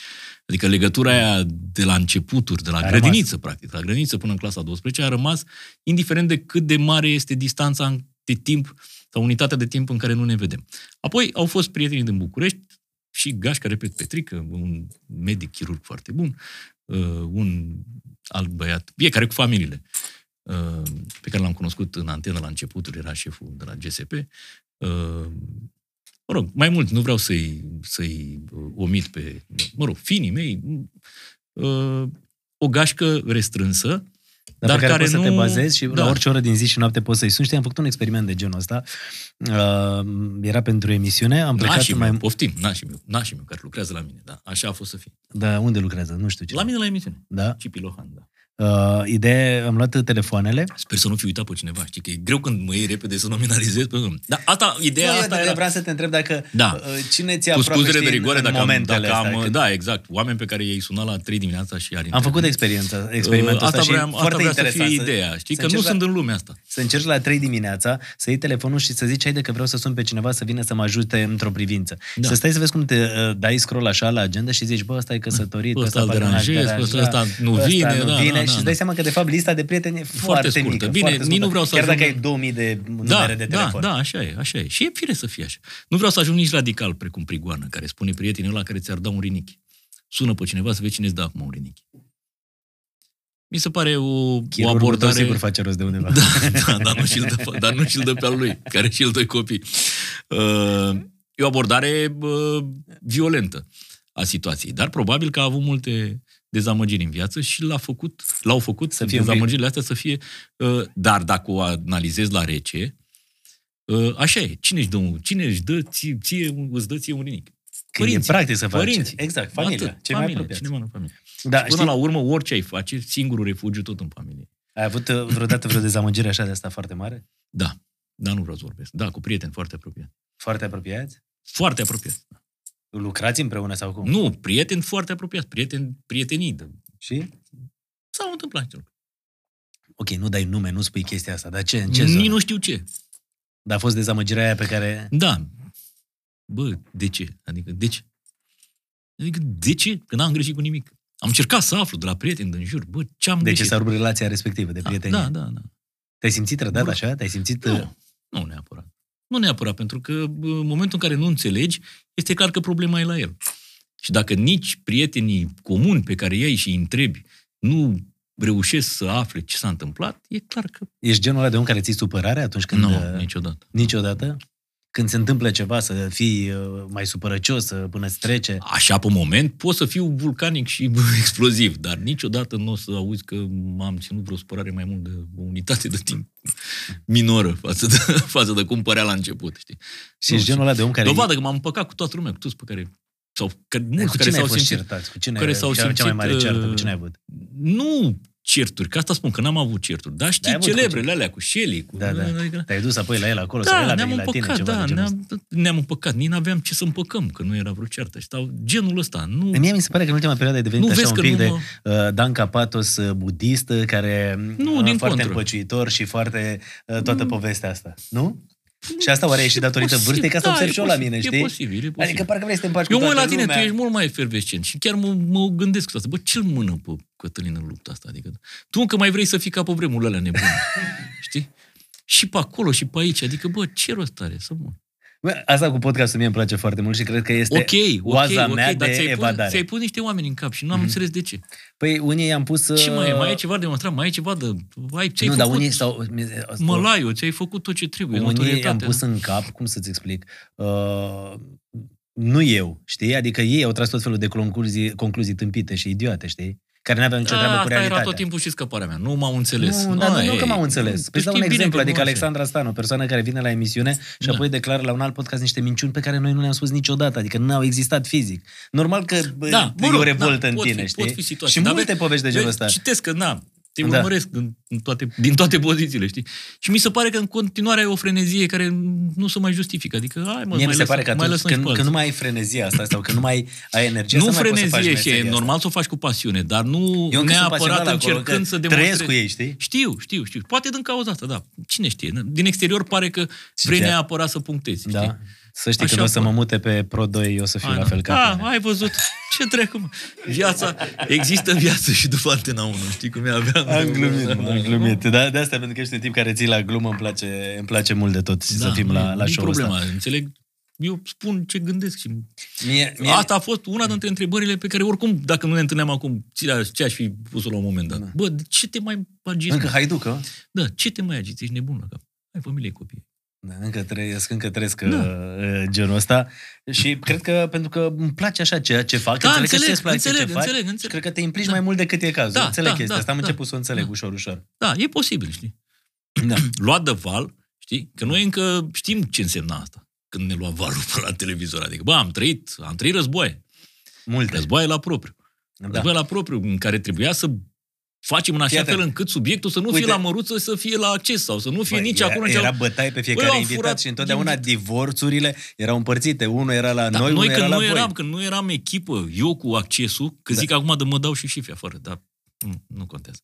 Adică legătura aia de la începuturi, de la A grădiniță, practic, de la grădiniță până în clasa 12, a rămas, indiferent de cât de mare este distanța de timp sau unitatea de timp în care nu ne vedem. Apoi au fost prietenii din București, și Gașca, repet, Petrică, un medic chirurg foarte bun, uh, un alt băiat, fiecare cu familiile, uh, pe care l-am cunoscut în antenă la începuturi, era șeful de la GSP. Uh, mă rog, mai mult, nu vreau să-i, să-i uh, omit pe, mă rog, finii mei, uh, o gașcă restrânsă, Dar, dar pe care, care poți să te nu- bazezi și Da. la orice oră din zi și noapte poți să-i suni. Știi, am făcut un experiment de genul ăsta. Uh, era pentru emisiune, am plecat nașii mai... meu, poftim, nașii meu, nașii meu care lucrează la mine, da, așa a fost să fie. Da, unde lucrează? Nu știu ce. La mine la emisiune. Da? Cipi Lohan, da. Uh, ideea, am luat telefoanele. Sper să nu fi uitat pe cineva. Știi că e greu când mă iei repede să nominalizez pe om. Dar asta, ideea Nu, asta eu era... vreau să te întreb dacă Da. uh, cine ți-a Cu aproape scuzele de știi, rigoare, în dacă am, momentele dacă astea, am când- da, exact, oameni pe care i-ai sunat la 3 dimineața și iar Am făcut experiența, experimentul asta ăsta vreau, și asta foarte vrea să interesant. fie ideea. Știi să că nu încerci sunt la, în lumea asta. Să încerci la 3 dimineața, să iei telefonul și să zici, haide că vreau să sun pe cineva să vină să mă ajute într-o privință. Da. Să stai să vezi cum te uh, dai scroll așa la agenda și zici, bă, ăsta e căsătorit, Bă, ăsta ăsta îl parcă n-aș deranjez, bă, deranja, ăsta nu ăsta vine, nu da, vine da, și da, îți dai da. seama că de fapt lista de prieteni e foarte, scurtă. mică. Bine, foarte nici scurtă. nu vreau să Chiar dacă ajung- ai 2000 de numere Da, de da, telefon. da, așa e, așa e. Și e fire să fie așa. Nu vreau să ajung nici radical precum Prigoană, care spune prietenul ăla care ți-ar da un rinichi. Sună pe cineva să vezi cine îți dă acum un rinichi. Mi se pare o, o Chirurgul tău abordare... sigur face rost de undeva. Da, da, dar nu și-l dă, dar nu și-l dă pe al lui, care și-l dă copii. Uh, e o abordare uh, violentă a situației, dar probabil că a avut multe dezamăgiri în viață și l-a făcut, l-au făcut Să să fie fie un pic- dezamăgirile astea să fie... Uh, dar dacă o analizezi la rece, uh, așa e. Cine își dă, un, cine își dă ție, ție, un- îți dă ție un rinic? Când e practic să faci. Părinții. Exact, familia, Atât, cei mai familia, apropiați. Cineva în familie. Da, Până știi, la urmă, orice ai face, singurul refugiu tot în familie. ai avut uh, vreodată vreo dezamăgire așa de asta foarte mare? Da, dar nu vreau să vorbesc. Da, cu prieteni foarte apropiați. Foarte apropiați? Foarte apropiați. Da. Lucrați împreună sau cum? Nu, prieteni foarte apropiați, prieteni, prietenii. De... Și? S-au întâmplat niște lucruri. Ok, nu dai nume, nu spui chestia asta, dar ce, în ce Nici zonă? nu știu ce. Dar a fost dezamăgirea aia pe care... Da. Bă, de ce? Adică, de ce? Adică, de ce? Că n-am greșit cu nimic. Am încercat să aflu de la prieteni din jur. Bă, ce am De ce greșit? s-a rupt relația respectivă de da, prietenie? da, da, da. Te-ai simțit trădat Bă, așa? Te-ai simțit... uh, Nu, nu neapărat. Nu neapărat, pentru că bă, în momentul în care nu înțelegi, este clar că problema e la el. Și dacă nici prietenii comuni pe care i-ai și îi întrebi nu reușesc să afle ce s-a întâmplat, e clar că Ești genul ăla de om care ții supărare atunci când... nu, uh, niciodată. Niciodată? Când se întâmplă ceva, să fii uh, mai supărăcios, să până îți trece. Așa, pe moment, pot să fiu vulcanic și bă, exploziv, dar niciodată nu o să auzi că am ținut vreo supărare mai mult de o unitate de timp minoră față de, față de cum părea la început, știi? Și Nu, ești genul ăla de om care... Dovadă că m-am împăcat cu toată lumea, cu toți pe care sau că, cu mulți care cine ai s-au fost simțit certați? Cu cine, care s-au cea, cea mai simțit, mare ceartă? Cu uh, cine ai avut? nu certuri, că asta spun, că n-am avut certuri, dar Dar ai știi, avut cu celebrele alea cu Shelly, cu... Da, da. Adică, Te-ai dus apoi la el acolo sau el da, a ne-am venit la tine, împăcat, ceva da, de genul ăsta? ne-am, ne-am împăcat. Nici n-aveam ce să împăcăm, că nu era vreo ceartă. Sau genul ăsta. Nu, Mie mi se pare că în ultima perioadă ai devenit Nu așa vezi un că pic nu de mă- uh, Dan Capatos uh, budist, uh, care Nu, uh, din foarte contră. împăciuitor și foarte uh, toată povestea asta. Nu? Și asta oare e și datorită posibil, vârstei? Ca asta da, observ e și eu la posibil, mine, e știi? posibil, e posibil. Adică parcă vrei să te împaci Eu cu mă uit la toată tine, lumea. tu ești mult mai efervescent și chiar mă, mă gândesc cu asta. Bă, ce-l mână pe Cătălin în lupta asta? Adică, tu încă mai vrei să fii ca pe vremurile alea nebune. știi? Și pe acolo și pe aici. Adică, bă, ce rost are să mor? Bă, asta cu podcastul mie îmi place foarte mult și cred că este Ok, ok, oaza ok, mea dar de ți-ai pus, evadare. ți-ai pus niște oameni în cap și nu am Mhm. înțeles de ce. Păi unii i-am pus... Ce mai e? uh, Mai e ceva de demonstrat? Mai e ceva de... Ai, ți-ai Nu, dar făcut unii stau... mălaiu, ți-ai făcut tot ce trebuie. Unii i-am notorietate. pus în cap, cum să-ți explic, uh, nu eu, știi? Adică ei au tras tot felul de concluzii, concluzii tâmpite și idiote, știi? Care n-aveau nicio treabă Da, cu asta realitatea. era tot timpul și scăparea mea. Nu m-au înțeles. Nu, dar nu, nu e, că m-au înțeles. tu Păi dau un știi bine exemplu, că adică nu așa. Alexandra Stan, o persoană care vine la emisiune și Da. apoi declară la un alt podcast niște minciuni pe care noi nu le-am spus niciodată, adică nu au existat fizic. Normal că bă, Da, mă e rog, o revoltă da, în pot tine, fi, știi? Pot fi situații. și Dar multe vezi- povești de genul vezi, ăsta. Citesc că, na, te Da. urmăresc în, în toate, din toate pozițiile, știi? Și mi se pare că în continuare e o frenezie care nu se mai justifică. Adică, hai mă, Mie mai mi se pare că lăsăm- mai atunci lăsăm și când, pe când nu alții. mai ai frenezia asta sau când nu mai ai energie nu să mai poți să faci frenezie și e meseria asta. normal să o faci cu pasiune, dar nu Eu încă sunt neapărat pasionat acolo, încercând că să trăiesc demonstrezi. cu ei, știi? Știu, știu, știu. Poate din cauza asta, da. Cine știe? Din exterior pare că vrei chiar- neapărat să punctezi, știi? Da. Să știi că Așa când o să mă poate. mute pe Pro 2, eu o să fiu Hai, la da. fel ca Da, tine. ai văzut. Ce trecu, mă? Viața, există viață și după Antena 1, știi cum e aveam. Am glumit, mă, am glumit. Da, de asta, pentru că ești un tip care ții la glumă, îmi place, îmi place mult de tot și să fim la, la nu e show-ul problema, ăsta. înțeleg? Eu spun ce gândesc și... Mie, mie, Asta a fost una dintre întrebările pe care oricum, dacă nu ne întâlneam acum, ți- ce aș fi pus-o la un moment dat? Da. Bă, de ce te mai agiți? încă mă? haiducă. Da, ce te mai agiți? Ești nebun la cap. Ai familie, copii. Da, încă trăiesc, încă trăiesc Da. da. genul ăsta și cred că pentru că îmi place așa ceea ce fac, Da, înțeleg, că înțeleg, îți place înțeleg, ce faci înțeleg, și înțeleg. cred că te implici Da. mai mult decât e cazul. Da, înțeleg da, chestia da, asta, am da. început să o înțeleg Da. ușor, ușor. Da, e posibil, știi? Da. Luat de val, știi? Că noi încă știm ce însemna asta când ne lua valul pe la televizor. Adică, bă, am trăit, am trăit războaie. Multe. Războaie la propriu. Da. Războaie la propriu, în care trebuia să facem în așa Iată. fel încât subiectul să nu Uite. fie la măruță, să fie la acces sau să nu fie Băi, nici era, acolo, nici Era acolo. bătaie pe Băi, fiecare au invitat furat și întotdeauna invit- divorțurile erau împărțite. Unul era la Dar noi, noi, unul era când la nu voi. eram, când nu eram echipă, eu cu accesul, că Da. zic acum de mă dau și șifi afară, dar nu, nu contează.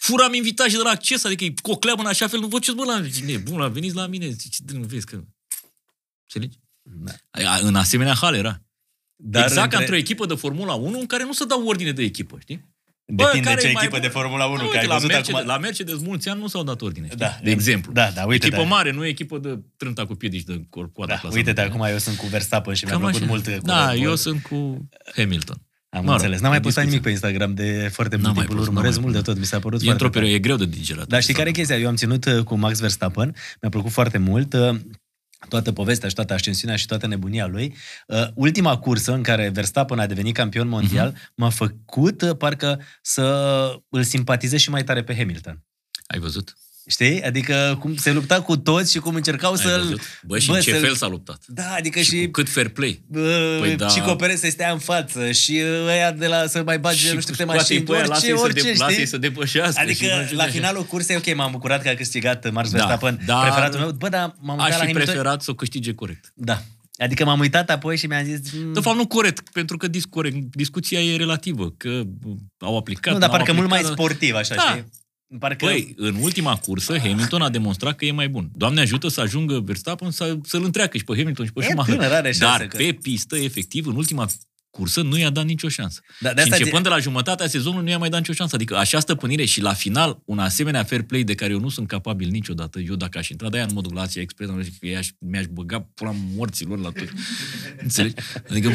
Furam invitați de la acces, adică îi cocleam în așa fel, nu vă ce bă la mine, bun, la veniți la mine, zice, ce nu vezi că... Înțelegi? Da. Aia, În asemenea hal era. Dar exact ca între- într-o echipă de Formula 1 în care nu se dau ordine de echipă, știi? Depinde care ce e mai echipă bun? de Formula 1, Da, că uite, ai la văzut Mercedes, acum... La Mercedes mulți ani nu s-au dat ordine, știi? Da, de exemplu. Da, da, uite echipă te mare, nu e echipă de trânta cu piedici de cor- coada da, clasată. uite-te, acum eu sunt cu Verstappen și mi-a Cam plăcut așa. mult cu Da, Red Bull. eu sunt cu Hamilton. Am Mă rog, înțeles. N-am mai e postat discuție. nimic pe Instagram de foarte N-am mult mai timp. Îl pus, n-am urmăresc mai mult de pus. tot. Mi s-a părut E foarte într-o tare. perioadă, e greu de digerat. Dar știi care e chestia? Eu am ținut uh, cu Max Verstappen, mi-a plăcut foarte mult uh, toată povestea și toată ascensiunea și toată nebunia lui. Uh, ultima cursă în care Verstappen a devenit campion mondial Mhm. m-a făcut uh, parcă să îl simpatizez și mai tare pe Hamilton. Ai văzut? Știi? Adică cum se lupta cu toți și cum încercau Ai să-l... văzut? Bă, și bă, în ce să-l- fel s-a luptat? Da, adică Și, și... cu cât fair play. Păi Păi da. Și Copere să stea în față și uh, ăia de la să mai bage nu știu câte mașini, pe aia, orice, lasă-i să, orice, de, lasă-i știi? să depășească. și nu Adică știu la ce. finalul cursei, ok, m-am bucurat că a câștigat Max Da, Verstappen, dar preferatul meu, bă, dar m-am uitat Aș la fi Hamilton. preferat să o câștige corect. Da. Adică m-am uitat apoi și mi-am zis... "Mm, De fapt, nu corect, pentru că dis- corect, discuția e relativă, că au aplicat, nu, dar n-au parcă mult mai aplicat. sportiv, așa, Da. știi? Parcă... Păi, în ultima cursă, Hamilton a demonstrat că e mai bun. Doamne ajută să ajungă Verstappen să, să-l întreacă și pe Hamilton și pe E Schumacher. tânăr, are șanse Dar că- pe pistă, efectiv, în ultima cursă nu i-a dat nicio șansă. Da, de și asta începând zi- de la jumătatea sezonului nu i-a mai dat nicio șansă. Adică așa stăpânire și la final un asemenea fair play de care eu nu sunt capabil niciodată. Eu dacă aș intra de aia nu mă duc la Asia Express, am zic că i-aș, mi-aș băga pula morților la tot. Înțelegi? Adică,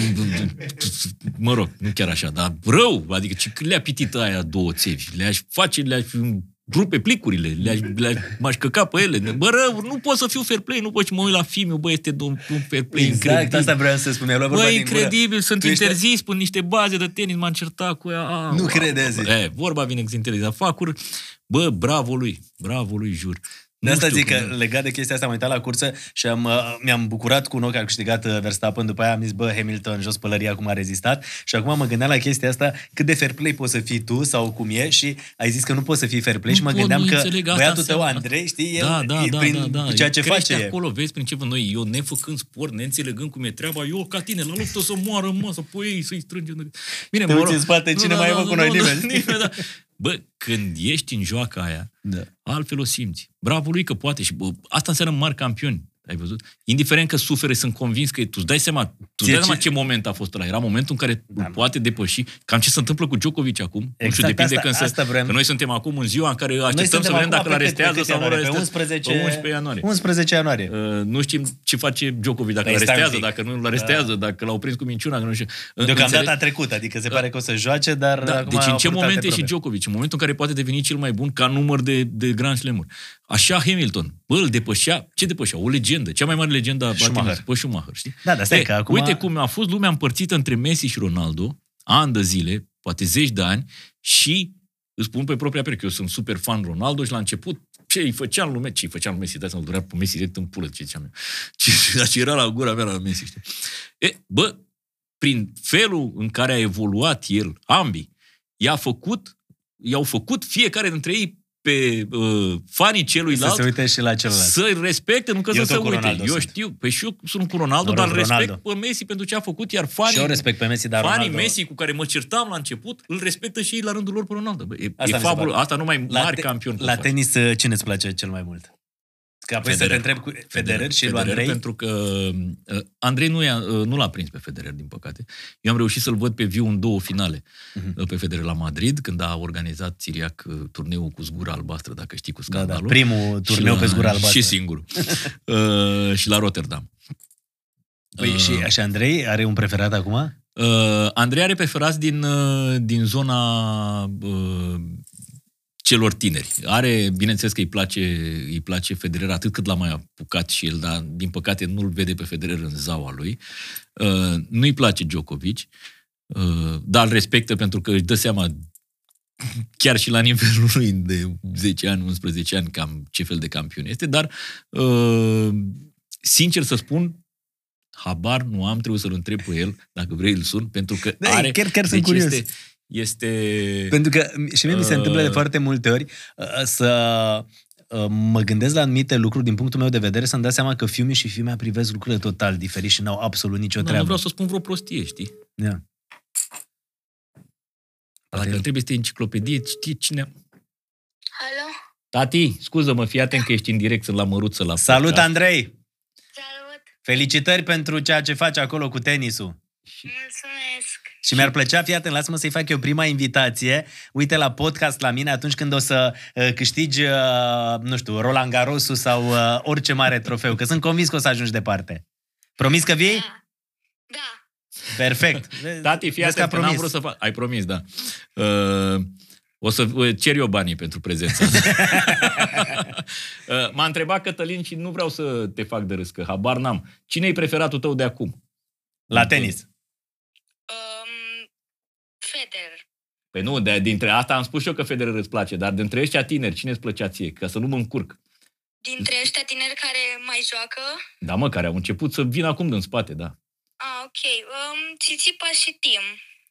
mă rog, nu chiar așa, dar rău. Adică ce le-a pitit aia două țevi. Le-aș face, le-aș rupe plicurile, le-aș, le-aș, m-aș căca pe ele. Bă, rău, nu pot să fiu fair play, nu pot să mă uit la film, bă, este un, un fair play Exact, incredibil. asta vreau să spun. Mi-a luat vorba Bă, din gură. incredibil, sunt Tu ești- interzis pe niște baze de tenis, m-am certat cu ea. A, Nu wow, crede, bă, zici. E, vorba vine că interzis, dar facuri, bă, bravo lui, bravo lui, jur. De Nu asta știu zic că cum- legat de chestia asta am uitat la cursă și am, uh, mi-am bucurat cu un ochi că a câștigat uh, Verstappen, după aia am zis, bă, Hamilton, jos pălăria, cum a rezistat și acum mă gândeam la chestia asta, cât de fair play poți să fii tu sau cum e și ai zis că nu poți să fii fair play Nu și mă pot, gândeam nu că înțeleg, asta băiatul tău, înseamnă- Andrei, știi, el, Da, da, e da, prin da, da. ceea ce Crește face. acolo, vezi prin ce vă noi, eu nefăcând sport, neînțelegând cum e treaba, eu ca tine, la luptă să moară în masă, pe ei, să-i strângem. Bine, Te mă uiți rog. în spate, Nu, cine da, mai e, da, mă, cu da, noi? da, Nimeni. Nimeni, da. Bă, când ești în joaca aia, Da. altfel o simți. Bravo lui că poate și bă, asta înseamnă mari campioni. Ai văzut? Indiferent că suferi, sunt convins că tu îți dai seama, tu îți Ție dai seama ce- ce moment a fost ăla. Era momentul în care Da, îl poate depăși. Cam ce se întâmplă cu Djokovic acum. nu știu, Exact depinde asta- când să, asta vreau. că noi suntem acum în ziua în care așteptăm să suntem vedem acum dacă îl pe cât- pe arestează cât sau nu îl ianuarie? arestează. Pe 11, Pe 11 ianuarie. 11 ianuarie. Uh, nu știm ce face Djokovic, dacă Păi îl stai un arestează, pic. dacă nu îl arestează, dacă l-au prins cu minciuna, că nu știu. Deocamdată Înțelegi? a trecut, adică se pare că o să joace, dar Da, acum deci au în ce apărut moment alte e și probe. Djokovic? În momentul în care poate deveni cel mai bun ca număr de, de Grand Slam-uri. Așa Hamilton. Bă, îl depășea, ce depășea? O legendă, cea mai mare legendă a Schumacher. tenisului. Pe Schumacher, știi? Da, dar stai E, că acum- Uite cum a fost lumea împărțită între Messi și Ronaldo, ani de zile, poate zeci de ani, și îți spun pe propria pereche, eu sunt super fan Ronaldo și la început ce îi făceam lui Messi, ce îi făceam lui Messi, dai să-l durea pe Messi direct în pulă, ce ziceam eu. Ce, dar ce era la gura mea la Messi, știi? E, bă, prin felul în care a evoluat el, ambii, i-a făcut, i-au făcut fiecare dintre ei pe uh, fanii Să celuilalt se uite și la celălalt. să-l respecte, nu că Eu să se tot cu uite. Ronaldo eu sunt. știu, păi și eu sunt cu Ronaldo, Mă dar rog, îl respect Ronaldo. pe Messi pentru ce a făcut, iar fanii, Și eu respect pe Messi, dar fanii Ronaldo... Messi cu care mă certam la început, îl respectă și ei la rândul lor pe Ronaldo. Bă, e, Asta e mi se fabul, pare. asta numai La, mari te- campioni pot la face. tenis, uh, cine îți place cel mai mult? Că apoi să te întreb cu Federer și lui Federer, Andrei. Pentru că uh, Andrei nu, i-a, uh, nu l-a prins pe Federer, din păcate. Eu am reușit să-l văd pe viu în două finale. Mhm. Uh, Pe Federer la Madrid, când a organizat Țiriac uh, turneul cu zgura albastră, dacă știi, cu Da, da, scandalul. primul Și turneu la- pe zgura albastră. Și singurul. uh, și la Rotterdam. Păi și așa Andrei are un preferat acum? Uh, Andrei are preferați din, uh, din zona uh, celor tineri. Are, bineînțeles că îi place, îi place Federer atât cât l-a mai apucat și el, dar din păcate nu-l vede pe Federer în zaua lui. Uh, nu-i place Djokovic, uh, dar îl respectă pentru că își dă seama chiar și la nivelul lui de 10 ani, 11 ani, cam ce fel de campion este, dar uh, sincer să spun, habar nu am, trebuie să-l întreb pe el, dacă vrei îl sun, pentru că Da, are... chiar- chiar sunt deci curios. Este, este... Pentru că și mie mi se Uh. întâmplă de foarte multe ori uh, să uh, mă gândesc la anumite lucruri din punctul meu de vedere să-mi dau seama că fiumii și fiumea privesc lucrurile total diferit și n-au absolut nicio Da, nu treabă. vreau să spun vreo prostie, știi? Yeah. Dacă Poate- trebuie să te enciclopedie, știi cine... Alo? Tati, scuză-mă, fii atent că ești în direct, sunt la măruță la Salut, podcast. Andrei! Salut! Felicitări pentru ceea ce faci acolo cu tenisul. Mulțumesc! Și mi-ar plăcea, fii atent, lasă-mă să-i fac eu prima invitație. Uite la podcast la mine atunci când o să uh, câștigi, uh, nu știu, Roland Garrosu sau uh, orice mare trofeu, că sunt convins că o să ajungi departe. Promis că vii? Da. Da. Perfect. Tati, fii Vezi că a atent, că n-am promis. vrut să fac... Ai promis, da. Uh, o să uh, cer eu banii pentru prezența. uh, m-a întrebat Cătălin și nu vreau să te fac de râs, că habar n-am. Cine e preferatul tău de acum? La tenis. Um, Federer. Păi nu, de, dintre asta am spus și eu că Federer îți place, dar dintre ăștia tineri, cine îți plăcea ție? Ca să nu mă încurc. Dintre ăștia tineri care mai joacă, Da, mă, care au început să vină acum din spate, da. ah, ok, um, Țițipa și Tim.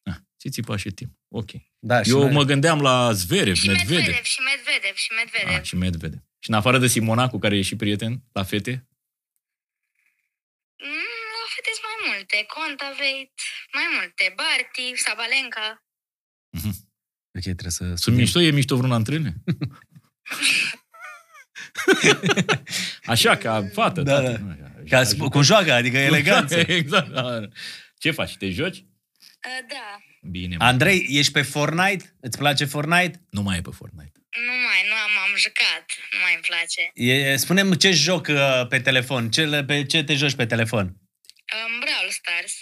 Ah, Țițipa și timp. Ok. Da, și Eu noi- mă gândeam la Zverev, Și Medvedev. Medvedev, și Medvedev, și Medvedev. Ah, și Medvedev. Și în afară de Simona, cu care e și prieten, la fete, Mm, la fete sunt mai multe. Contaveit, mai multe. Barty, Sabalenka. Ok, trebuie să... sunt mișto, e mișto vreuna între ele? Așa, ca fată. Da, tati, da. nu, așa, Ca așa, sp- cum joacă, adică eleganță. exact. da. Ce faci? Te joci? Uh, da. Bine. mă. Andrei, ești pe Fortnite? Îți place Fortnite? Nu mai e pe Fortnite. Nu mai, nu am, am jucat. Nu mai îmi place. E, spune-mi ce joc uh, pe telefon, ce, pe ce te joci pe telefon? Um, Brawl Stars.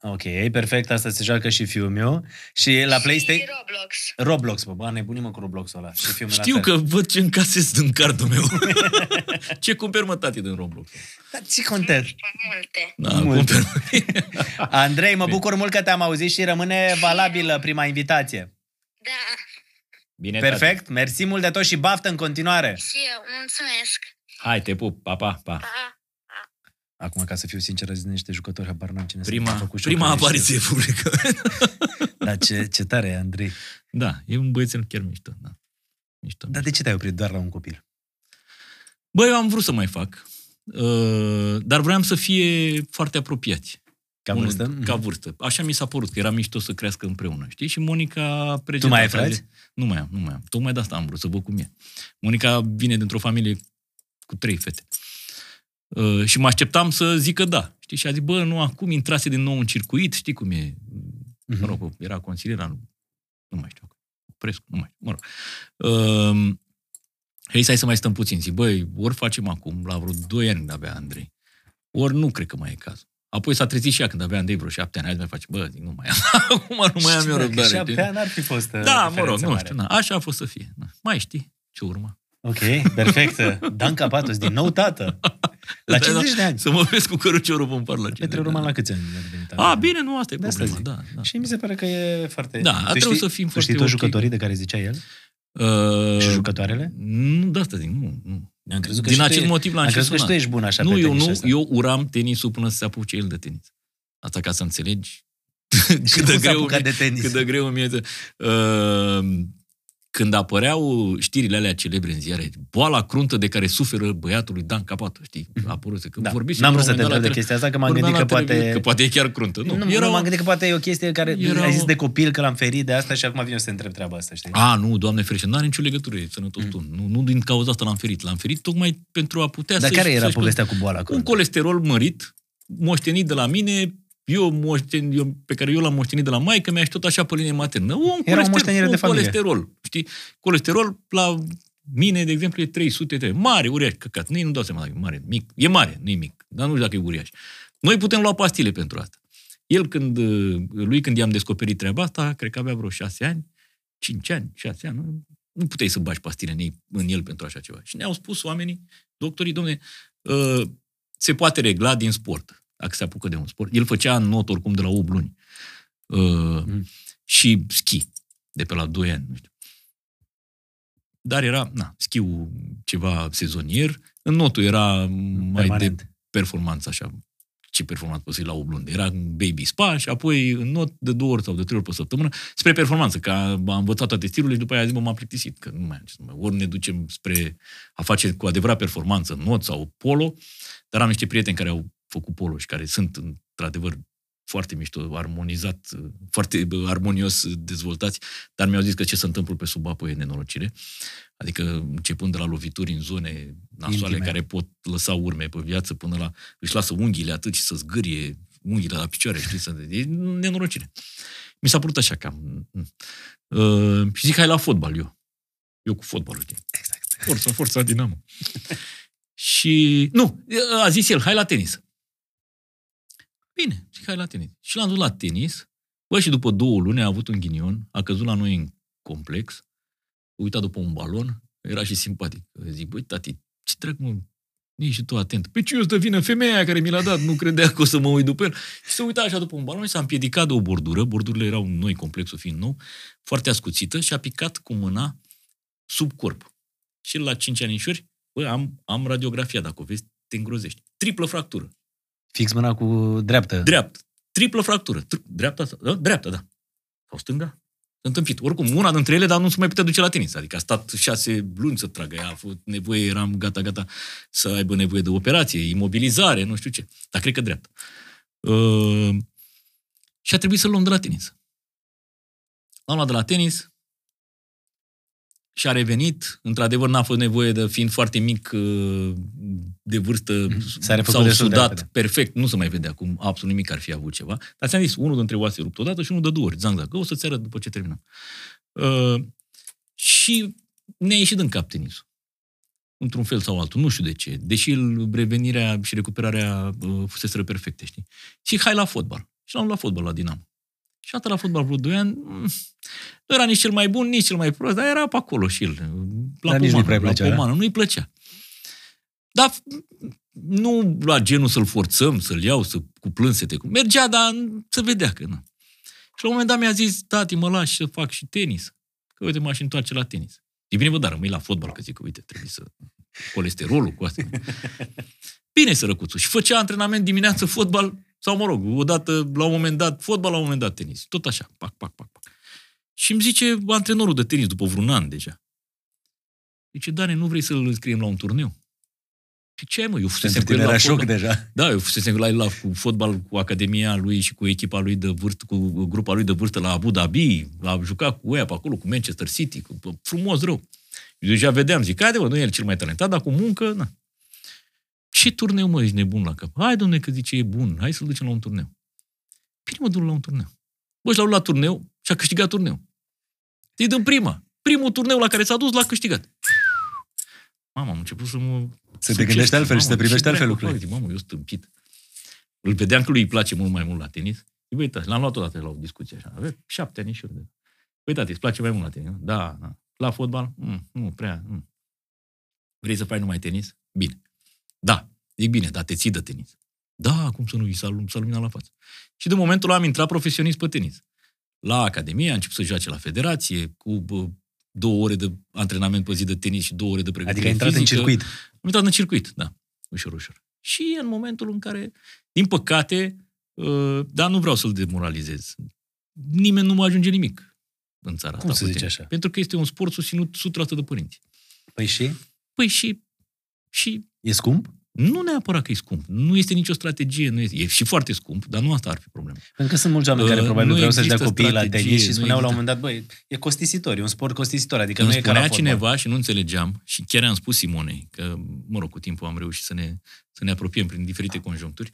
Ok, perfect, asta se joacă și fiul meu. Și la PlayStation... Și Roblox. Roblox, bă, bă, nebunim mă cu Roblox-ul ăla. Și fiul meu la Știu fel. că văd ce încasez din cardul meu. ce cumperi, mă, tati, din Roblox? Dar ce contează? Multe. Da, Multe. cumperi. Andrei, mă bucur mult că te-am auzit și rămâne valabilă prima invitație. Da. Bine, tati. Perfect, mersi mult de tot și baftă în continuare. Și eu, mulțumesc. Hai, te pup. Pa, pa, pa. Pa. Acum, ca să fiu sincer, azi niște jucători, habar n-am cine sunt. Prima, M-a făcut prima șocare apariție publică. și- Dar ce, ce tare e, Andrei. da, e un băiețel chiar mișto. Da. Mișto. Dar de ce te-ai oprit doar la un copil? Bă, eu am vrut să mai fac, uh, dar vreau să fie foarte apropiați. Ca Unul- vârstă? Mhm. Ca vârstă. Așa mi s-a părut, că era mișto să crească împreună, știi? Și Monica a prezentat Tu mai ai azi- frați? Nu mai am, nu mai am. Tocmai de asta am vrut să văd cum e. Monica vine dintr-o familie cu trei fete. Uh, și mă așteptam să zică da. Știi? Și a zis, bă, nu, acum intrase din nou în circuit, știi cum e? Mhm. Mă rog, era consilier, nu, nu mai știu. Prescu, nu mai știu, mă rog. Uh, Hei, să hai să mai stăm puțin. Zic, băi, ori facem acum, la vreo 2 ani când avea Andrei, ori nu cred că mai e cazul. Apoi s-a trezit și ea când avea Andrei vreo șapte ani. Hai să mai face, bă, zic, nu mai am. Acum nu mai am Știi, eu dacă răbdare. șapte știi? ani n-ar fi fost uh, Da, mă rog, diferență nu mare. știu, na, așa a fost să fie. Na. Mai știi ce urma? Ok, perfect. Dan Capatos, din nou tată. La Da, 50 da, de ani. Să mă vezi cu căruciorul pe par la Petre 50 Roman de la ani. câți ani a devenit tată? A, bine, nu, asta e De asta problema. zic. Da, da. Și mi se pare că e foarte... Da, a Tu trebuit știi- să fim tu foarte știi toți ok. jucătorii de care zicea el? Uh, Și jucătoarele? Nu, de asta zic, nu. nu. Am crezut că Din și tu acest e- motiv l-am am și crezut că și tu sunat. ești bun așa Nu, pe eu tenis nu, ăsta. eu uram tenisul până să se apuce el de tenis. Asta ca să înțelegi Și cât cum de s-a greu, apucat mi-e- de tenis? cât de greu mi-e. de- Uh, când apăreau știrile alea celebre în ziare, boala cruntă de care suferă băiatul lui Dan Capato, știi? A apărut că Da. vorbiți N-am la vrut un să te moment dat întreb de la chestia asta, că m-am vorbeam gândit la că televiziune, poate... Că poate e chiar cruntă. Nu, Nu, nu, era m-am o- gândit că poate e o chestie care Era ai zis o- de copil că l-am ferit de asta și acum vin eu să te întreb treaba asta, știi? A, nu, doamne ferește, nu are nicio legătură, e sănătos Mm. tu. Nu, nu din cauza asta l-am ferit. L-am ferit tocmai pentru a putea Dar să-și- care era să-și- povestea cu boala Un cruntă? colesterol mărit, moștenit de la mine, eu, moșten, eu pe care eu l-am moștenit de la maică mea și tot așa pe linie maternă. Un Era o colester- moștenire un de familie. colesterol, știi? Colesterol la mine, de exemplu, e 300 de mare, uriaș, căcat. Nici nu dau seama dacă e mare, mic. E mare, nu e mic, dar nu știu dacă e uriaș. Noi putem lua pastile pentru asta. El când, lui când i-am descoperit treaba asta, cred că avea vreo șase ani, cinci ani, șase ani, nu, nu puteai să bagi pastile în, ei, în el pentru așa ceva. Și ne-au spus oamenii, doctorii, domne, uh, se poate regla din sport, dacă se apucă de un sport. El făcea în not oricum de la 8 luni. Uh, Mm. Și schi, de pe la 2 ani, nu știu. Dar era, na, schiul ceva sezonier, în notul era mai de Permanent. performanță așa. ce performanță poți să la 8 luni. Era în baby spa și apoi în not de două ori sau de trei ori pe săptămână spre performanță, că am învățat toate stilurile și după aia zis, mă, m-am plictisit, că nu mai am ce să mai... Ori ne ducem spre a face cu adevărat performanță, not sau polo, dar am niște prieteni care au făcut polo și care sunt într-adevăr foarte mișto, armonizat, foarte armonios dezvoltați, dar mi-au zis că ce se întâmplă pe sub apă e nenorocire. Adică începând de la lovituri în zone nasoale Intime. care pot lăsa urme pe viață până la... își lasă unghiile atât și să zgârie unghiile la picioare, știi? Să, e nenorocire. Mi s-a părut așa cam... Uh, și zic, hai la fotbal eu. Eu cu fotbalul, știi? Exact. Forța, forța Dinamo. și, nu, a zis el, hai la tenis. Bine, zic, hai la tenis. Și l-am dus la tenis. Bă, și după două luni a avut un ghinion, a căzut la noi în complex, a uitat după un balon, era și simpatic. Zic, băi, tati, ce dracu, mă, nici și tu atent. Pe ce eu să vină femeia aia care mi l-a dat, nu credea că o să mă uit după el. Și se uita așa după un balon și s-a împiedicat de o bordură, bordurile erau noi, complexul fiind nou, foarte ascuțită și a picat cu mâna sub corp. Și la 5 anișori, bă, am, am radiografia, dacă o vezi, te îngrozești. Triplă fractură. Fix mâna cu dreaptă. Dreaptă. Triplă fractură. Tr- dreapta, asta? da? dreapta, da. Sau stânga? S-a întâmpit. Oricum, una dintre ele, dar nu se mai putea duce la tenis. Adică a stat șase luni să tragă. Ea a avut nevoie, eram gata, gata să aibă nevoie de operație, imobilizare, nu știu ce. Dar cred că dreapta. Uh, și a trebuit să-l luăm de la tenis. L-am luat de la tenis și a revenit. Într-adevăr, n-a fost nevoie de, fiind foarte mic uh, de vârstă, S-a refăcut s-au destul de sudat repede. perfect. Nu se mai vede acum absolut nimic ar fi avut ceva. Dar ți-am zis, unul dintre oase rupt odată și unul de două ori. Zang, zang. O să-ți arăt după ce terminăm. Uh, și ne-a ieșit în cap tenisul. Într-un fel sau altul. Nu știu de ce. Deși el, revenirea și recuperarea uh, fuseseră perfecte, știi? Și hai la fotbal. Și l-am luat la fotbal la Dinamo. Și a la fotbal vreo 2 ani. mm, Nu era nici cel mai bun, nici cel mai prost, dar era pe acolo și el. La Dar nici nu-i pomană, prea la plăcea, da? pomană. Nu-i plăcea. Dar nu la genul să-l forțăm, să-l iau, să cu plânsete. Cu... Mergea, dar se vedea că nu. Și la un moment dat mi-a zis, tati, mă lași să fac și tenis. Că uite, m-aș întoarce la tenis. E bine, bă, dar rămâi la fotbal, că zic că, uite, trebuie să... Colesterolul cu asta. Bine, sărăcuțul. Și făcea antrenament dimineață, fotbal, sau mă rog, odată, la un moment dat, fotbal, la un moment dat, tenis. Tot așa, pac, pac, pac, pac. Și îmi zice antrenorul de tenis, după vreun an deja. Zice, Dane, nu vrei să-l înscriem la un turneu? Și ce ai, mă? Eu fusesem Pentru cu el tine la era șoc fotbal. deja. Da, eu fusesem la el la cu fotbal cu academia lui și cu echipa lui de vârstă, cu grupa lui de vârstă la Abu Dhabi, a jucat cu ea pe acolo, cu Manchester City, cu, frumos rău. Eu deja vedeam, zic, haide mă, nu e el cel mai talentat, dar cu muncă, na. Ce turneu, mă, ești nebun la cap? Hai, domne, că zice, e bun, hai să-l ducem la un turneu. Bine, mă, du la un turneu. Bă, și l-au luat la turneu și a câștigat turneu. E din prima. Primul turneu la care s-a dus, l-a câștigat. Mama, am început să mă... Să te gândești altfel și să Mamă, privești ce altfel dracu lucrurile. fac? Zic, mamă, eu stâmpit. Îl vedeam că lui îi place mult mai mult la tenis. Zic, băi, tati, l-am luat odată la o discuție așa. Avea șapte ani și de... Băi, tati, îți place mai mult la tenis? nu? Da, da. La fotbal? Mm, nu, prea. Mm. Vrei să faci numai tenis? Bine. Da. Zic, bine, dar te ții de tenis. Da, cum să nu, i s-a, lum- s-a luminat la față. Și de momentul ăla am intrat profesionist pe tenis. La Academie, a început să joace la federație, cu bă, două ore de antrenament pe zi de tenis și două ore de pregătire Adică ai intrat în fizică. circuit. Am intrat în circuit, da, ușor, ușor. Și în momentul în care, din păcate, uh, dar nu vreau să-l demoralizez, nimeni nu mă ajunge nimic în țara Cum asta. se pe zice tenis. așa? Pentru că este un sport susținut 100% de părinți. Păi și? Păi și, și E scump? nu neapărat că e scump. Nu este nicio strategie. Nu este, e și foarte scump, dar nu asta ar fi problema. Pentru că sunt mulți oameni care Uh, probabil nu vreau să-și dea există copiii la strategie, tenis și nu spuneau la un există. moment dat, băi, e costisitor, e un sport costisitor, adică Când nu e ca la spunea fotbal. cineva și nu înțelegeam, și chiar am spus Simonei, că, mă rog, cu timpul am reușit să ne, să ne apropiem prin diferite conjuncturi,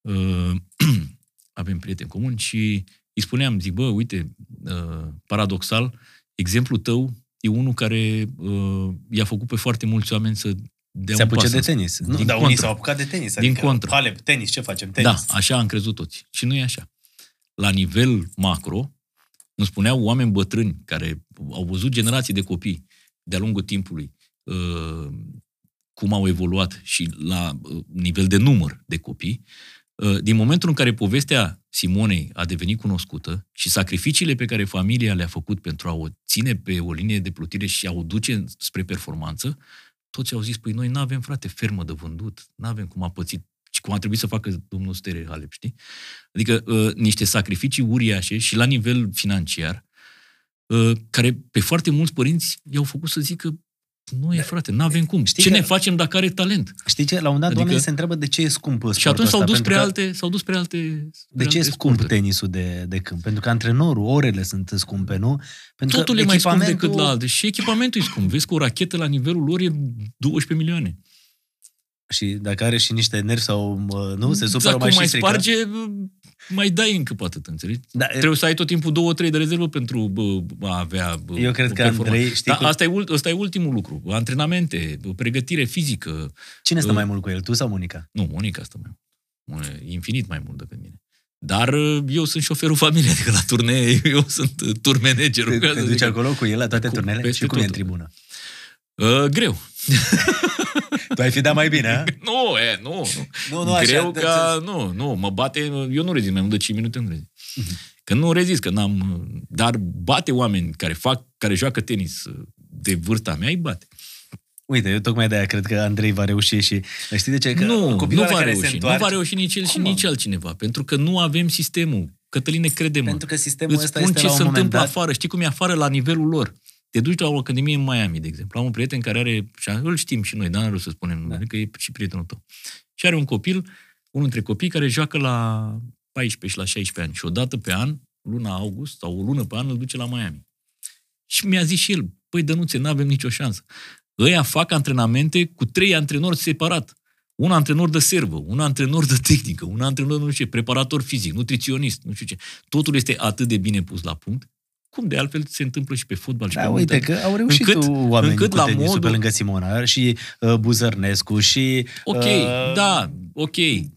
uh, avem prieteni comuni și îi spuneam, zic, bă, uite, uh, paradoxal, exemplul tău e unul care uh, i-a făcut pe foarte mulți oameni să dea Se un apuce pas de în- tenis. Nu, Din dar unii contră. s-au apucat de tenis. Din Adică, contră. Halep, tenis, ce facem? Tenis. Da, așa am crezut toți. Și nu e așa. La nivel macro, îmi spuneau oameni bătrâni care au văzut generații de copii de-a lungul timpului uh, cum au evoluat și la uh, nivel de număr de copii, uh, din momentul în care povestea Simonei a devenit cunoscută și sacrificiile pe care familia le-a făcut pentru a o ține pe o linie de plutire și a o duce spre performanță, toți au zis, păi noi nu avem, frate, fermă de vândut, nu avem cum a pățit. Și cum a trebuit să facă domnul Stere Halep, știi? Adică uh, niște sacrificii uriașe și la nivel financiar, uh, care pe foarte mulți părinți i-au făcut să zică nu e, frate, nu avem cum. Știi Ce că- ne facem dacă are talent? Știi ce? La un dat Adică- oamenii se întreabă de ce e scump sportul Și atunci s-au ăsta, dus pentru spre că- alte, s-au dus spre alte spre De ce e alte scump sporturi. tenisul de, de câmp? Pentru că antrenorul, orele sunt scumpe, nu? Pentru Totul că e mai scump echipamentul- decât la alte. Și echipamentul e scump. Vezi că o rachetă la nivelul lor e 12 milioane. Și dacă are și niște nervi sau, mă, nu, se supără Dacă mai și mai strică. sparge, mai dai încă pe atât, înțelegi? Da, Trebuie să ai tot timpul două, trei de rezervă pentru bă, a avea bă, Eu cred o că performanță. Andrei, știi Dar cu- asta, e, ult- asta e ultimul lucru. Antrenamente, pregătire fizică. Cine stă Uh, mai mult cu el, tu sau Monica? Nu, Monica asta mai mult. Infinit mai mult decât mine. Dar uh, eu sunt șoferul familiei, adică la turnee eu sunt uh, tour managerul. Te, ca te să duci zic. acolo cu el la toate Cu- turnele? peste Și cum e în tot. tribună? Uh, greu. Tu ai fi dat mai bine, a? Nu, e, nu, nu. Nu, nu, așa, Greu de- ca, nu, nu, mă bate, eu nu rezist mai mult de 5 minute, nu rezist. Mhm. Că nu rezist, că n-am, dar bate oameni care fac, care joacă tenis de vârsta mea, îi bate. Uite, eu tocmai de-aia cred că Andrei va reuși și... Știi de ce? Că nu, copilul nu ăla va care reuși, se nu întoarce, va reuși nici el și Cum, mă? nici altcineva, pentru că nu avem sistemul. Cătăline, crede-mă. Pentru că sistemul Îți ăsta spun este ce la un se moment întâmplă dat... afară. Știi cum e afară la nivelul lor. Te duci la o academie în Miami, de exemplu. Am un prieten care are, și îl știm și noi, dar nu să spunem, Da. da. că e și prietenul tău. Și are un copil, unul dintre copii, care joacă la 14 și la 16 ani. Și odată pe an, luna august sau o lună pe an, îl duce la Miami. Și mi-a zis și el, păi Dănuțe, nu avem nicio șansă. Ăia fac antrenamente cu trei antrenori separat. Un antrenor de servă, un antrenor de tehnică, un antrenor, nu știu ce, preparator fizic, nutriționist, nu știu ce. Totul este atât de bine pus la punct, cum de altfel se întâmplă și pe fotbal și Da, pe uite multe că au reușit Încât- oamenii încât cu la tenisul pe modul- lângă Simona și uh, Buzărnescu și... Ok, uh, da, ok.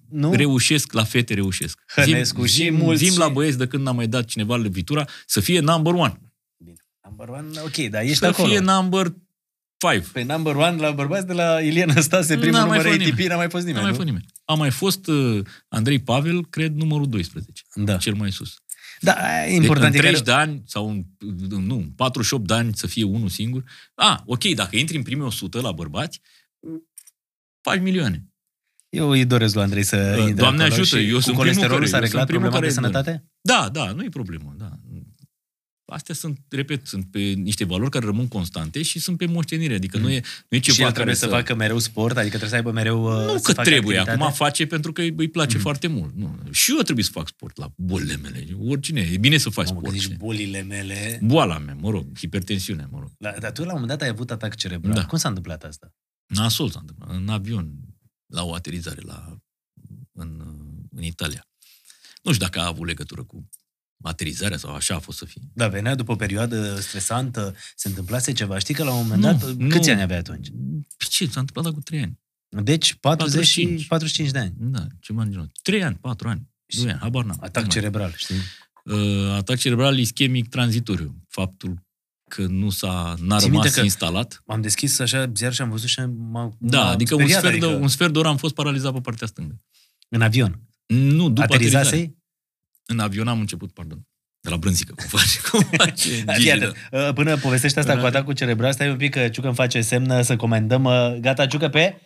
nu? Reușesc, la fete reușesc. Hănescu și mulți Zim și- la băieți de când n-am mai dat cineva lovitura să fie number one. Bine. Number one, ok, dar ești să acolo. fie number five. Pe number one la bărbați de la Ilian Năstase, primul N-a mai număr fost ATP, nimeni. n-a mai fost Nu nimeni, mai nu? fost nimeni. A mai fost uh, Andrei Pavel, cred, numărul 12. Da. Cel mai sus. Da, aia e Deci, important. în e 30 care... de ani, sau în, nu, în 48 de ani să fie unul singur. A, ok, dacă intri în primii 100 la bărbați, faci milioane. Eu îi doresc lui Andrei să intre Doamne acolo ajută, și eu cu sunt colesterolul primul s-a care- eu reglat sunt primul problema de care sănătate? Da, da, nu e problemă, da. Astea sunt, repet, sunt pe niște valori care rămân constante și sunt pe moștenire. Adică nu e, nu e ceva și el care trebuie să facă mereu sport, adică trebuie să aibă mereu uh, Nu să că facă trebuie, activitate? acum face pentru că îi place foarte mult. Nu. Și eu trebuie să fac sport la bolile mele. Oricine, e bine să faci Mamă, că sport. zici știi? bolile mele. Boala mea, mă rog, hipertensiunea, mă rog. La, dar tu la un moment dat ai avut atac cerebral. Da. Cum s-a întâmplat asta? Nasol s-a întâmplat, în avion, la o aterizare la, în, în Italia. Nu știu dacă a avut legătură cu aterizarea sau așa a fost să fie. Da, venea după o perioadă stresantă, se întâmplase ceva. Știi că la un moment Nu, dat, nu. câți ani avea atunci? Păi Ce? S-a întâmplat cu trei ani. Deci 40 și 45. 45 de ani. Da, ceva în genul. Trei ani, patru ani, doi ani, habar n-am. Atac Nu mai- cerebral, știi? uh, atac cerebral ischemic tranzitoriu. Faptul că nu s-a, n-a Ții minte rămas că- că... instalat. M-am deschis așa ziar și am văzut și m-a Da, m-a adică un, speriat, sfert adică de, un sfert de oră am fost paralizat pe partea stângă. În avion. Nu, după aterizare. Aterizasei? În avion am început, pardon. De la brânzică, cum face, cum face Fii Gigi, da. atent. Uh, Până povestește asta Până- cu atacul cerebral, stai un pic că Ciucă îmi face semn să comandăm. uh, Gata, Ciucă, pe?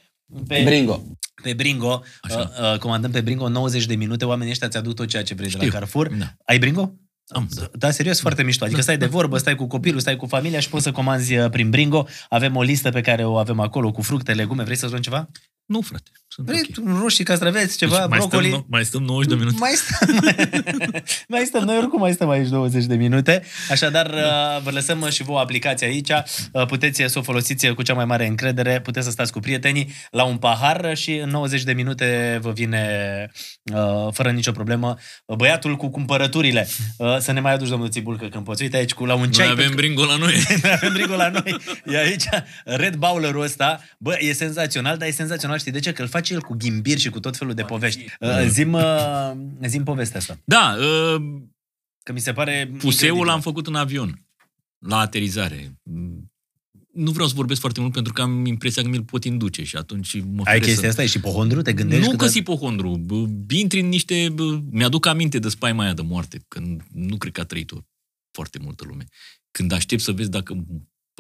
Pe Bringo. Pe Bringo. Așa. Uh, uh, comandăm pe Bringo 90 de minute. Oamenii ăștia ți-aduc tot ceea ce vrei de la Știu. Carrefour. Da. Ai Bringo? Am, da. Da, serios, foarte mișto. Adică stai de vorbă, stai cu copilul, stai cu familia și poți să comanzi uh, prin Bringo. Avem o listă pe care o avem acolo cu fructe, legume. Vrei să spun ceva? Nu, frate. Sunt Vrei ok. okay. roșii, castraveți, ceva, Deci mai, brocoli? stăm, mai stăm 90 de minute. Mai stăm, mai, mai stăm, noi oricum mai stăm aici 20 de minute. Așadar, uh, vă lăsăm uh, și vouă aplicația aici. Uh, Puteți să o folosiți cu cea mai mare încredere, puteți să stați cu prietenii la un pahar și în 90 de minute vă vine uh, fără nicio problemă băiatul cu cumpărăturile. Uh, Să ne mai aduci, domnul Țibulcă, când poți. Uite aici, cu la un Noi ceai. avem bringo la noi. Noi avem brigul la noi. E aici Red Bowler-ul ăsta. Bă, e senzațional, dar e senzațional, știi de ce? Că îl face el cu ghimbir și cu tot felul de povești. Uh, zim, uh, zim povestea asta. Da, uh, Că mi se pare puseul incredibil. l-am făcut în avion. La aterizare. Nu vreau să vorbesc foarte mult pentru că am impresia că mi-l pot induce și atunci mă Ai feresc chestia să... asta? Ești ipohondru? Te gândești? Nu cât că de- si ipohondru. bă, Intri în niște... bă, Mi-aduc aminte de spaima aia de moarte, când nu cred că a trăit-o foarte multă lume. Când aștept să vezi dacă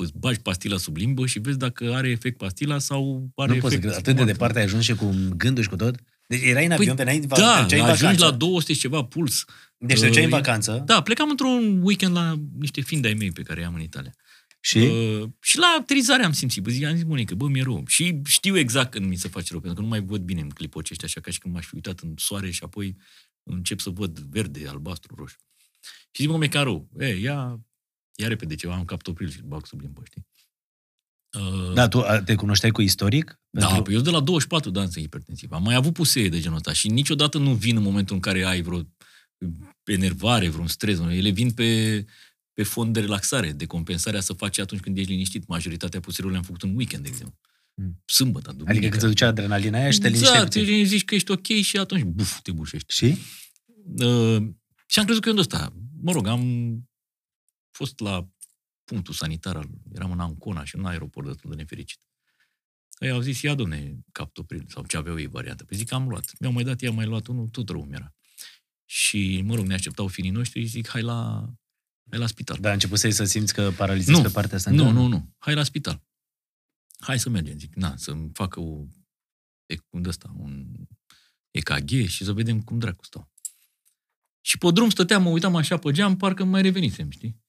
îți bagi pastila sub limbă și vezi dacă are efect pastila sau are Nu efect pot să cred. Atât de moarte. departe ai ajuns și cu gândul și cu tot? Deci erai în avion, veneai, da, mergeai în ajungi vacanță. la 200 și ceva puls. Deci treceai în Uh, vacanță Da, plecam într-un weekend la niște fiind ai mei pe care i-am în Italia. și... Uh, și la aterizare am simțit, bă, zi, am zis, Monica, bă, mi-e rău. Și știu exact când mi se face rău, pentru că nu mai văd bine în clipul ăștia, așa ca și când m-aș fi uitat în soare și apoi încep să văd verde, albastru, roșu. Și zic, mă, mi-e cam rău. E, ia, ia repede ceva, am captopril și îl bag sub limbă, știi? Uh, Da, tu a, te cunoșteai cu istoric? da, Pentru- păi eu de la 24 de ani sunt hipertensiv. Am mai avut pusee de genul ăsta și niciodată nu vin în momentul în care ai vreo enervare, vreun stres. Ele vin pe, pe fond de relaxare, de compensarea să faci atunci când ești liniștit. Majoritatea puserilor le-am făcut în weekend, de exemplu. Mm. Sâmbătă, duminică. Adică când se ducea adrenalina aia și te linișteai Exact, puțin. te zici că ești ok și atunci, buf, te bușești. Și? Uh, și am crezut că e unde ăsta. Mă rog, am fost la punctul sanitar, al, eram în Ancona și în aeroport destul de nefericit. Ei au zis, ia domne, captopril, sau ce aveau ei variantă. Păi zic că am luat. Mi-au mai dat, i-am mai luat unul, tot rău mi-era. Și, mă rog, ne așteptau finii noștri și zic, hai la, hai la spital. Da, a început să să simți că paralizezi Nu. pe partea stângă? Nu, nu, nu. Hai la spital. Hai să mergem. Zic, na, să-mi facă o, e, un ăsta, un EKG și să vedem cum dracu stau. Și pe drum stăteam, mă uitam așa pe geam, parcă mai revenisem, știi?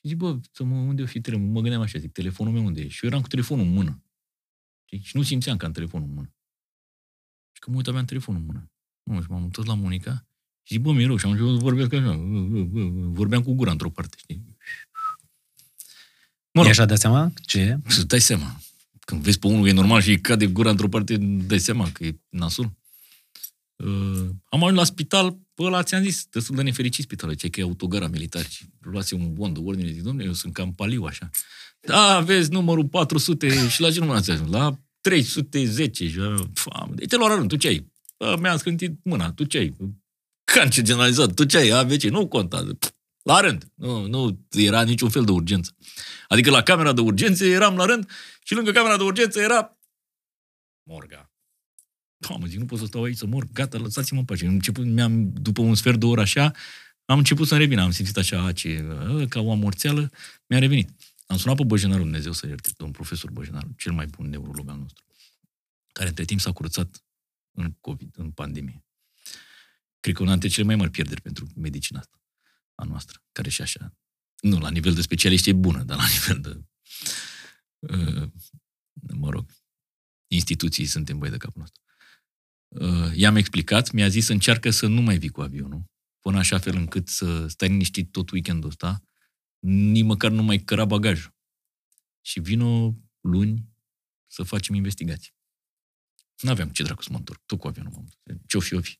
Și zic, bă, să mă, unde o fi telefonul? Mă gândeam așa, zic, telefonul meu unde e? Și eu eram cu telefonul în mână. Știi? Și nu simțeam că am telefonul în mână. Și că mă uit, aveam telefonul în mână. Mă, și m-am întors la Monica și zic, bă, mi-e rău. Și am început să vorbesc așa. Vorbeam cu gura într-o parte, știi? Mă E rog, așa de seama? Ce e? să dai seama. Când vezi pe unul că e normal și îi cade gura într-o parte, dai seama că e nasul. Uh, am ajuns la spital, pe ăla ți-am zis, destul de nefericit spitalul, ce că e autogara militar și luați un bond de ordine, zic, domnule, eu sunt cam paliu așa. Da, vezi numărul 400 și la ce număr ați ajuns? La 310 și fam, de te lua la rând, tu ce ai? "A, Mi-am scântit mâna, tu ce ai? Cancer generalizat, tu ce ai? AVC, nu contează. Pff, La rând. Nu, nu era niciun fel de urgență. Adică la camera de urgențe eram la rând și lângă camera de urgență era morga. Doamne, zic, nu pot să stau aici să mor, gata, lăsați-mă în pace. Am început, mi-am, după un sfert de oră așa, am început să-mi revină. Am simțit așa, a, ce, a, ca o amorțeală, mi-a revenit. Am sunat pe Băjenaru, Dumnezeu să ierte, domnul profesor Băjenaru, cel mai bun neurolog al nostru, care între timp s-a curățat în COVID, în pandemie. Cred că una dintre cele mai mari pierderi pentru medicina asta, a noastră, care și așa, nu, la nivel de specialiști e bună, dar la nivel de, uh, mă rog, instituții suntem băi de capul nostru. Uh, i-am explicat, mi-a zis încearcă să nu mai vii cu avionul, până așa fel încât să stai liniștit tot weekendul ăsta, nici măcar nu mai căra bagajul. Și vino luni să facem investigații. Nu aveam ce dracu să mă întorc, tot cu avionul m-am întors. Ce-o fi, o fi.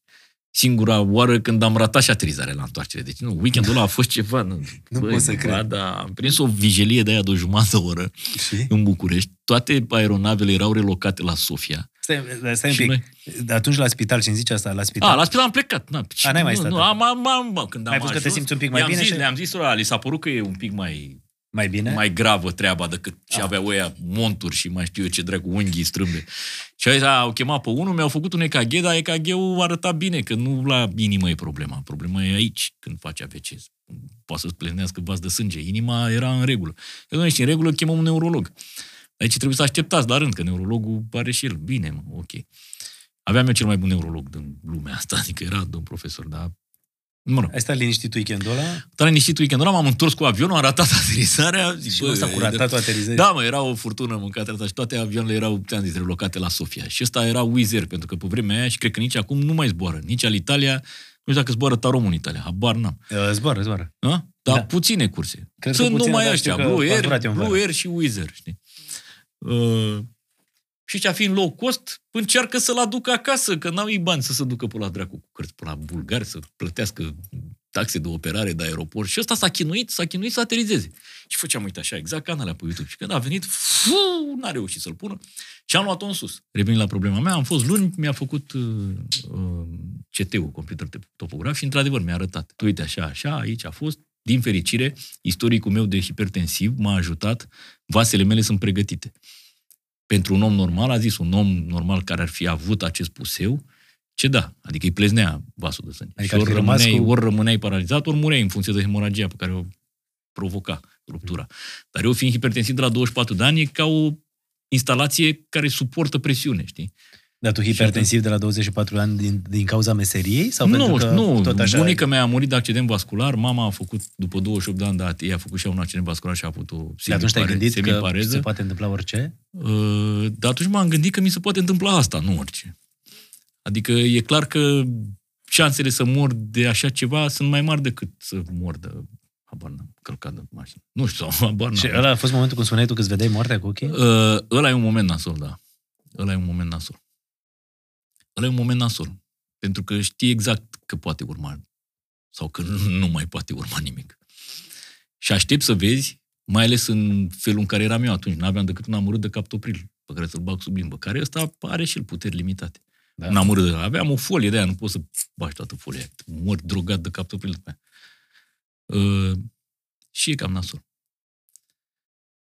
Singura oară când am ratat și aterizarea la întoarcere. Deci, nu, weekendul ăla a fost ceva. Nu, Nu pot să ba cred. Da, am prins o vigilie de aia de o jumătate de oră Și? în București. Toate aeronavele erau relocate la Sofia. Stai, stai un Și pic. De atunci la spital, și îmi zici asta, la spital? A, la spital am plecat. Na, A, n-ai mai nu, stat Nu, am, am, am, am, când Ai am văzut că te ajuns, simți un pic mai i-am bine Zis, și- Le-am zis ăla, li s-a părut că e un pic mai, Mai bine? mai gravă treaba decât ce Ah. aveau ăia monturi și mai știu eu ce dracu, unghii strâmbe. Și aia au chemat pe unul, mi-au făcut un EKG, dar EKG-ul arăta bine, că nu la inimă e problema. Problema e aici, când faci AVC. Poate să-ți plenească vas de sânge. Inima era în regulă. Eu nu ești în regulă, chemăm un neurolog. Aici trebuie să așteptați la rând, că neurologul pare și el. Bine, mă, ok. Aveam eu cel mai bun neurolog din lumea asta, adică era domn profesor, dar Mă rog, Ai stat liniștit weekendul ăla? dar liniștit weekendul ăla, m-am întors cu avionul, am ratat aterizarea. Zic, Și bă, ăsta cu e- ratatul aterizării? Da, mă, era o furtună mâncată asta și toate avioanele erau, ți-am zis, relocate la Sofia. Și ăsta era Wizz Air, pentru că pe vremea aia, și cred că nici acum nu mai zboară. Nici al Italia, nu știu dacă zboară Taromul în Italia, habar n-am. Uh, Zboară, zboară. Da? Dar Da. puține curse. Cred că Sunt puține, numai dar ăștia, știu că Blue a Air, durat eu în Blue vară. Air și Wizz Air, știi? Uh, și cea fiind low cost, încearcă să-l aducă acasă, că n-au ei bani să se ducă pe la dracu cu cărți, pe la bulgari, să plătească taxe de operare de aeroport. Și ăsta s-a chinuit, s-a chinuit să aterizeze. Și făceam, uite așa, exact ca în alea pe YouTube. Și când a venit, fu, n-a reușit să-l pună și am luat-o în sus. Revenind la problema mea, am fost luni, mi-a făcut uh, uh, CT-ul, computer topograf, și într-adevăr mi-a arătat. Uite așa, așa, aici a fost. Din fericire, istoricul meu de hipertensiv m-a ajutat, vasele mele sunt pregătite. Pentru un om normal, a zis, un om normal care ar fi avut acest puseu, ce da, adică îi pleznea vasul de sânge. Adică și ar ori fi rămas rămâneai, cu- ori rămâneai paralizat, ori mureai în funcție de hemoragia pe care o provoca ruptura. Dar eu fiind hipertensiv de la 24 de ani, e ca o instalație care suportă presiune, știi? Dar tu hipertensiv de la 24 ani din, din cauza meseriei? Sau nu, pentru că nu, tot așa... bunica mea a murit de accident vascular, mama a făcut, după 28 de ani de ATI, a făcut și ea un accident vascular și a avut o De atunci te-ai semipare- gândit că semipareză. se poate întâmpla orice? Uh, Dar atunci m-am gândit că mi se poate întâmpla asta, nu orice. Adică e clar că șansele să mor de așa ceva sunt mai mari decât să mor de habar n-am, călcat de mașină. Nu știu, sau habar Și n-am. ăla a fost momentul când spuneai tu că îți vedeai moartea cu ochii? Uh, ăla e un moment nasol, da. Ăla e un moment nasol. Ăla e un moment nasol. Pentru că știi exact că poate urma sau că nu mai poate urma nimic. Și aștept să vezi, mai ales în felul în care eram eu atunci. N-aveam decât un amurât de captopril pe care să-l bag sub limbă, care ăsta are și el puteri limitate. Da. Da. Un amurât de Aveam o folie de aia, nu pot să bagi toată folia. Mor drogat de captopril după aia. Uh, și e cam nasol.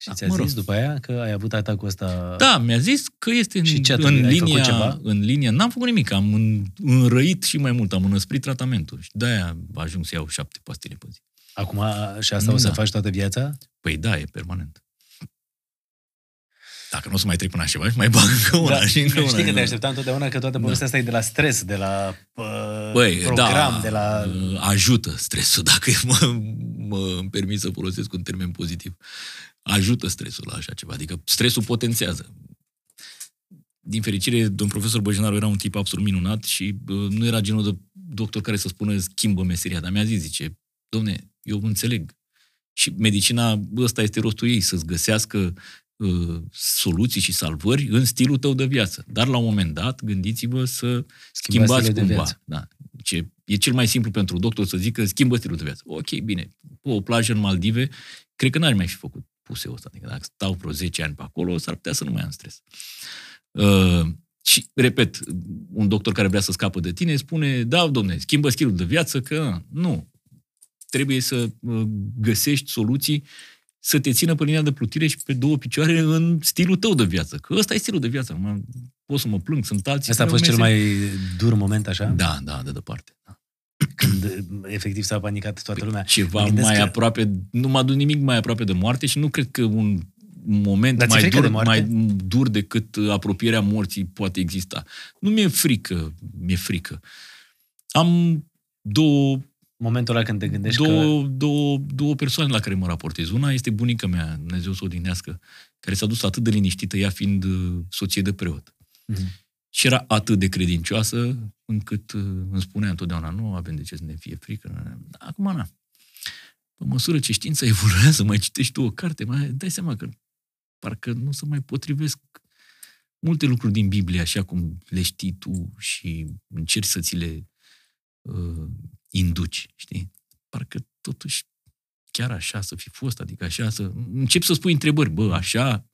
Și Da, ți-a mă zis rog. după aia că ai avut atacul ăsta? Da, mi-a zis că este în, Și ce atunci? în Ai făcut linia, ceva? în linia, n-am făcut nimic, am în, înrăit și mai mult, am înăsprit tratamentul și de-aia ajung să iau șapte pastile pe zi. Acum a- și asta o să Da. faci toată viața? Păi da, e permanent. Dacă nu o să mai trec până așa, mai bag încă una da, și încă una. știi că te așteptam întotdeauna că toată povestea asta e de la stres, de la uh, Băi, program, da, de la... ajută stresul, dacă mă, mă îmi permit să folosesc un termen pozitiv. Ajută stresul la așa ceva, adică stresul potențează. Din fericire, domn profesor Băjenaru era un tip absolut minunat și uh, nu era genul de doctor care să spună schimbă meseria, dar mi-a zis, zice, domne, eu înțeleg. Și medicina, ăsta este rostul ei, să-ți găsească uh, soluții și salvări în stilul tău de viață. Dar la un moment dat, gândiți-vă să schimbați stilul de cumva. viață. Da. Ce, e cel mai simplu pentru doctor să zică schimbă stilul de viață. Ok, bine. Pe o plajă în Maldive, cred că n-ar mai fi făcut puseul ăsta. Adică dacă stau vreo 10 ani pe acolo, s-ar putea să nu mai am stres. Uh, și, repet, un doctor care vrea să scapă de tine spune, da, domne, schimbă stilul de viață, că nu. Trebuie să uh, găsești soluții să te țină pe linia de plutire și pe două picioare în stilul tău de viață. Că ăsta e stilul de viață. Mă, pot să mă plâng, sunt alții. Asta a care fost au cel meserie. mai dur moment, așa? Da, da, de departe. Da. Când uh, efectiv s-a panicat toată lumea. Ceva Mă gândesc mai că- aproape, nu m-a dus nimic mai aproape de moarte și nu cred că un moment Dar ți-e mai frică dur, de moarte? mai dur decât apropierea morții poate exista. Nu mi-e frică, mi-e frică. Am două Momentul ăla când te gândești două, că... două, două persoane la care mă raportez. Una este bunica mea, Dumnezeu să o odihnească, care s-a dus atât de liniștită, ea fiind uh, soție de preot. Mhm. Și era atât de credincioasă, încât uh, îmi spunea întotdeauna, nu avem de ce să ne fie frică. Acum, na. Pe măsură ce știința evoluează, mai citești tu o carte, mai dai seama că parcă nu se mai potrivesc multe lucruri din Biblie, așa cum le știi tu și încerci să ți le uh, induci, știi? Parcă totuși chiar așa să fi fost, adică așa să... Încep să spui întrebări, bă, așa...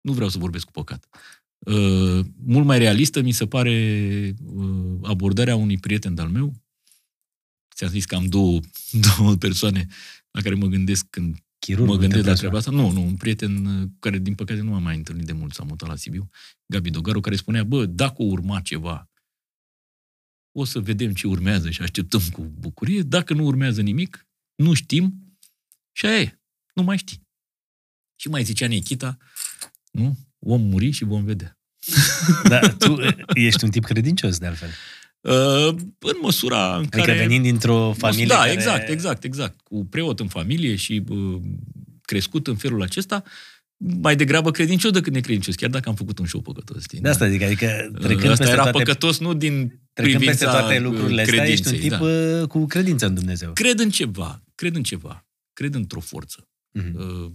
Nu vreau să vorbesc cu păcat. Uh, mult mai realistă mi se pare uh, abordarea unui prieten de-al meu. Ți-am zis că am două, două persoane la care mă gândesc când Chirurg, mă gândesc la întâmplă treaba asta. Nu, nu, un prieten uh, care, din păcate, nu am mai întâlnit de mult, s-a mutat la Sibiu, Gabi Dogaru, care spunea, bă, dacă o urma ceva, o să vedem ce urmează și așteptăm cu bucurie. Dacă nu urmează nimic, nu știm și aia e. Nu mai știi. Și mai zicea Nikita, nu? Vom muri și vom vedea. Dar tu uh, ești un tip credincios, de altfel. Uh, în măsura în Adică care... venind dintr-o familie Da, care... exact, exact, exact. Cu preot în familie și uh, crescut în felul acesta, mai degrabă credincios decât necredincios, chiar dacă am făcut un show păcătos. Știi? De asta zic, adică trecând Asta peste era toate, păcătos nu din trecând peste privința toate lucrurile astea, ești un credinței, tip da. da. cu credință în Dumnezeu. Cred în ceva, cred în ceva, cred într-o forță. Mhm. Uh,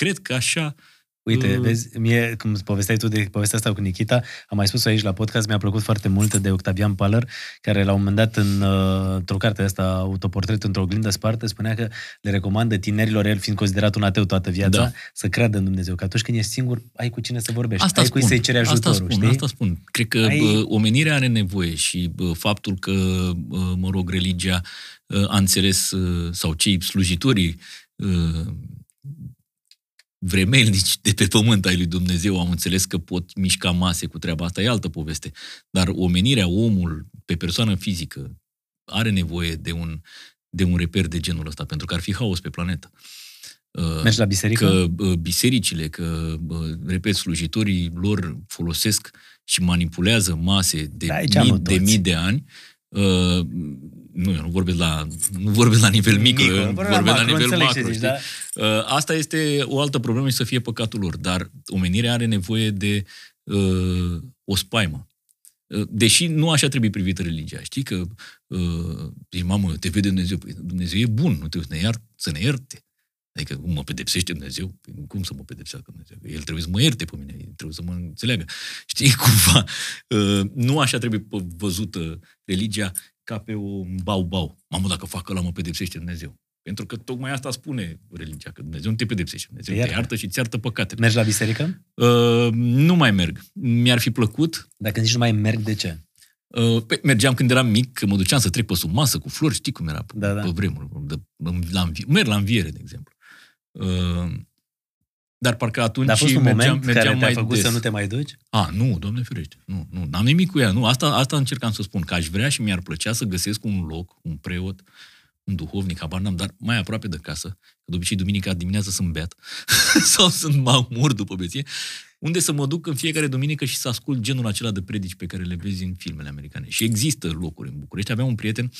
Cred că așa Uite, Uh. vezi, mie, cum povesteai tu de povestea asta cu Nikita, am mai spus-o aici la podcast, mi-a plăcut foarte mult de Octavian Paller, care la un moment dat în, uh, într-o carte asta, autoportret într-o oglindă spartă, spunea că le recomandă tinerilor, el fiind considerat un ateu toată viața, Da. să creadă în Dumnezeu, că atunci când ești singur, ai cu cine să vorbești, Asta ai spun, cui să-i ceri ajutorul, asta spun, știi? Asta spun. Cred că Ai- bă, omenirea are nevoie și bă, faptul că, bă, mă rog, religia ă, a înțeles, ă, sau cei slujitorii ă, vremelnici de pe pământ ai lui Dumnezeu au înțeles că pot mișca mase cu treaba asta, e altă poveste. Dar omenirea, omul, pe persoană fizică, are nevoie de un, de un reper de genul ăsta, pentru că ar fi haos pe planetă. Uh, Mergi la biserică? Că uh, bisericile, că, uh, repet, slujitorii lor folosesc și manipulează mase de, Da, aici nu mii, de toți. mii de ani. Uh, nu, eu nu vorbesc la, nu vorbesc la nivel mic, Mic, eu vorbesc vorbesc la la macro, nivel înțeleg ce macro. zici, știi? da? Uh, Asta este o altă problemă și să fie păcatul lor, dar omenirea are nevoie de uh, o spaimă. Uh, Deși nu așa trebuie privită religia. Știi că, uh, zici, mamă, te vede Dumnezeu. Păi, Dumnezeu e bun, nu trebuie să ne, iert, să ne ierte. Adică cum mă pedepsește Dumnezeu? Păi, cum să mă pedepsească Dumnezeu? El trebuie să mă ierte pe mine, el trebuie să mă înțeleagă. Știi, cumva, uh, nu așa trebuie pă- văzută religia ca pe un bau-bau. Mamă, dacă fac ăla, mă pedepsește Dumnezeu. Pentru că tocmai asta spune religia, că Dumnezeu nu te pedepsește, Dumnezeu Te te iartă. iartă și îți iartă păcatele. Mergi la biserică? Uh, nu mai merg. Mi-ar fi plăcut. Dacă zici nu mai merg, de ce? Uh, pe, mergeam când eram mic, că mă duceam să trec pe sub masă cu flori, știi cum era pe, Da, da. pe vremuri. De, la, învi- merg la înviere, de exemplu. Uh, dar parcă atunci Dar a fost un mergeam, moment mergeam care te-a mai făcut des. să nu te mai duci? A, nu, Doamne ferește. Nu, nu, n-am nimic cu ea. Nu, asta, asta încercam să spun, că aș vrea și mi-ar plăcea să găsesc un loc, un preot, un duhovnic, habar n-am, dar mai aproape de casă. Că de obicei duminica dimineața sunt beat sau sunt mamur după beție, unde să mă duc în fiecare duminică și să ascult genul acela de predici pe care le vezi în filmele americane. Și există locuri în București. Aveam un prieten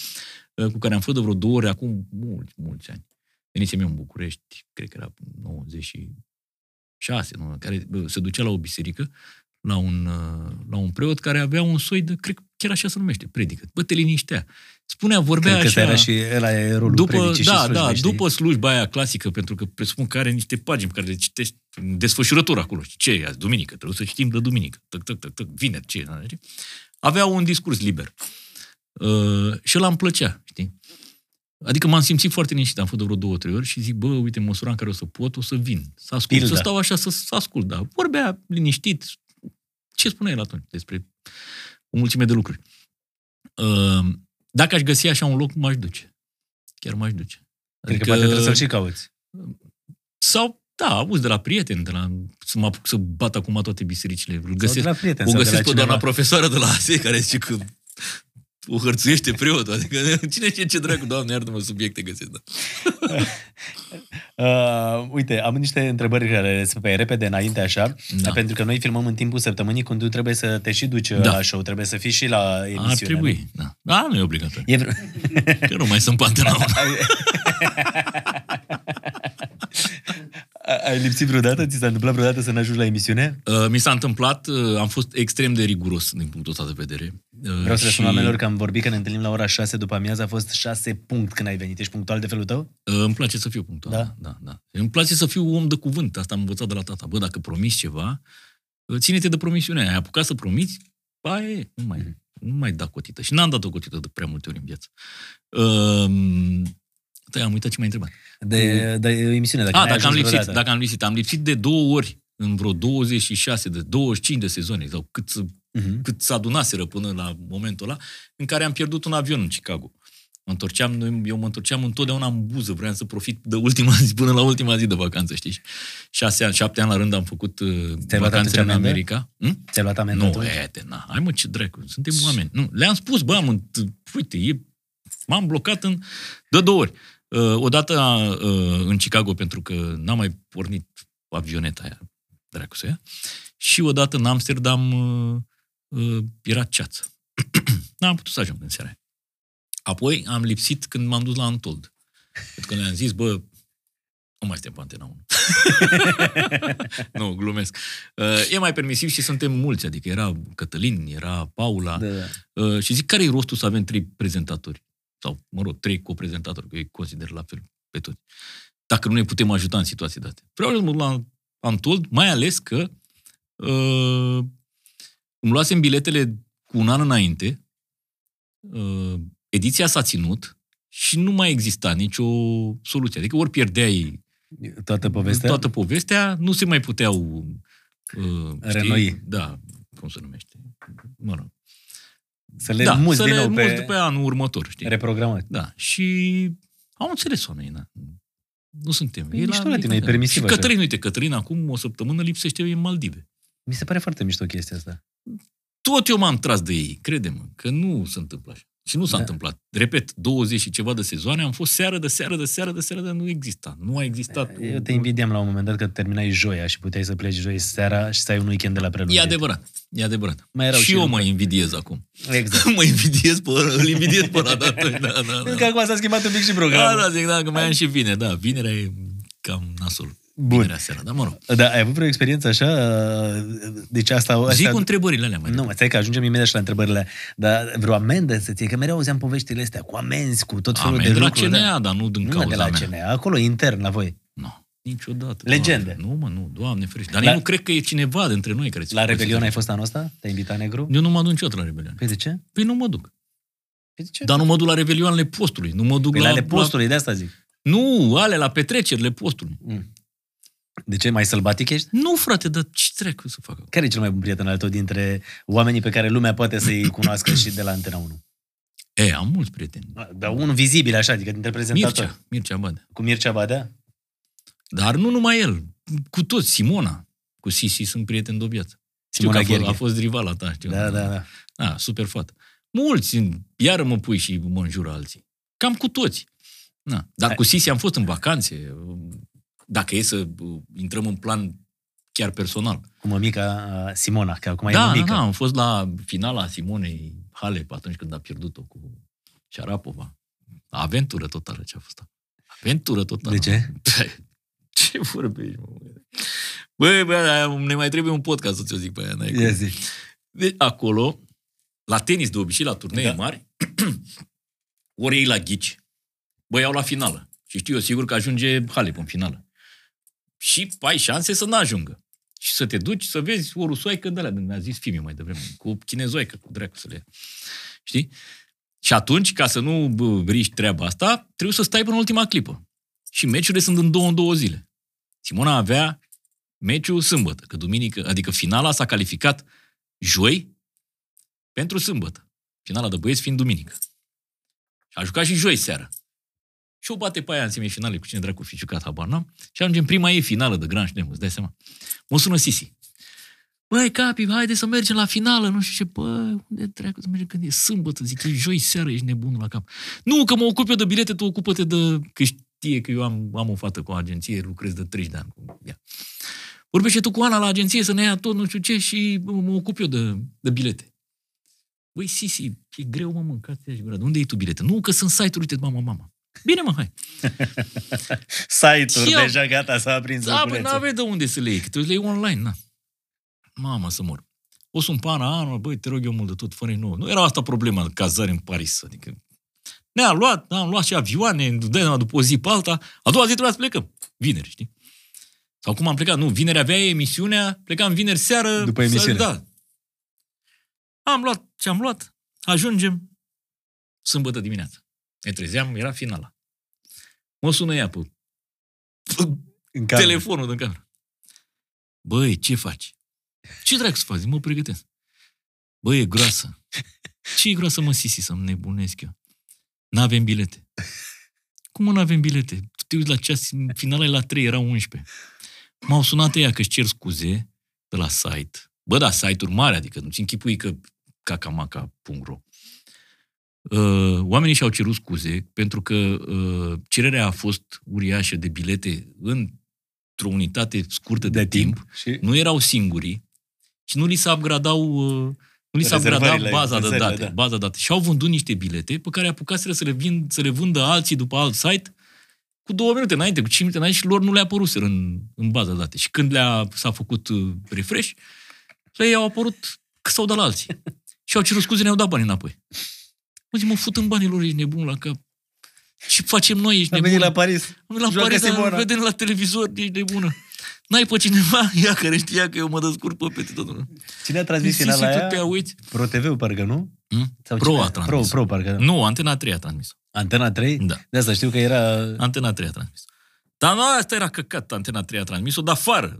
uh, cu care am fost de vreo două ori acum mulți, mulți ani. Venisem eu în București, cred că era 96, nu, care bă, se ducea la o biserică, la un, uh, la un preot care avea un soi de, cred că chiar așa se numește, predică. Bă, te liniștea. Spunea, vorbea Cred că așa. era și ăla e rolul După, predicii da, și slujbei, da, știi? după slujba aia clasică, pentru că presupun că are niște pagini pe care le citești în desfășurătură acolo. Știi, ce e azi? Duminică. Trebuie să citim de duminică. Tăc, tăc, tăc, tăc, vineri, ce e? da, știi? Avea un discurs liber. Uh, și ăla îmi plăcea, știi? Adică m-am simțit foarte liniștit. Am fost de vreo două, trei ori și zic, bă, uite, în măsura în care o să pot, o să vin. Să ascult, Pildă. să stau așa, să, să ascult. Da. Vorbea liniștit. Ce spunea el atunci despre o mulțime de lucruri. Uh, dacă aș găsi așa un loc, m-aș duce. Chiar m-aș duce. Cred că poate trebuie să-l și cauți. Sau, da, auzi de la prieteni, de la, să mă apuc să bat acum toate bisericile. Îl Sau de găsesc, la prieten, o sau de găsesc la pe doamna cineva. profesoară de la ASE care zice că o hărțuiește preotul. Adică cine știe ce dracu, doamne, iartă-mă, subiecte găsesc. Da. Uh, uite, am niște întrebări care se pe repede înainte așa, Da. da. pentru că noi filmăm în timpul săptămânii când tu trebuie să te și duci Da. da. la show, trebuie să fii și la emisiune. Ar trebui, da. Da, nu e obligatoriu. Nu? E vre- Că nu mai sunt pe antena unu. A- Ai lipsit vreodată? Ți s-a întâmplat vreodată să n-ajungi la emisiune? Uh, Mi s-a întâmplat, uh, am fost extrem de riguros din punctul ăsta de vedere. Uh, Vreau să le și, spun oamenilor că am vorbit că ne întâlnim la ora 6 după amiază, a fost 6 punct când ai venit. Ești punctual de felul tău? uh, Îmi place să fiu punctual. Da? Da? Da, da. Îmi place să fiu om de cuvânt. Asta am învățat de la tata. Bă, dacă promiți ceva, uh, ține-te de promisiunea aia. Ai apucat să promiți, ba e, nu mai, Mhm. nu mai da cotită. Și n-am dat o cotită de prea multe ori în viață. Uh, da, am uitat ce m-ai întrebat. De, de emisiune, dacă Ah, n-ai dacă am ajuns lipsit, vreodată. dacă am lipsit. Am lipsit de două ori în vreo 26, de 25 de sezoane, sau cât, să- Mhm. cât să adunaseră până la momentul ăla, în care am pierdut un avion în Chicago. Mă întorceam, eu mă întorceam întotdeauna în buză, vreau să profit de ultima zi, până la ultima zi de vacanță, știi? Șase ani, șapte ani la rând am făcut uh, luat vacanțele atunci în amendă? America. Hm? Ți-ai luat amendă Nu, atunci? e, de, na, hai mă, ce dracu, suntem oameni. Nu, le-am spus, bă, am, înt- uite, e, m-am blocat în, de două ori. Uh, odată uh, în Chicago, pentru că n-am mai pornit avioneta aia, dracu să ia, și odată în Amsterdam uh, uh, era ceață. N-am putut să ajung în seara aia. Apoi am lipsit când m-am dus la Antold. Pentru că le-am zis, bă, nu mai suntem pe antena 1. nu, glumesc. Uh, e mai permisiv și suntem mulți, adică era Cătălin, era Paula, Da, da. Uh, și zic, care e rostul să avem trei prezentatori? Sau, mă rog, trei coprezentatori, că eu îi consider la fel pe toți. Dacă nu ne putem ajuta în situații date. Vreau să mă duc la Antold, mai ales că uh, îmi luasem biletele cu un an înainte, uh, ediția s-a ținut și nu mai exista nicio soluție. Adică ori pierdeai Toată povestea? toată povestea, nu se mai puteau uh, Renoi. Da, cum se numește? Mă rog. Să le da, muți să din le nou muți pe pe anul următor, știi? reprogramat. Da, și au înțeles oamenii, da. Nu suntem. E mișto la tine, e permisiv Și așa. Cătălin, uite, Cătălin acum o săptămână lipsește în Maldive. Mi se pare foarte mișto chestia asta. Tot eu m-am tras de ei, crede-mă, că nu se întâmplă așa. Și nu s-a Da. întâmplat. Repet, 20 și ceva de sezoane, am fost seară de seară de seară de seară de nu exista. Nu a existat. Eu te invidiam la un moment dat că terminai joia și puteai să pleci joi seara și să ai un weekend de la prelungit. E adevărat. E adevărat. Mai erau și, și eu lucruri. mă invidiez acum. Exact. mă invidiez pe ăla, îl invidiez pe ăla, da, da, da, da, Pentru că da. acum s-a schimbat un pic și Da, programul. da, zic, da, că mai am și vineri, da, vinerea e cam nasol. Bun. Vinerea seara, dar mă rog. Da, ai avut vreo experiență așa? Deci asta... Zic asta... cu întrebările alea mai Nu, mă, stai că ajungem imediat și la întrebările alea. Dar vreo amendă să ție, că mereu auzeam poveștile astea cu amenzi, cu tot felul Am de de la lucruri. CNA, dar nu din Nu, mă, cauza de la mea. CNA, acolo intern la voi. Nu, niciodată. Legende. Doamne. Nu, mă, nu, doamne ferește. Dar La- nici nu cred că e cineva dintre noi care... La Rebelion ai fost anul ăsta? Te-ai invitat negru? Eu nu mă duc niciodată la Rebelion. Păi de ce? Păi nu mă duc. Păi de ce? Dar nu mă duc la Revelioanele postului. Nu mă duc Păi la... la ale postului, de asta zic. La... Nu, ale la petrecerile postului. Mm. De ce? Mai sălbatic ești? Nu, frate, dar ce trecu să facă? Care e cel mai bun prieten al tău dintre oamenii pe care lumea poate să-i cunoască și de la Antena 1? E, am mulți prieteni. Dar unul vizibil așa, adică dintre prezentatori. Mircea, Mircea Badea. Cu Mircea Badea? Dar nu numai el, cu toți, Simona. Cu Sisi sunt prieteni de o viață. Știu Simona că a fost, Gherghe. a fost rivala ta, știu. Da, da, da. Da, super fată. Mulți, iară mă pui și mă înjură alții. Cam cu toți. Na. Dar Hai. cu Sisi am fost în vacanțe. Dacă e să uh, intrăm în plan chiar personal. Cu mămica uh, Simona, că acum e Da, da, mămică. da, am fost la finala Simonei Halep atunci când a pierdut-o cu Șarapova. Aventură totală ce a fost. Aventură totală. De ce? Ce vorbești, mă? Băi, băi, aia ne mai trebuie un podcast să ți-o zic pe aia. n-ai cum. Ia zi. De acolo, la tenis de obicei, la turnee Da. da. mari, ori ei la ghici, băi, iau la finală. Și știu eu sigur că ajunge Halep în finală. Și ai șanse să n-ajungă. Și să te duci să vezi o rusoaică de alea, mi-a zis Fimiu mai devreme, cu chinezoică, cu dracu să le ia. Știi? Și atunci, ca să nu bă, riști treaba asta, trebuie să stai până în ultima clipă. Și meciurile sunt în două în două zile. Simona avea meciul sâmbătă, că duminică, adică finala s-a calificat joi pentru sâmbătă. Finala de băieți fiind duminică. Și a jucat și joi seara. Și o bate pe aia în semifinale cu cine dracu fi jucat, habar n-am. Și ajungem prima ei finală de Grand Slam, îți dai seama. Mă sună Sisi. Băi, capi, haide să mergem la finală, nu știu ce, bă, unde dracu să mergem când e sâmbătă? Zic, e joi seara, ești nebun la cap. Nu, că mă ocup eu de bilete, tu ocupă-te de... Că știe că eu am, am o fată cu o agenție, lucrez de 30 de ani cu ea. Vorbește tu cu Ana la agenție să ne ia tot nu știu ce și mă, mă ocup eu de, de bilete. Băi, Sisi, e greu, mă, mâncați aici gura. De unde iei tu bilete? Nu, că sunt site-uri, uite, mama, mama. Bine, mă, hai. Site-uri Și eu- deja gata, s-a aprins Da, băi, loculețul. n-aveai de unde să le iei, că tu le iei online, na. Mamă, să mor. O sun pana anul, băi, te rog eu mult de tot, fără nouă. Nu era asta problema de cazare în Paris, adică... Ne-a luat, am luat și avioane, dai seama, după o zi pe alta, a doua zi trebuia să plecăm. Vineri, știi? Sau cum am plecat? Nu, vineri avea emisiunea, plecam vineri seară. După emisiune. Da. Am luat ce am luat, ajungem sâmbătă dimineața. Ne trezeam, era finala. Mă sună ea pe În cameră. telefonul din cameră. Băi, ce faci? Ce dracu să faci? Zic, Mă pregătesc. Băi, e groasă. Ce e groasă, mă, Sisi, să-mi nebunesc eu? N-avem bilete. Cum mă, n-avem bilete? Tu te uiți la ceas, finala e la 3, era 11. M-au sunat ea că își cer scuze de la site. Bă, da, site-uri mari, adică nu-ți închipui că cacamaca.ro. Uh, oamenii și-au cerut scuze pentru că uh, cererea a fost uriașă de bilete într-o unitate scurtă de, De de timp. timp. Și Nu erau singuri și nu li se upgradau uh, nu li se upgrada Rezervările, baza de vânzările, date, da. baza de date. Și au vândut niște bilete pe care apucaseră să le, vin, să le vândă alții după alt site cu două minute înainte, cu cinci minute înainte și lor nu le-a apăruseră în, în baza de date. Și când le-a, s-a făcut uh, refresh, le ei au apărut că s-au dat la alții. și au cerut scuze, ne-au dat bani înapoi. Mă zic, mă fut în banii lor, ești nebun la cap. Ce facem noi, ești a nebun? venit la Paris. Am venit la Joacă Paris, dar Simona. vedem la televizor, ești nebună. N-ai pe cineva, ea care știa că eu mă descurc pe pete tot. Cine a transmis Sisi, finala tu te aia? uiți. Pro TV, parcă, nu? Hmm? Sau Pro cine? a transmis. Pro, Pro, parcă. Nu, Antena 3 a transmis. Antena 3? Da. De asta știu că era... Antena 3 a transmis. Dar nu, asta era căcat, Antena 3 a transmis-o, dar afară.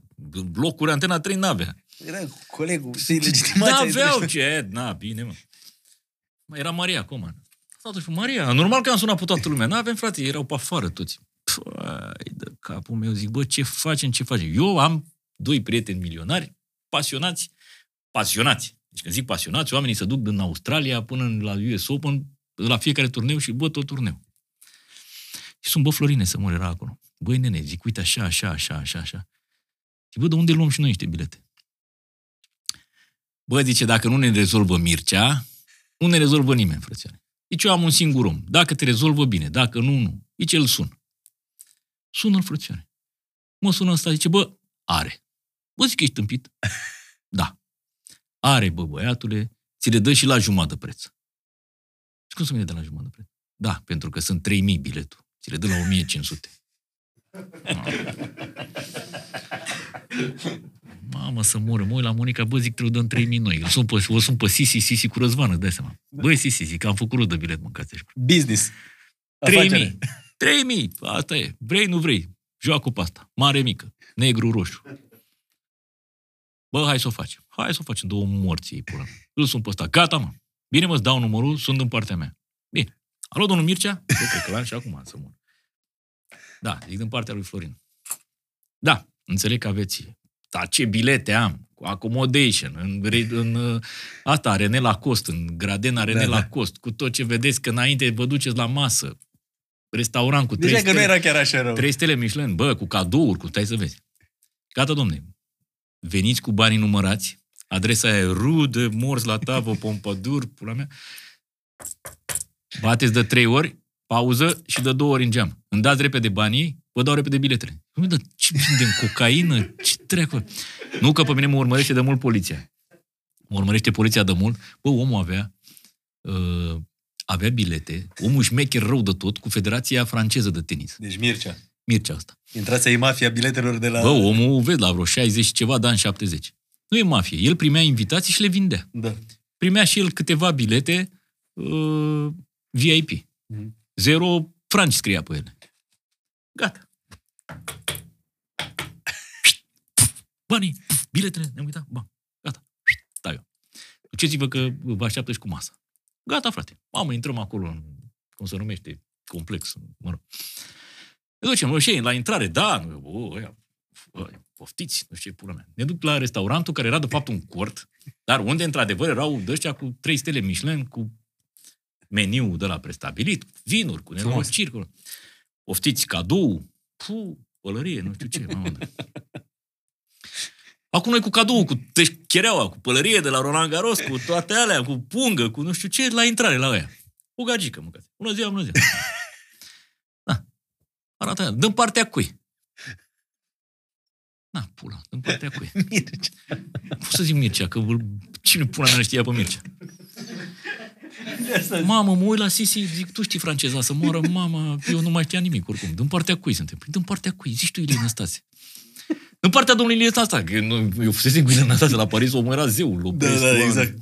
Blocuri Antena 3 n-avea. Era colegul. Și Da, legitimația. aveau ce, na, bine, mă. Mă, era Maria Coman. Atunci, Maria, normal că am sunat pe toată lumea. N-avem, frate, erau pe afară toți. Păi, de capul meu, zic, bă, ce facem, ce facem? Eu am doi prieteni milionari, pasionați, pasionați. Deci când zic pasionați, oamenii se duc din Australia până la US Open la fiecare turneu și bă, tot turneu. Și sunt, bă, Florine, să mor, era acolo. Băi, nene, zic, uite, așa, așa, așa, așa, așa. Și bă, de unde luăm și noi niște bilete? Bă, zice, dacă nu ne rezolvă Mircea, nu ne rezolvă nimeni, frățioare. Deci eu am un singur om. Dacă te rezolvă, bine. Dacă nu, nu. Deci el sun. Sună-l, frățioare. Mă sună ăsta, zice, bă, are. Bă, zic că ești tâmpit. Da. Are, bă, băiatule, ți le dă și la jumătate de preț. Și cum să mi de la jumătate de preț? Da, pentru că sunt 3000 biletul. Ți le dă la 1500. Mamă, să moră. Mă uit la Monica, bă, zic, trebuie dăm 3000 noi. O sunt pe, o sunt pe Sisi, Sisi cu răzvană, dai seama. Băi, Sisi, zic, am făcut de bilet, mâncați așa. Business. 3000. 3000. Asta e. Vrei, nu vrei. Joacă cu asta. Mare, mică. Negru, roșu. Bă, hai să o facem. Hai să o facem. Două morți ei, pula. Îl sun pe ăsta. Gata, mă. Bine, mă, îți dau numărul, sunt în partea mea. Bine. Alo, domnul Mircea? Bă, cred că l-am și acum să mor. Da, zic din partea lui Florin. Da, înțeleg că aveți. Dar ce bilete am? Cu accommodation, în, în uh, asta, René Lacost, în Gradena René Da, da. Lacost, cu tot ce vedeți, că înainte vă duceți la masă, restaurant cu trei Deja că nu stele, era chiar așa rău. trei stele Michelin, bă, cu cadouri, cu stai să vezi. Gata, domne, veniți cu banii numărați, adresa e Rue de Morz la tavă, Pompadour, pula mea. Bateți de trei ori, pauză și de două ori în geam. Îmi dați repede banii, vă dau repede biletele. Nu, dar ce de cocaină? Ce treacă? Nu că pe mine mă urmărește de mult poliția. Mă urmărește poliția de mult. Bă, omul avea uh, avea bilete, omul șmecher rău de tot, cu Federația Franceză de Tenis. Deci Mircea. Mircea asta. Intrați ai mafia biletelor de la... Bă, omul, vezi, la vreo 60 și ceva de ani, 70. Nu e mafie. El primea invitații și le vindea. Da. Primea și el câteva bilete uh, VIP. Mhm. Zero franci scria pe ele. Gata. Banii, biletele, ne-am uitat, bani, gata. Da, eu. Duceți-vă că vă așteaptă și cu masa. Gata, frate. Mamă, intrăm acolo în, cum se numește, complex, mă rog. Ne ducem, și la intrare, da, nu, bă, ăia, bă, poftiți, nu știu ce pula mea. Ne duc la restaurantul care era de fapt un cort, dar unde într-adevăr erau de ăștia cu trei stele Michelin, cu meniu de la prestabilit, vinuri, cu Frumos. nenorociri. Cu... Poftiți, cadou, pu, pălărie, nu știu ce. Mamă, da. Acum noi cu cadou, cu chereaua, cu pălărie de la Roland Garros, cu toate alea, cu pungă, cu nu știu ce, la intrare la aia. O gagică, mâncați. Bună ziua, bună ziua. Da. Arată aia. Dăm partea cui? Na, pula, dăm partea cui? Mircea. Pot să zic Mircea, că îl- cine pula mea nu știa pe Mircea? Mamă, mă uit la Sisi, zic, tu știi franceza, să moară mama, eu nu mai știam nimic oricum. Din partea cui suntem? Păi din partea cui? Zici tu, Ilie Năstase. Din partea domnului Ilie Năstase, că nu- eu fusesem cu Ilie Năstase la Paris, omul era zeul, Da, Lopescu, da, ăla. exact.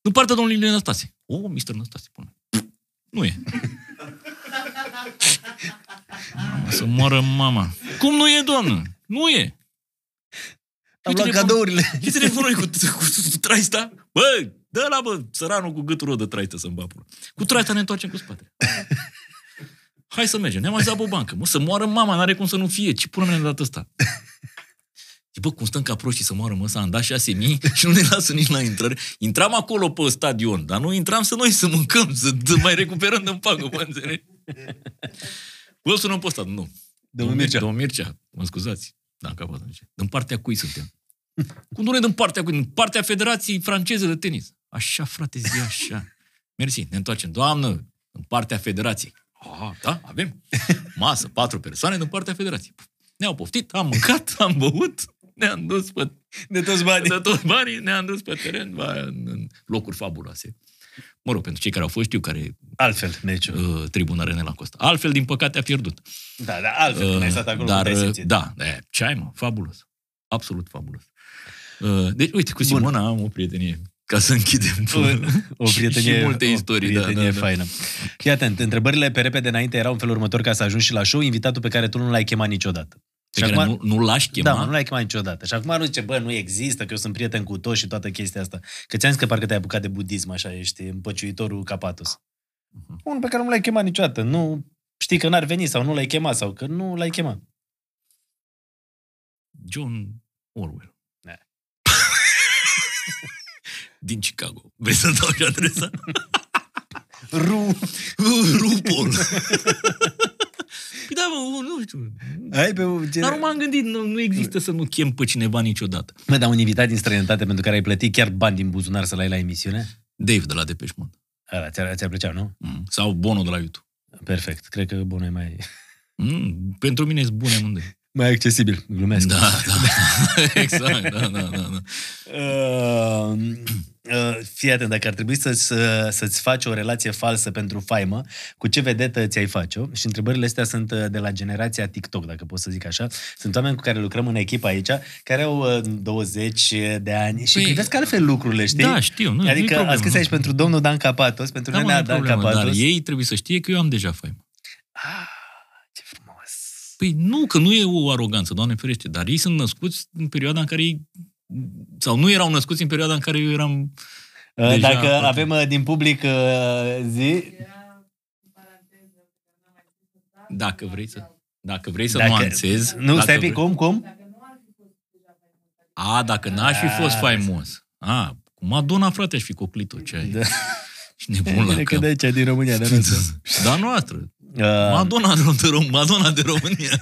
Din partea domnului Ilie Năstase. O, oh, Mr. Năstase, pune. Nu e. Mamă, să moară mama. Cum nu e, doamnă? Nu e. Am Uite luat telefon- cadourile. Și telefonul cu, cu, cu traista. Bă, dă la bă, săranul cu gâtul de traistă să-mi bapură. Cu traista ne întoarcem cu spatele. Hai să mergem. Ne-am mai zis la o bancă. Mă, să moară mama, n-are cum să nu fie. Ce până ne-a dat ăsta? Și bă, cum stăm ca proștii să moară, mă, s-a dat 6 mii și nu ne lasă nici la intrare. Intram acolo pe stadion, dar nu intram să noi să mâncăm, să, să mai recuperăm în pagă, mă înțelegi? Bă, sunăm pe ăsta, nu. Domnul Mircea. Domnul Mircea, mă scuzați. Da, în capăt, zice. Din partea cui suntem? Cum nu ne din partea cui? Din partea Federației Franceze de Tenis. Așa, frate, zi așa. Mersi, ne întoarcem. Doamnă, în partea Federației. Ah, da, avem. Masă, patru persoane din partea Federației. Ne-au poftit, am mâncat, am băut, ne-am dus pe De toți banii. de toți banii, ne-am dus pe teren ba, în, în locuri fabuloase. Mă rog, pentru cei care au fost, știu care Altfel, meciul. uh, tribuna René Lacosta. Altfel, din păcate, a pierdut. Da, da, altfel. Când ai stat acolo, Dar, cum te-ai uh, simțit? da, da, ce ai, mă? Fabulos. Absolut fabulos. Uh, deci, uite, cu Simona am o prietenie. Ca să închidem. O prietenie, și, și multe o istorii, da, prietenie da, da. faină. Fii atent, întrebările pe repede înainte erau în felul următor ca să ajungi și la show, invitatul pe care tu nu l-ai chemat niciodată. Pe care nu, nu l-aș chema. Da, mă, nu l-ai chemat niciodată. Și acum nu zice, bă, nu există, că eu sunt prieten cu toți și toată chestia asta. Că ți-am zis că parcă te-ai apucat de budism, așa, ești împăciuitorul capatos. Mhm. Unul pe care nu l-ai chemat niciodată. Nu știi că n-ar veni sau nu l-ai chemat sau că nu l-ai chemat. John Orwell. Din Chicago. Vrei să dau și adresa? Ru. RuPaul. Păi da, mă, nu știu. Ai pe un Dar nu m-am gândit, nu, nu există să nu chem pe cineva niciodată. Mă, dar un invitat din străinătate pentru care ai plătit chiar bani din buzunar să-l ai la emisiune? Dave de la Depeche Mode. Ăla, ți-ar, ți-ar plăcea, nu? Mm. Sau Bono de la YouTube. Perfect. Cred că bunul e mai, Mm. Pentru mine sunt bune amândoi. mai accesibil. Glumesc. Da, da. exact, da, da, da. da. Uh, uh, fii atent, dacă ar trebui să-ți, uh, să-ți faci o relație falsă pentru faimă, cu ce vedetă ți-ai face-o? Și întrebările astea sunt uh, de la generația TikTok, dacă pot să zic așa. Sunt oameni cu care lucrăm în echipă aici, care au uh, 20 de ani și Păi, privesc altfel lucrurile, știi? Da, știu. Nu, nu-i adică a problemă, scris nu. aici pentru domnul Dan Capatos, pentru Da, mă, nenea nu-i Dan problemă, dar Capatos. ei trebuie să știe că eu am deja faimă. Ah, ce frumos. Păi nu, că nu e o aroganță, Doamne ferește, dar ei sunt născuți în perioada în care ei sau nu erau născuți în perioada în care eu eram Uh, Deja Dacă foarte- avem uh, din public uh, zi, dacă vrei să dacă vrei să Dacă- nuanțezi... nu, dacă stai un pic, vrei- cum, cum? A, dacă n-aș fi fost A, faimos. A, cu Madonna, frate, aș fi coclit-o, ce ai. Da. Și nebun la Că cap. de aici, din România, de noastră. Da, noastră. Uh, Madonna de, de, Rom- Madonna de România.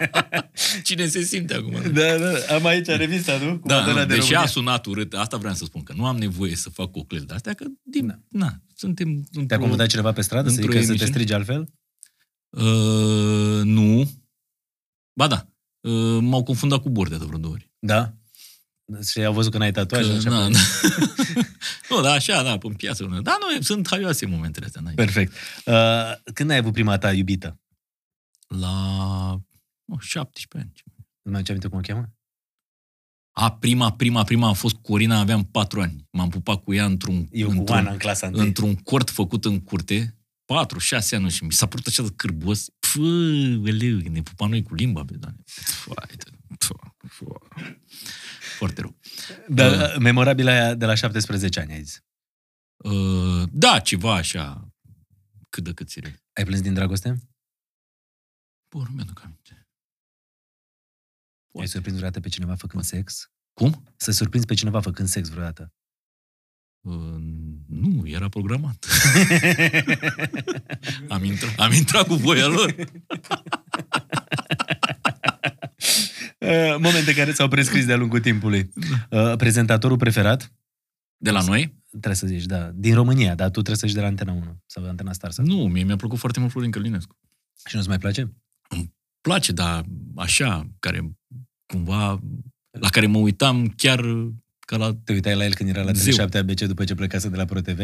Cine se simte acum? Da, da, am aici revista, nu? Cu Da, Madonna nu, de deși România. a sunat urât, asta vreau să spun, că nu am nevoie să fac coclel de astea, că din, na. na suntem Te-a într-o- confundat cineva pe stradă să într-o zică să te emisiune? strigi altfel? Uh, nu. Ba da. Uh, m-au confundat cu Bordea de vreo două ori. Da? Și au văzut că n-ai tatuaj? Că, așa na, pe- na. nu, da, așa, da, în piață. Da, nu, sunt haioase momentele astea. N-ai. Perfect. Uh, când ai avut prima ta iubită? La oh, 17 ani. Nu mai ce aminte cum o cheamă? A, prima, prima, prima a fost Corina, aveam 4 ani. M-am pupat cu ea într-un, Eu cu într-un, Ana în clasa întâi. într-un cort făcut în curte, 4, 6 ani și mi s-a părut așa de cârbos. Pfă, eleu, ne pupam noi cu limba, be, doamne. Fai de- pfă, pfă. Foarte rău. Da, memorabilă aia de la 17 ani, ai zis. Uh, da, ceva așa, cât de cât serios. Ai plâns din dragoste? Bă, nu mi-aduc aminte. Ai surprins vreodată pe cineva făcând sex? Cum? Să surprinzi pe cineva făcând sex vreodată? Uh, nu, era programat. am, intrat, am intrat cu voia lor. Uh, Momente care s-au prescris de-a lungul timpului. Uh, prezentatorul preferat? De la noi? Trebuie să zici, da. Din România, dar tu trebuie să zici de la Antena 1 sau de Antena Star. Sau... Nu, mie mi-a plăcut foarte mult Florin Călinescu. Și nu-ți mai place? place, dar așa, care cumva, la care mă uitam chiar ca la... Te uitai la el când era la Zeu. Tele7 ABC după ce plecase de la ProTV?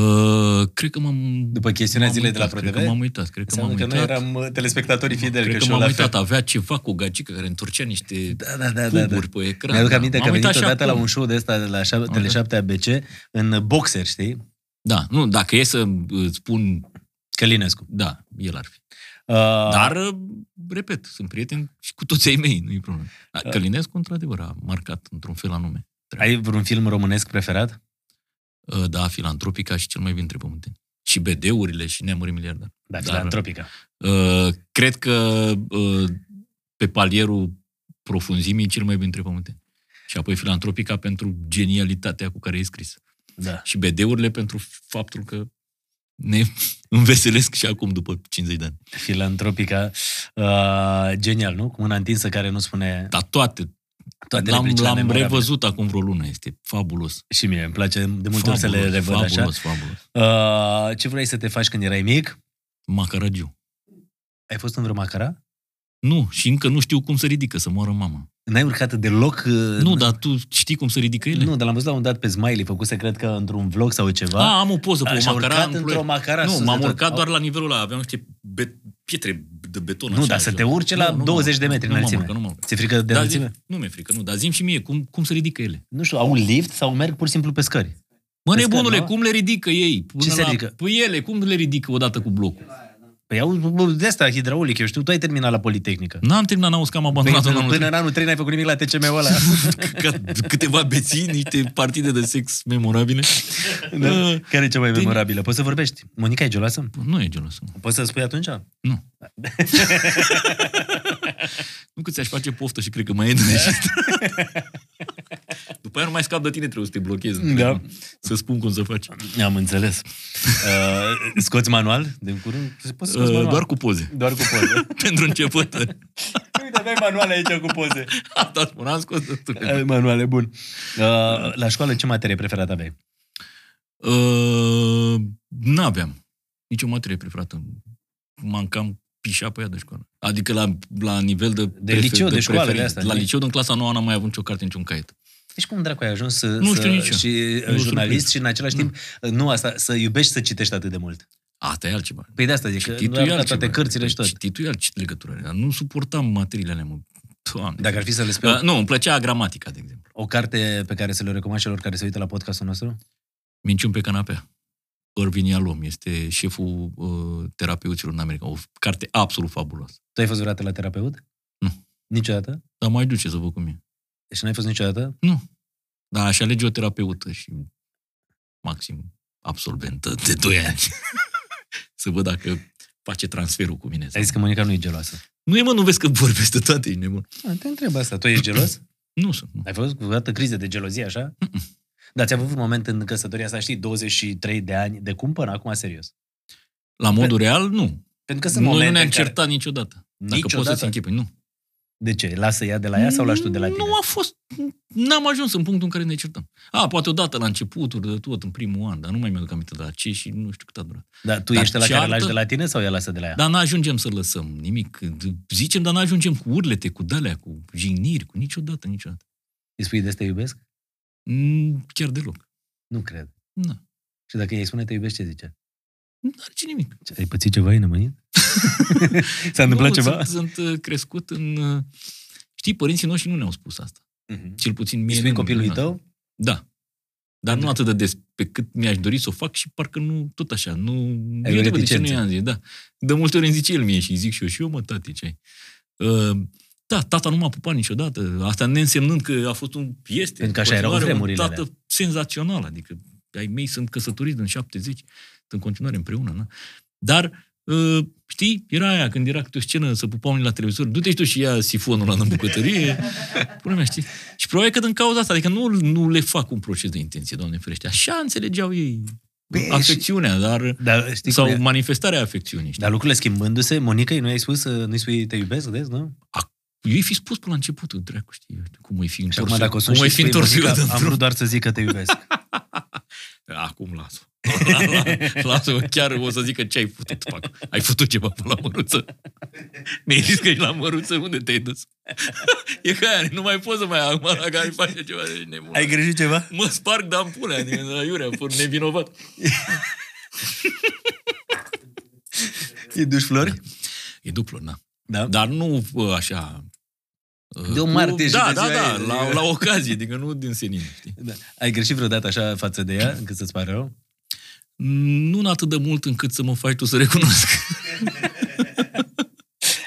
Uh, cred că m-am... După chestiunea m-am zilei de la uitat, ProTV? Cred că m-am uitat, cred că m-am Înseamnă că uitat. noi eram uh, telespectatorii fideli. Cred că și eu m-am la uitat, fel. avea ceva cu o gagică care întorcea niște Da, da, da, da, da. puburi pe ecran. Mi-aduc da. aminte că a M-am venit uitat și odată la acum. un show de ăsta de la șa- Tele7 ABC în boxer, știi? Da, nu, dacă e să uh, spun, Călinescu. da, el ar fi. Uh, Dar, uh, repet, sunt prieteni și cu toți ai mei, nu-i problemă. Dar Călinescu, într-adevăr, a marcat într-un fel anume. ai vreun film românesc preferat? Uh, Da, filantropica și cel mai bine între pământeni. Și BD-urile și neamuri miliardar. Da, Dar- filantropica. Uh, cred că uh, pe palierul profunzimii cel mai bine între pământeni. Și apoi filantropica pentru genialitatea cu care e scris. Da. Și BD-urile pentru faptul că ne înveselesc și acum după 50 de ani. Filantropica. Uh, genial, nu? Cu mâna întinsă care nu spune Dar toate, toate l-am, replicile l-am memorabile. revăzut acum vreo lună, este fabulos. Și mie îmi place de multe ori să le revăd fabulos, așa. fabulos. Uh, ce vrei să te faci când erai mic? Macaragiu. Ai fost în vreo macara? Nu, și încă nu știu cum să ridică, să moară mama. N-ai urcat deloc? uh, Nu, dar tu știi cum să ridică ele? Nu, dar l-am văzut la un dat pe Smiley, făcuse, cred că, într-un vlog sau ceva. A, am o poză pe Așa, o macara. urcat în într-o Ploiești. macara Nu, sus m-am de tot. urcat doar la nivelul ăla. Aveam niște be- pietre de beton. Nu, așa, dar să așa. te urci la Nu, nu 20 mă de urc, metri nu mă înălțime. urc, Nu mă urc. Ți-e frică de Da, înălțime? zi, nu mi-e frică, nu. Dar zim și mie, cum, cum să ridică ele? Nu știu, au un lift sau merg pur și simplu pe scări? Mă, Pe nebunule, scări, nu? cum le ridică ei? Până Ce se la, ridică? Păi ele, cum le ridică odată cu blocul? Păi au de asta hidraulic, eu știu, tu ai terminat la Politehnică. N-am terminat, n-auzi că am Păi, abandonat până, în până în anul 3 n-ai făcut nimic la TCM-ul ăla. Ca câteva beții, niște partide de sex memorabile. da? Uh, Care e cea mai din- memorabilă? Poți să vorbești? Monica e geloasă? Nu e gelos. mă. Poți să spui atunci? Nu. nu că ți-aș face poftă și cred că mai e de înregistrat. După aia nu mai scap de tine, trebuie să te blochezi. Da. Să spun cum să faci. Am înțeles. Uh, scoți manual de curând? Se poate scoți Uh, manual. doar cu poze. doar cu poze. Pentru început. Uite, aveai manual aici cu poze. Asta spun, am scos destule. Ai manuale, bun. Uh, la școală ce materie preferată aveai? Uh, n-aveam nicio materie preferată. M-am cam pișat pe ea de școală. Adică la, la nivel de... De liceu, de școală, de preferință. asta, La de- liceu, în clasa 9 n-am mai avut nicio carte, niciun caiet. Deci cum dracu ai ajuns să, Nu să, știu nici eu. și uh, Nu jurnalist surprins. și în același timp, uh, nu asta, să iubești să citești atât de mult? Asta e altceva. Păi de asta zic, că Cititul nu e ar altceva. toate cărțile și tot. Cititul e alt ce legătură are. Dar nu suportam materiile alea, mă. Doamne. Dacă ar fi să le spui Uh, nu, îmi plăcea gramatica, de exemplu. o carte pe care să le recomand celor care se uită la podcastul nostru? Minciuni pe canapea. Irvin Yalom este șeful uh, terapeuților în America. O carte absolut fabuloasă. Tu ai fost vreodată la terapeut? Nu. Niciodată? Dar mai duce să văd cum e. Deci n-ai fost niciodată? Nu. Dar aș alege o terapeută și maxim absolventă de 2 ani. să văd dacă face transferul cu mine. Ai Sau... zis că Monica nu e geloasă. Nu e, mă, nu vezi că vorbesc de toate, ești nebun. A, te întreb asta. Tu ești gelos? Nu sunt. Nu. Ai fost vreodată crize de gelozie, așa? Da, ți-a avut un moment în căsătoria asta, știi, 23 de ani, de cum până acum, serios? La modul real, nu. Pentru că sunt Noi nu momente ne-am în care... certat niciodată. Dacă Niciodată? poți să-ți închipui. Nu. De ce? Lasă ea de la ea sau lași tu de la tine? Nu a fost... N-am ajuns în punctul în care ne certăm. A, poate odată la începuturi de tot, în primul an, dar nu mai mi-aduc aminte de la ce și nu știu cât a durat. Dar tu Dar ești la care ceartă- lași de la tine sau ea lasă de la ea? Dar n-ajungem să lăsăm nimic. Zicem, dar n-ajungem cu urlete, cu dalea, cu jigniri, cu niciodată, niciodată. Îi spui de te iubesc? Mm, Chiar deloc. Nu cred. Nu. Și dacă ei spune te iubești, ce zice? Nu are ce nimic. Ce, Ai pățit ceva, ai nămânit? S-a întâmplat nu, ceva? Sunt, sunt uh, crescut în... uh, Știi, părinții noștri nu ne-au spus asta. Mhm. Cel puțin mie Îi spui nu- copilului nu- tău? Da. Dar nu atât de des pe cât mi-aș dori să o fac și parcă nu, tot așa, nu... Ai Eu o de bă, de ce nu reticență. i-am zis, da. De multe ori îmi zice el mie și îi zic și eu, și eu mă, tati, ce ai? Uh, da, tata nu m-a pupat niciodată. Asta neînsemnând că a fost un... Este. Pentru că așa în erau continuare vremurile Un tată senzațional, adică ai mei sunt căsătoriți în 70, sunt în continuare împreună, na? Dar, uh, știi, era aia, când era câte o scenă să pupau unii la televizor, du-te și tu și ia sifonul ăla în bucătărie, pune mea, știi? Și probabil că din cauza asta, adică nu, nu le fac un proces de intenție, Doamne ferește. Așa înțelegeau ei Bine, afecțiunea, dar... Dar știi sau cum e? manifestarea afecțiunii, știi? Dar lucrurile schimbându-se, Monica, nu i-ai spus, uh, nu-i spui te iubesc, vezi, nu? Eu îi fi spus până la începutul, dracu, știi, cum îi fi Și întors. acum dacă o sun cum și îi fi spui, întors eu Monica, am dintr-un- vrut doar să zic că te iubesc. Acum las-o. Lasă-o, chiar o să zică ce ai făcut. Fac. Ai făcut ceva pe la măruță? Mi-ai zis că ești la măruță, unde te-ai dus? e ca aia, nu mai poți să mai acum la care face ceva de nebun. Ai greșit ceva? Mă sparg de ampulea din la iurea, fără nevinovat. Îi duci flori? E duplu, na. Da. Dar nu bă, așa... De o cu- martie și Da, de da, ziua da, ei. la, la ocazie, adică nu din senin, știi? Da. Ai greșit vreodată așa față de ea, încât să-ți pare rău? Nu atât de mult încât să mă faci tu să recunosc.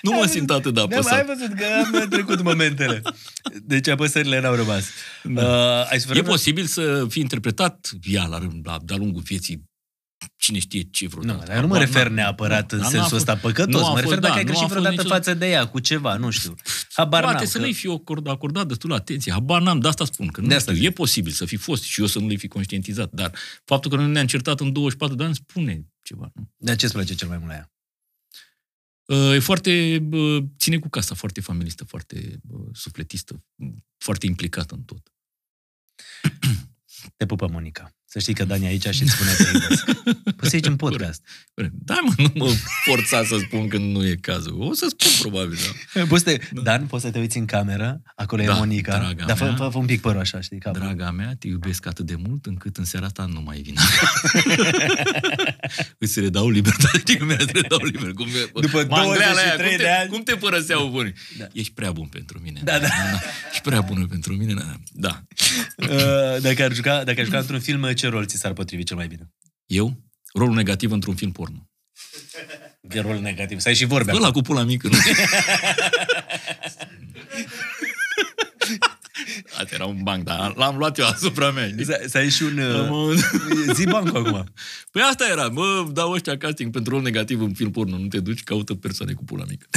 nu mă simt atât de Da, mă, ai apăsat. văzut că am trecut momentele. Deci apăsările n-au rămas. Uh, ai E suferit? posibil să fie interpretat ea la, rând, la, de-a lungul vieții cine știe ce Nu, vreodată. dar eu nu mă Habar refer n-am. neapărat Nu, în dar n-a sensul fost- ăsta păcătos. nu a Mă refer fost, dacă da, ai nu a greșit fost vreodată niciodată- față de ea, cu ceva, nu știu. Habar Poate n-am. să că- nu-i fi acord, acordat destul atenție. Habar n-am, de asta spun. Că nu De de asta știu, zic. e posibil să fi fost și eu să nu le fi conștientizat. Dar faptul că nu ne-am certat în 24 de ani spune ceva. Nu? De ce îți place cel mai mult la ea? Uh, E foarte, bă, ține cu casa, foarte familistă, foarte bă, sufletistă, foarte implicată în tot. Te pupă Monica. Să știi că Dani e aici și îți spune că te iubesc. Poți să zici în podcast. Da, mă, nu mă forța să spun că nu e cazul. O să spun probabil, da. Poți să te... Dan, poți să te uiți în cameră, acolo e Da, Monica. draga Dar fă, mea. fă, fă un pic părul așa, știi? Capul. Draga mea, te iubesc atât de mult încât în seara asta nu mai vin. Îți redau libertate, știi cum mi-ați redau liber. Cum e, După mangleala 23 cum te, de ani. Cum te părăseau bunii? Da. Da. Ești prea bun pentru mine. Da, da. Ești prea bună pentru mine. Da. da. Uh, dacă ar juca, dacă ar juca într-un film, ce rol ți s-ar potrivi cel mai bine? Eu? Rolul negativ într-un film porno. De rol negativ. Să ai și vorbe. Ăla cu pula mică. Nu? Asta era un banc, dar l-am luat eu asupra mea. știi? Să, să ai și un... Am- Uh, zi bancul acum. Păi asta era, mă, dau ăștia casting pentru rol negativ în film porno, nu te duci, caută persoane cu pula mică.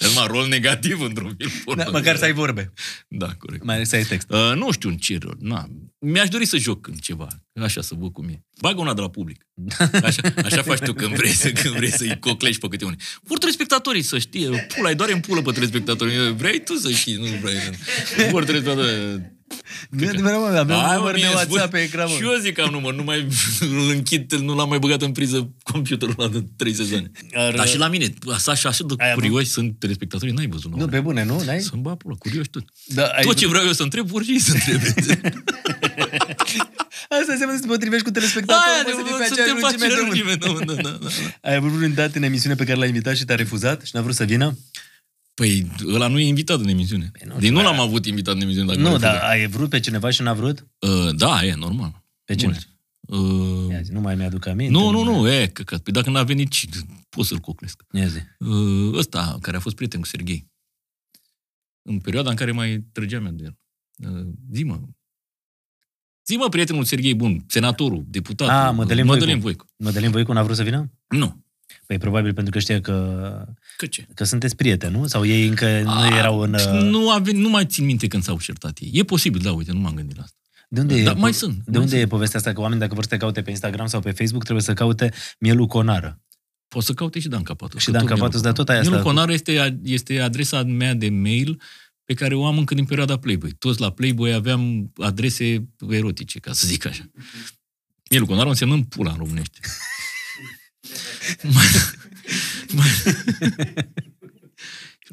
Dar numai rol negativ într-un film porno. Da, măcar să ai vorbe. Da, corect. Mai ales să ai text. Uh, nu știu în ce rol, na, mi-aș dori să joc în ceva, așa să văd cum e. Bagă una de la public. Așa, așa faci tu când vrei, să, când vrei să-i coclești pe câte unii. Vor telespectatorii să știe, pula, îi doare în pulă pe telespectatori. Vrei tu să știi, nu vrei. Vor telespectatorii. Nu e adevărat, mă, avem Hai, un mă, număr de mie WhatsApp spune- pe ecran, Și mă. eu zic că am număr, nu mai îl închid, nu l-am mai băgat în priză computerul ăla de trei sezoane. Ar- Dar și la mine, așa și așa de Ai avut- curioși sunt telespectatorii, n-ai văzut. Nu, pe bune, nu? N-ai? Să-mi bag pula, curioși tot. Da, ai... Tot ce vreau eu să întreb, vor și ei să întrebe. Asta înseamnă să te potrivești cu telespectatorul, Aia, mă, să fii pe de- aceeași suntem pe lungime de aceeași undă. lungime de undă, da, da, da. Ai avut vreun dat în emisiune pe care l-ai invitat și te-a refuzat și n-a vrut să vină? Păi, ăla nu e invitat în emisiune. Păi nu Deci știu, nu dar- l-am avut invitat în emisiune. Dacă Nu, m-ar dar refuza. ai vrut pe cineva și n-a vrut? Uh, da, e, normal. Pe cine? Mulți. Uh, Ia zi, nu mai mi-aduc aminte. nu, nu, nu, e, căcat. Păi dacă n-a venit, ci- pot să-l coclesc. Ia zi. Uh, ăsta, care a fost prieten cu Serghei. În perioada în care mai trăgeam eu de el. Uh, zi, mă. Zi, mă, prietenul Serghei Bun, senatorul, deputatul. Ah, Mădălin Voicu. Mădălin Voicu. Mădălin Voicu n-a vrut să vină? Nu. Păi probabil pentru că știa că, Că ce? că sunteți prieteni, nu? Sau ei încă nu Ah, erau în... uh, Nu, a venit, nu mai țin minte când s-au certat ei. E posibil, da, uite, nu m-am gândit la asta. De unde, Da, e, mai po- sunt, De mai unde sunt. e povestea asta că oamenii dacă vor să te caute pe Instagram sau pe Facebook trebuie să caute mielul conară? Poți să caute și Dan Capatu. Și că Dan tot Capatu, Mielu dar tot aia Mielu asta- Conar este, este adresa mea de mail pe care o am încă din perioada Playboy. Toți la Playboy aveam adrese erotice, ca să zic așa. Mielu Conar înseamnă în pula în românește. mai, mai,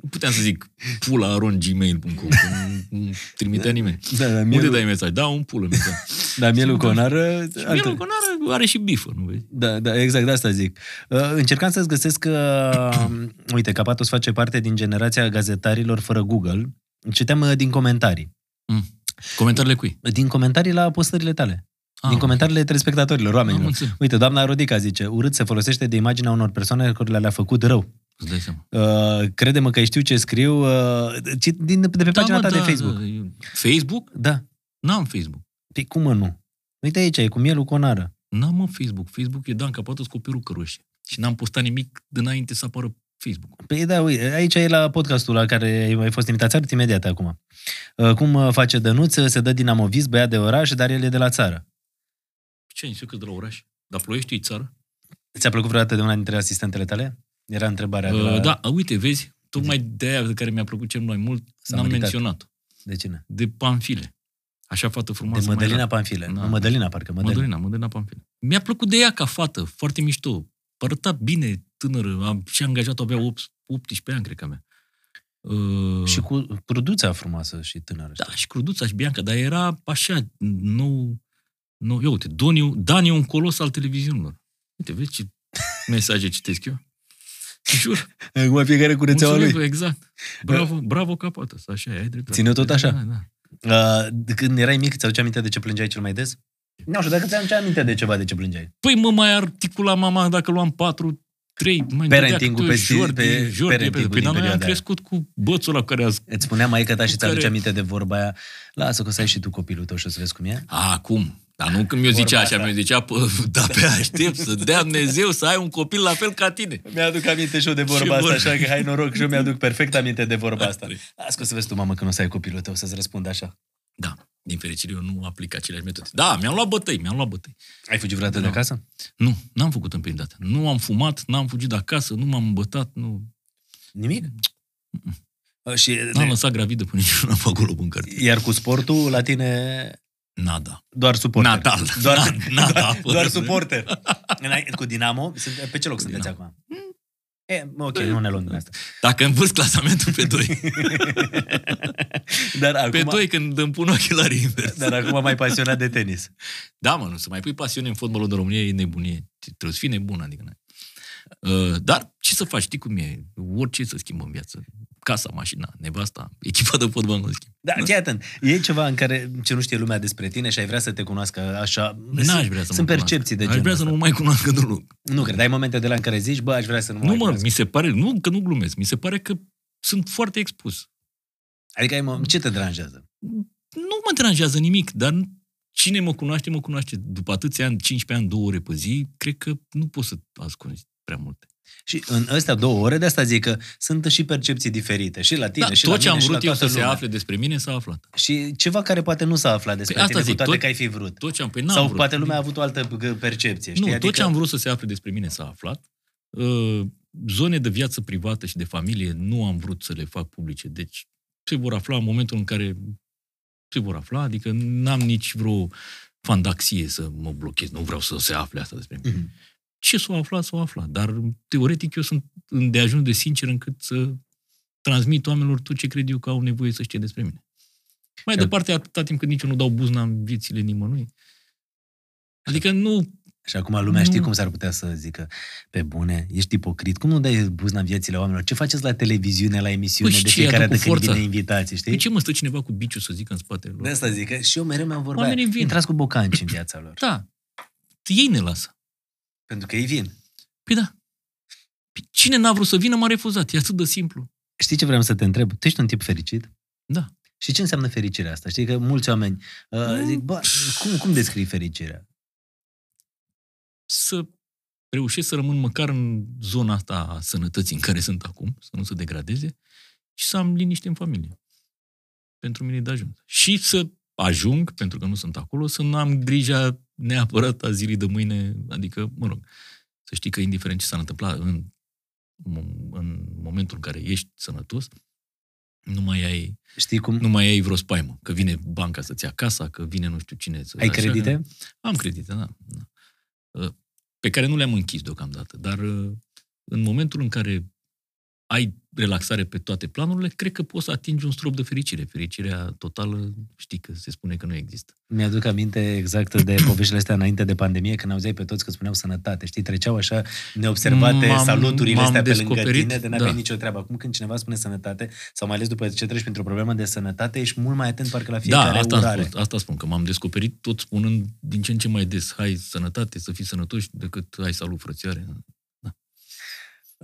nu puteam să zic pula aron gmail.com, că nu, nu trimitea nimeni. Da, dar Unde mielul, dai mesaj? Da, un pulă mesaj. dar mielul conară... Și Mielu Conar are și bifă, nu vezi? Da, da, exact, de asta zic. Uh, încercam să-ți găsesc că, uite, Capatos face parte din generația gazetarilor fără Google. Citeam uh, din comentarii. Mm. Comentariile cui? Din comentarii la postările tale. Ah, din comentariile telespectatorilor, Am oamenilor. înțeles. Uite, doamna Rodica zice, urât se folosește de imaginea unor persoane care le-a făcut rău. Îți dai seama. Uh, crede-mă că știu ce scriu uh, ci- din, de pe pagina ta de Facebook. Da, eu- Facebook? Da. N-am Facebook. Păi cum mă nu? Uite aici, e cu mielul conară. N-am mă Facebook. Facebook e Dan Capatu cu o perucă roșie. Și n-am postat nimic dinainte să apară Facebook. Păi da, uite, aici e la podcastul la care ai fost invitat. Arăt imediat acum. Uh, cum uh, face Dănuț, se dă dinamovist, băiat de oraș, dar el e de la țară. Ce ai zis eu că de la oraș? Dar ploiești e țară? Ți-a plăcut vreodată de una dintre asistentele tale? Era întrebarea de la... Uh, da, uite, vezi, tocmai de aia de care mi-a plăcut cel mai mult, S-a n-am măritat. menționat De cine? De Panfile. Așa fată De frumoasă. mai Mădălina era. Panfile. Da. Nu, Mădălina, parcă. Mădălina. Mădălina, Mădălina Panfile. Mi-a plăcut de ea ca fată, foarte mișto. Părăta bine, tânără, am și angajat-o, avea 8, 18 ani, cred că avea. Uh, Și cu cruduța frumoasă și tânără. Da, și Cruduța și Bianca, dar era așa, nou, nou eu, uite, Doniu, Dan e un colos al televiziunilor. Uite, vezi ce mesaje citesc eu? Jur. Acum fiecare cu rețeaua lui. Mulțumim, exact. Bravo, bravo Capatos, așa, e, ai dreptate. Ține tot așa? Da, da. Uh, de când erai mic, ți-aduce aminte de ce plângeai cel mai des? Nu știu, dacă ți-aduce aminte de ceva de ce plângeai. Păi mă mai articula mama dacă luam patru, trei, mai Parenting-ul dădea pe câte sti- Jordi, pe Jordi, parenting-ul Păi din dar noi am perioada aia. crescut cu bățul ăla care a Îți spunea maica ta și ți-aduce Care- aminte de vorba aia, lasă că o să ai și tu copilul tău și o să vezi cum e? A, acum. Dar nu când mi-o Vorba zicea așa, asta. mi-o zicea, "Pă, da, pe aștept să dea Dumnezeu să ai un copil la fel ca tine. Mi-aduc aminte și eu de vorba Ce asta, vorba? așa că hai noroc și eu mi-aduc perfect aminte de vorba asta. Las că o să vezi tu, mamă, când o să ai copilul tău să-ți răspund așa. Da, din fericire eu nu aplic aceleași metode. Da, mi-am luat bătăi, mi-am luat bătăi. Ai fugit vreodată de Nu. acasă? Nu, n-am făcut în prima dată. Nu am fumat, n-am fugit de acasă, nu m-am îmbătat, nu... Nimic? Uh, Și, N-am lăsat gravidă până niciuna pe acolo în cartier. iar cu sportul, la tine, Nada. doar suporter. Natal. Doar, Na- nada, doar, fără doar să- suporter. Înainte- Cu Dinamo, sunt- pe ce loc sunteți Dinamo. acum? E, ok, nu ne luăm din asta. Dacă învârți clasamentul pe doi. Dar acum, Pe doi când îmi pun ochelarii invers. dar acum mai pasionat de tenis. Da, mă, nu, să mai pui pasiune în fotbalul de România e nebunie. Trebuie să fii nebun, adică n-ai. Uh, dar ce să faci, știi cum e? Orice să schimbă în viață. Casa, mașina, nevasta, echipa de fotbal nu schimb. Da, fii atent. E ceva în care ce nu știe lumea despre tine și ai vrea să te cunoască așa? N-aș vrea să Sunt mă percepții de cunoască. Aș genul vrea să ăsta. nu mă mai cunoască deloc. Nu cred, ai momente de la în care zici, bă, aș vrea să nu mă Nu, mai mă, cunoască. mi se pare, nu, că nu glumesc, mi se pare că sunt foarte expus. Adică ai, mă, ce te deranjează? Nu mă deranjează nimic, dar cine mă cunoaște, mă cunoaște. După atâția ani, 15 ani, două ore pe zi, cred că nu poți să ascunzi prea multe. Și în astea două ore, de asta zic că sunt și percepții diferite. Și la tine, Da, și tot la ce mine, am și vrut la eu să toată se lumea. afle despre mine s-a aflat. Și ceva care poate nu s-a aflat despre Păi asta tine, zic, cu toate tot- că ai fi vrut. Tot ce am, păi n-am Sau vrut. poate lumea a avut o altă g- percepție. Știi? Nu, adică, tot ce am vrut să se afle despre mine s-a aflat. Uh, Zone de viață privată și de familie nu am vrut să le fac publice. Deci se vor afla în momentul în care se vor afla, adică n-am nici vreo fandaxie să mă blochez. Nu vreau să se afle asta despre mine. Mhm. Ce s-o aflat, s-o aflat. Dar, teoretic, eu sunt de ajuns de sincer încât să transmit oamenilor tot ce cred eu că au nevoie să știe despre mine. Mai Și- departe, atâta timp cât nici eu nu dau buzna în viețile nimănui. Adică nu Și acum lumea știe Nu. cum s-ar putea să zică, pe bune, ești ipocrit, cum nu dai buzna în viețile oamenilor? Ce faceți la televiziune, la emisiune, Păi și de ce, fiecare ia-te dată cu când forța. vine invitații, știi? De ce mă stă cineva cu biciu să zică în spatele lor? De asta zic, că și eu mereu mi-am vorbit. Oamenii vin. Intrați cu bocanci în viața lor. Da. Ei ne lasă. Pentru că ei vin. Păi da. Păi Cine n-a vrut să vină m-a refuzat. E atât de simplu. Știi ce vreau să te întreb? Tu ești un tip fericit? Da. Și ce înseamnă fericirea asta? Știi că mulți oameni uh, Nu. zic, bă, cum, cum descrii fericirea? Să reușesc să rămân măcar în zona asta a sănătății în care sunt acum, să nu se degradeze, și să am liniște în familie. Pentru mine e de ajuns. Și să ajung, pentru că nu sunt acolo, să nu am grija neapărat a zilei de mâine, adică, mă rog, să știi că indiferent ce s-ar întâmpla în, în momentul în care ești sănătos, nu mai ai Știi cum? nu mai ai vreo spaimă, că vine banca să-ți ia casa, că vine nu știu cine să... Ai așa credite? Că... Am credite, da. da. Uh, Pe care nu le-am închis deocamdată, dar uh, în momentul în care ai relaxare pe toate planurile, cred că poți să atingi un strop de fericire. Fericirea totală, știi că se spune că nu există. Mi-aduc aminte exact de poveștile astea înainte de pandemie, când auzeai pe toți că spuneau sănătate. Știi, treceau așa neobservate M-am- saluturile m-am astea pe lângă descoperit, tine, de n-aveai da. nicio treabă. Acum când cineva spune sănătate, sau mai ales după ce treci printr-o problemă de sănătate, ești mult mai atent parcă la Da, fiecare asta, am urare. spus, asta spun, că m-am descoperit tot spunând din ce în ce mai des, hai sănătate, să fii sănătoși, decât hai salut frățioare.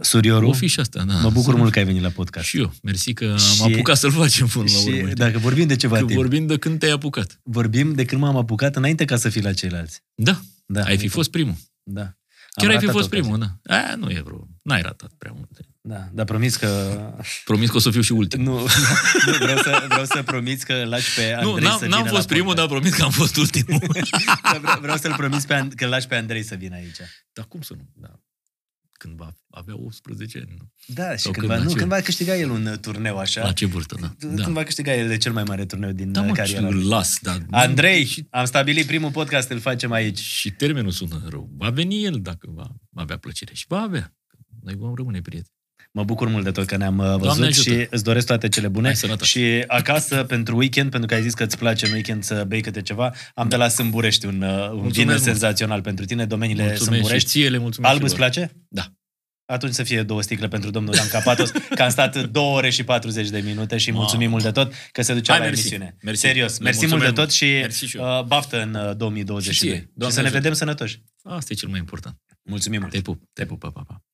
Surioru, O fi și asta, da. mă bucur Să- mult că ai venit la podcast. Și eu, mersi că am Și- apucat să-l facem până la și urmă. știi? dacă vorbim de ceva că timp, vorbim de când te-ai apucat. vorbim de când m-am apucat înainte ca să fii la ceilalți. Da, Da, ai fi fost primul. Da. Am Chiar ai fi ratat fost ocazia. primul, da. A, nu e vreo... N-ai ratat prea multe. Da, dar promis că... Promis că o să fiu și ultimul. Nu, nu vreau, să, vreau să promiți că îl lași pe Andrei Nu, să n-am, vină n-am la fost primul, dar podcast. promis că am fost ultimul. Dar vreau, vreau să-l promis pe, An- că îl lași pe Andrei să vină aici. dar cum să nu? Da. Când va avea 18 ani. Nu? Da, și Sau când când, va, la nu, ce- când va câștiga el un uh, turneu așa. La ce vârstă, da. Când Da, va câștiga el de cel mai mare turneu din da uh, mă, și cariera îl lui. las. Dar Andrei, Și, am stabilit primul podcast, îl facem aici. și termenul sună rău. Va veni el dacă va avea plăcere. Și va avea. Noi vom rămâne prieteni. Mă bucur mult de tot că ne-am uh, văzut ajută. și îți doresc toate cele bune. Hai, sănătate. și acasă, pentru weekend, pentru că ai zis că îți place în weekend să bei câte ceva, am de la Sâmburești un, uh, un vin mult. senzațional pentru tine, domeniile Mulțumesc și Sâmburești. ție, le mulțumesc Alb și îți lor. place? Da. Atunci să fie două sticle pentru domnul Dan Capatos, că am stat două ore și 40 de minute și Mamă. mulțumim mult de tot că se ducea Hai, la mersi. emisiune. Mersi. Serios, Le mersi mult de mulțumim tot și Mersi și eu. uh, baftă în uh, 2022. Și ție. Și, Doamne să ne ajută. vedem sănătoși. Asta e cel mai important. Mulțumim mult. Te pup. Te pup. Pa, pa, pa.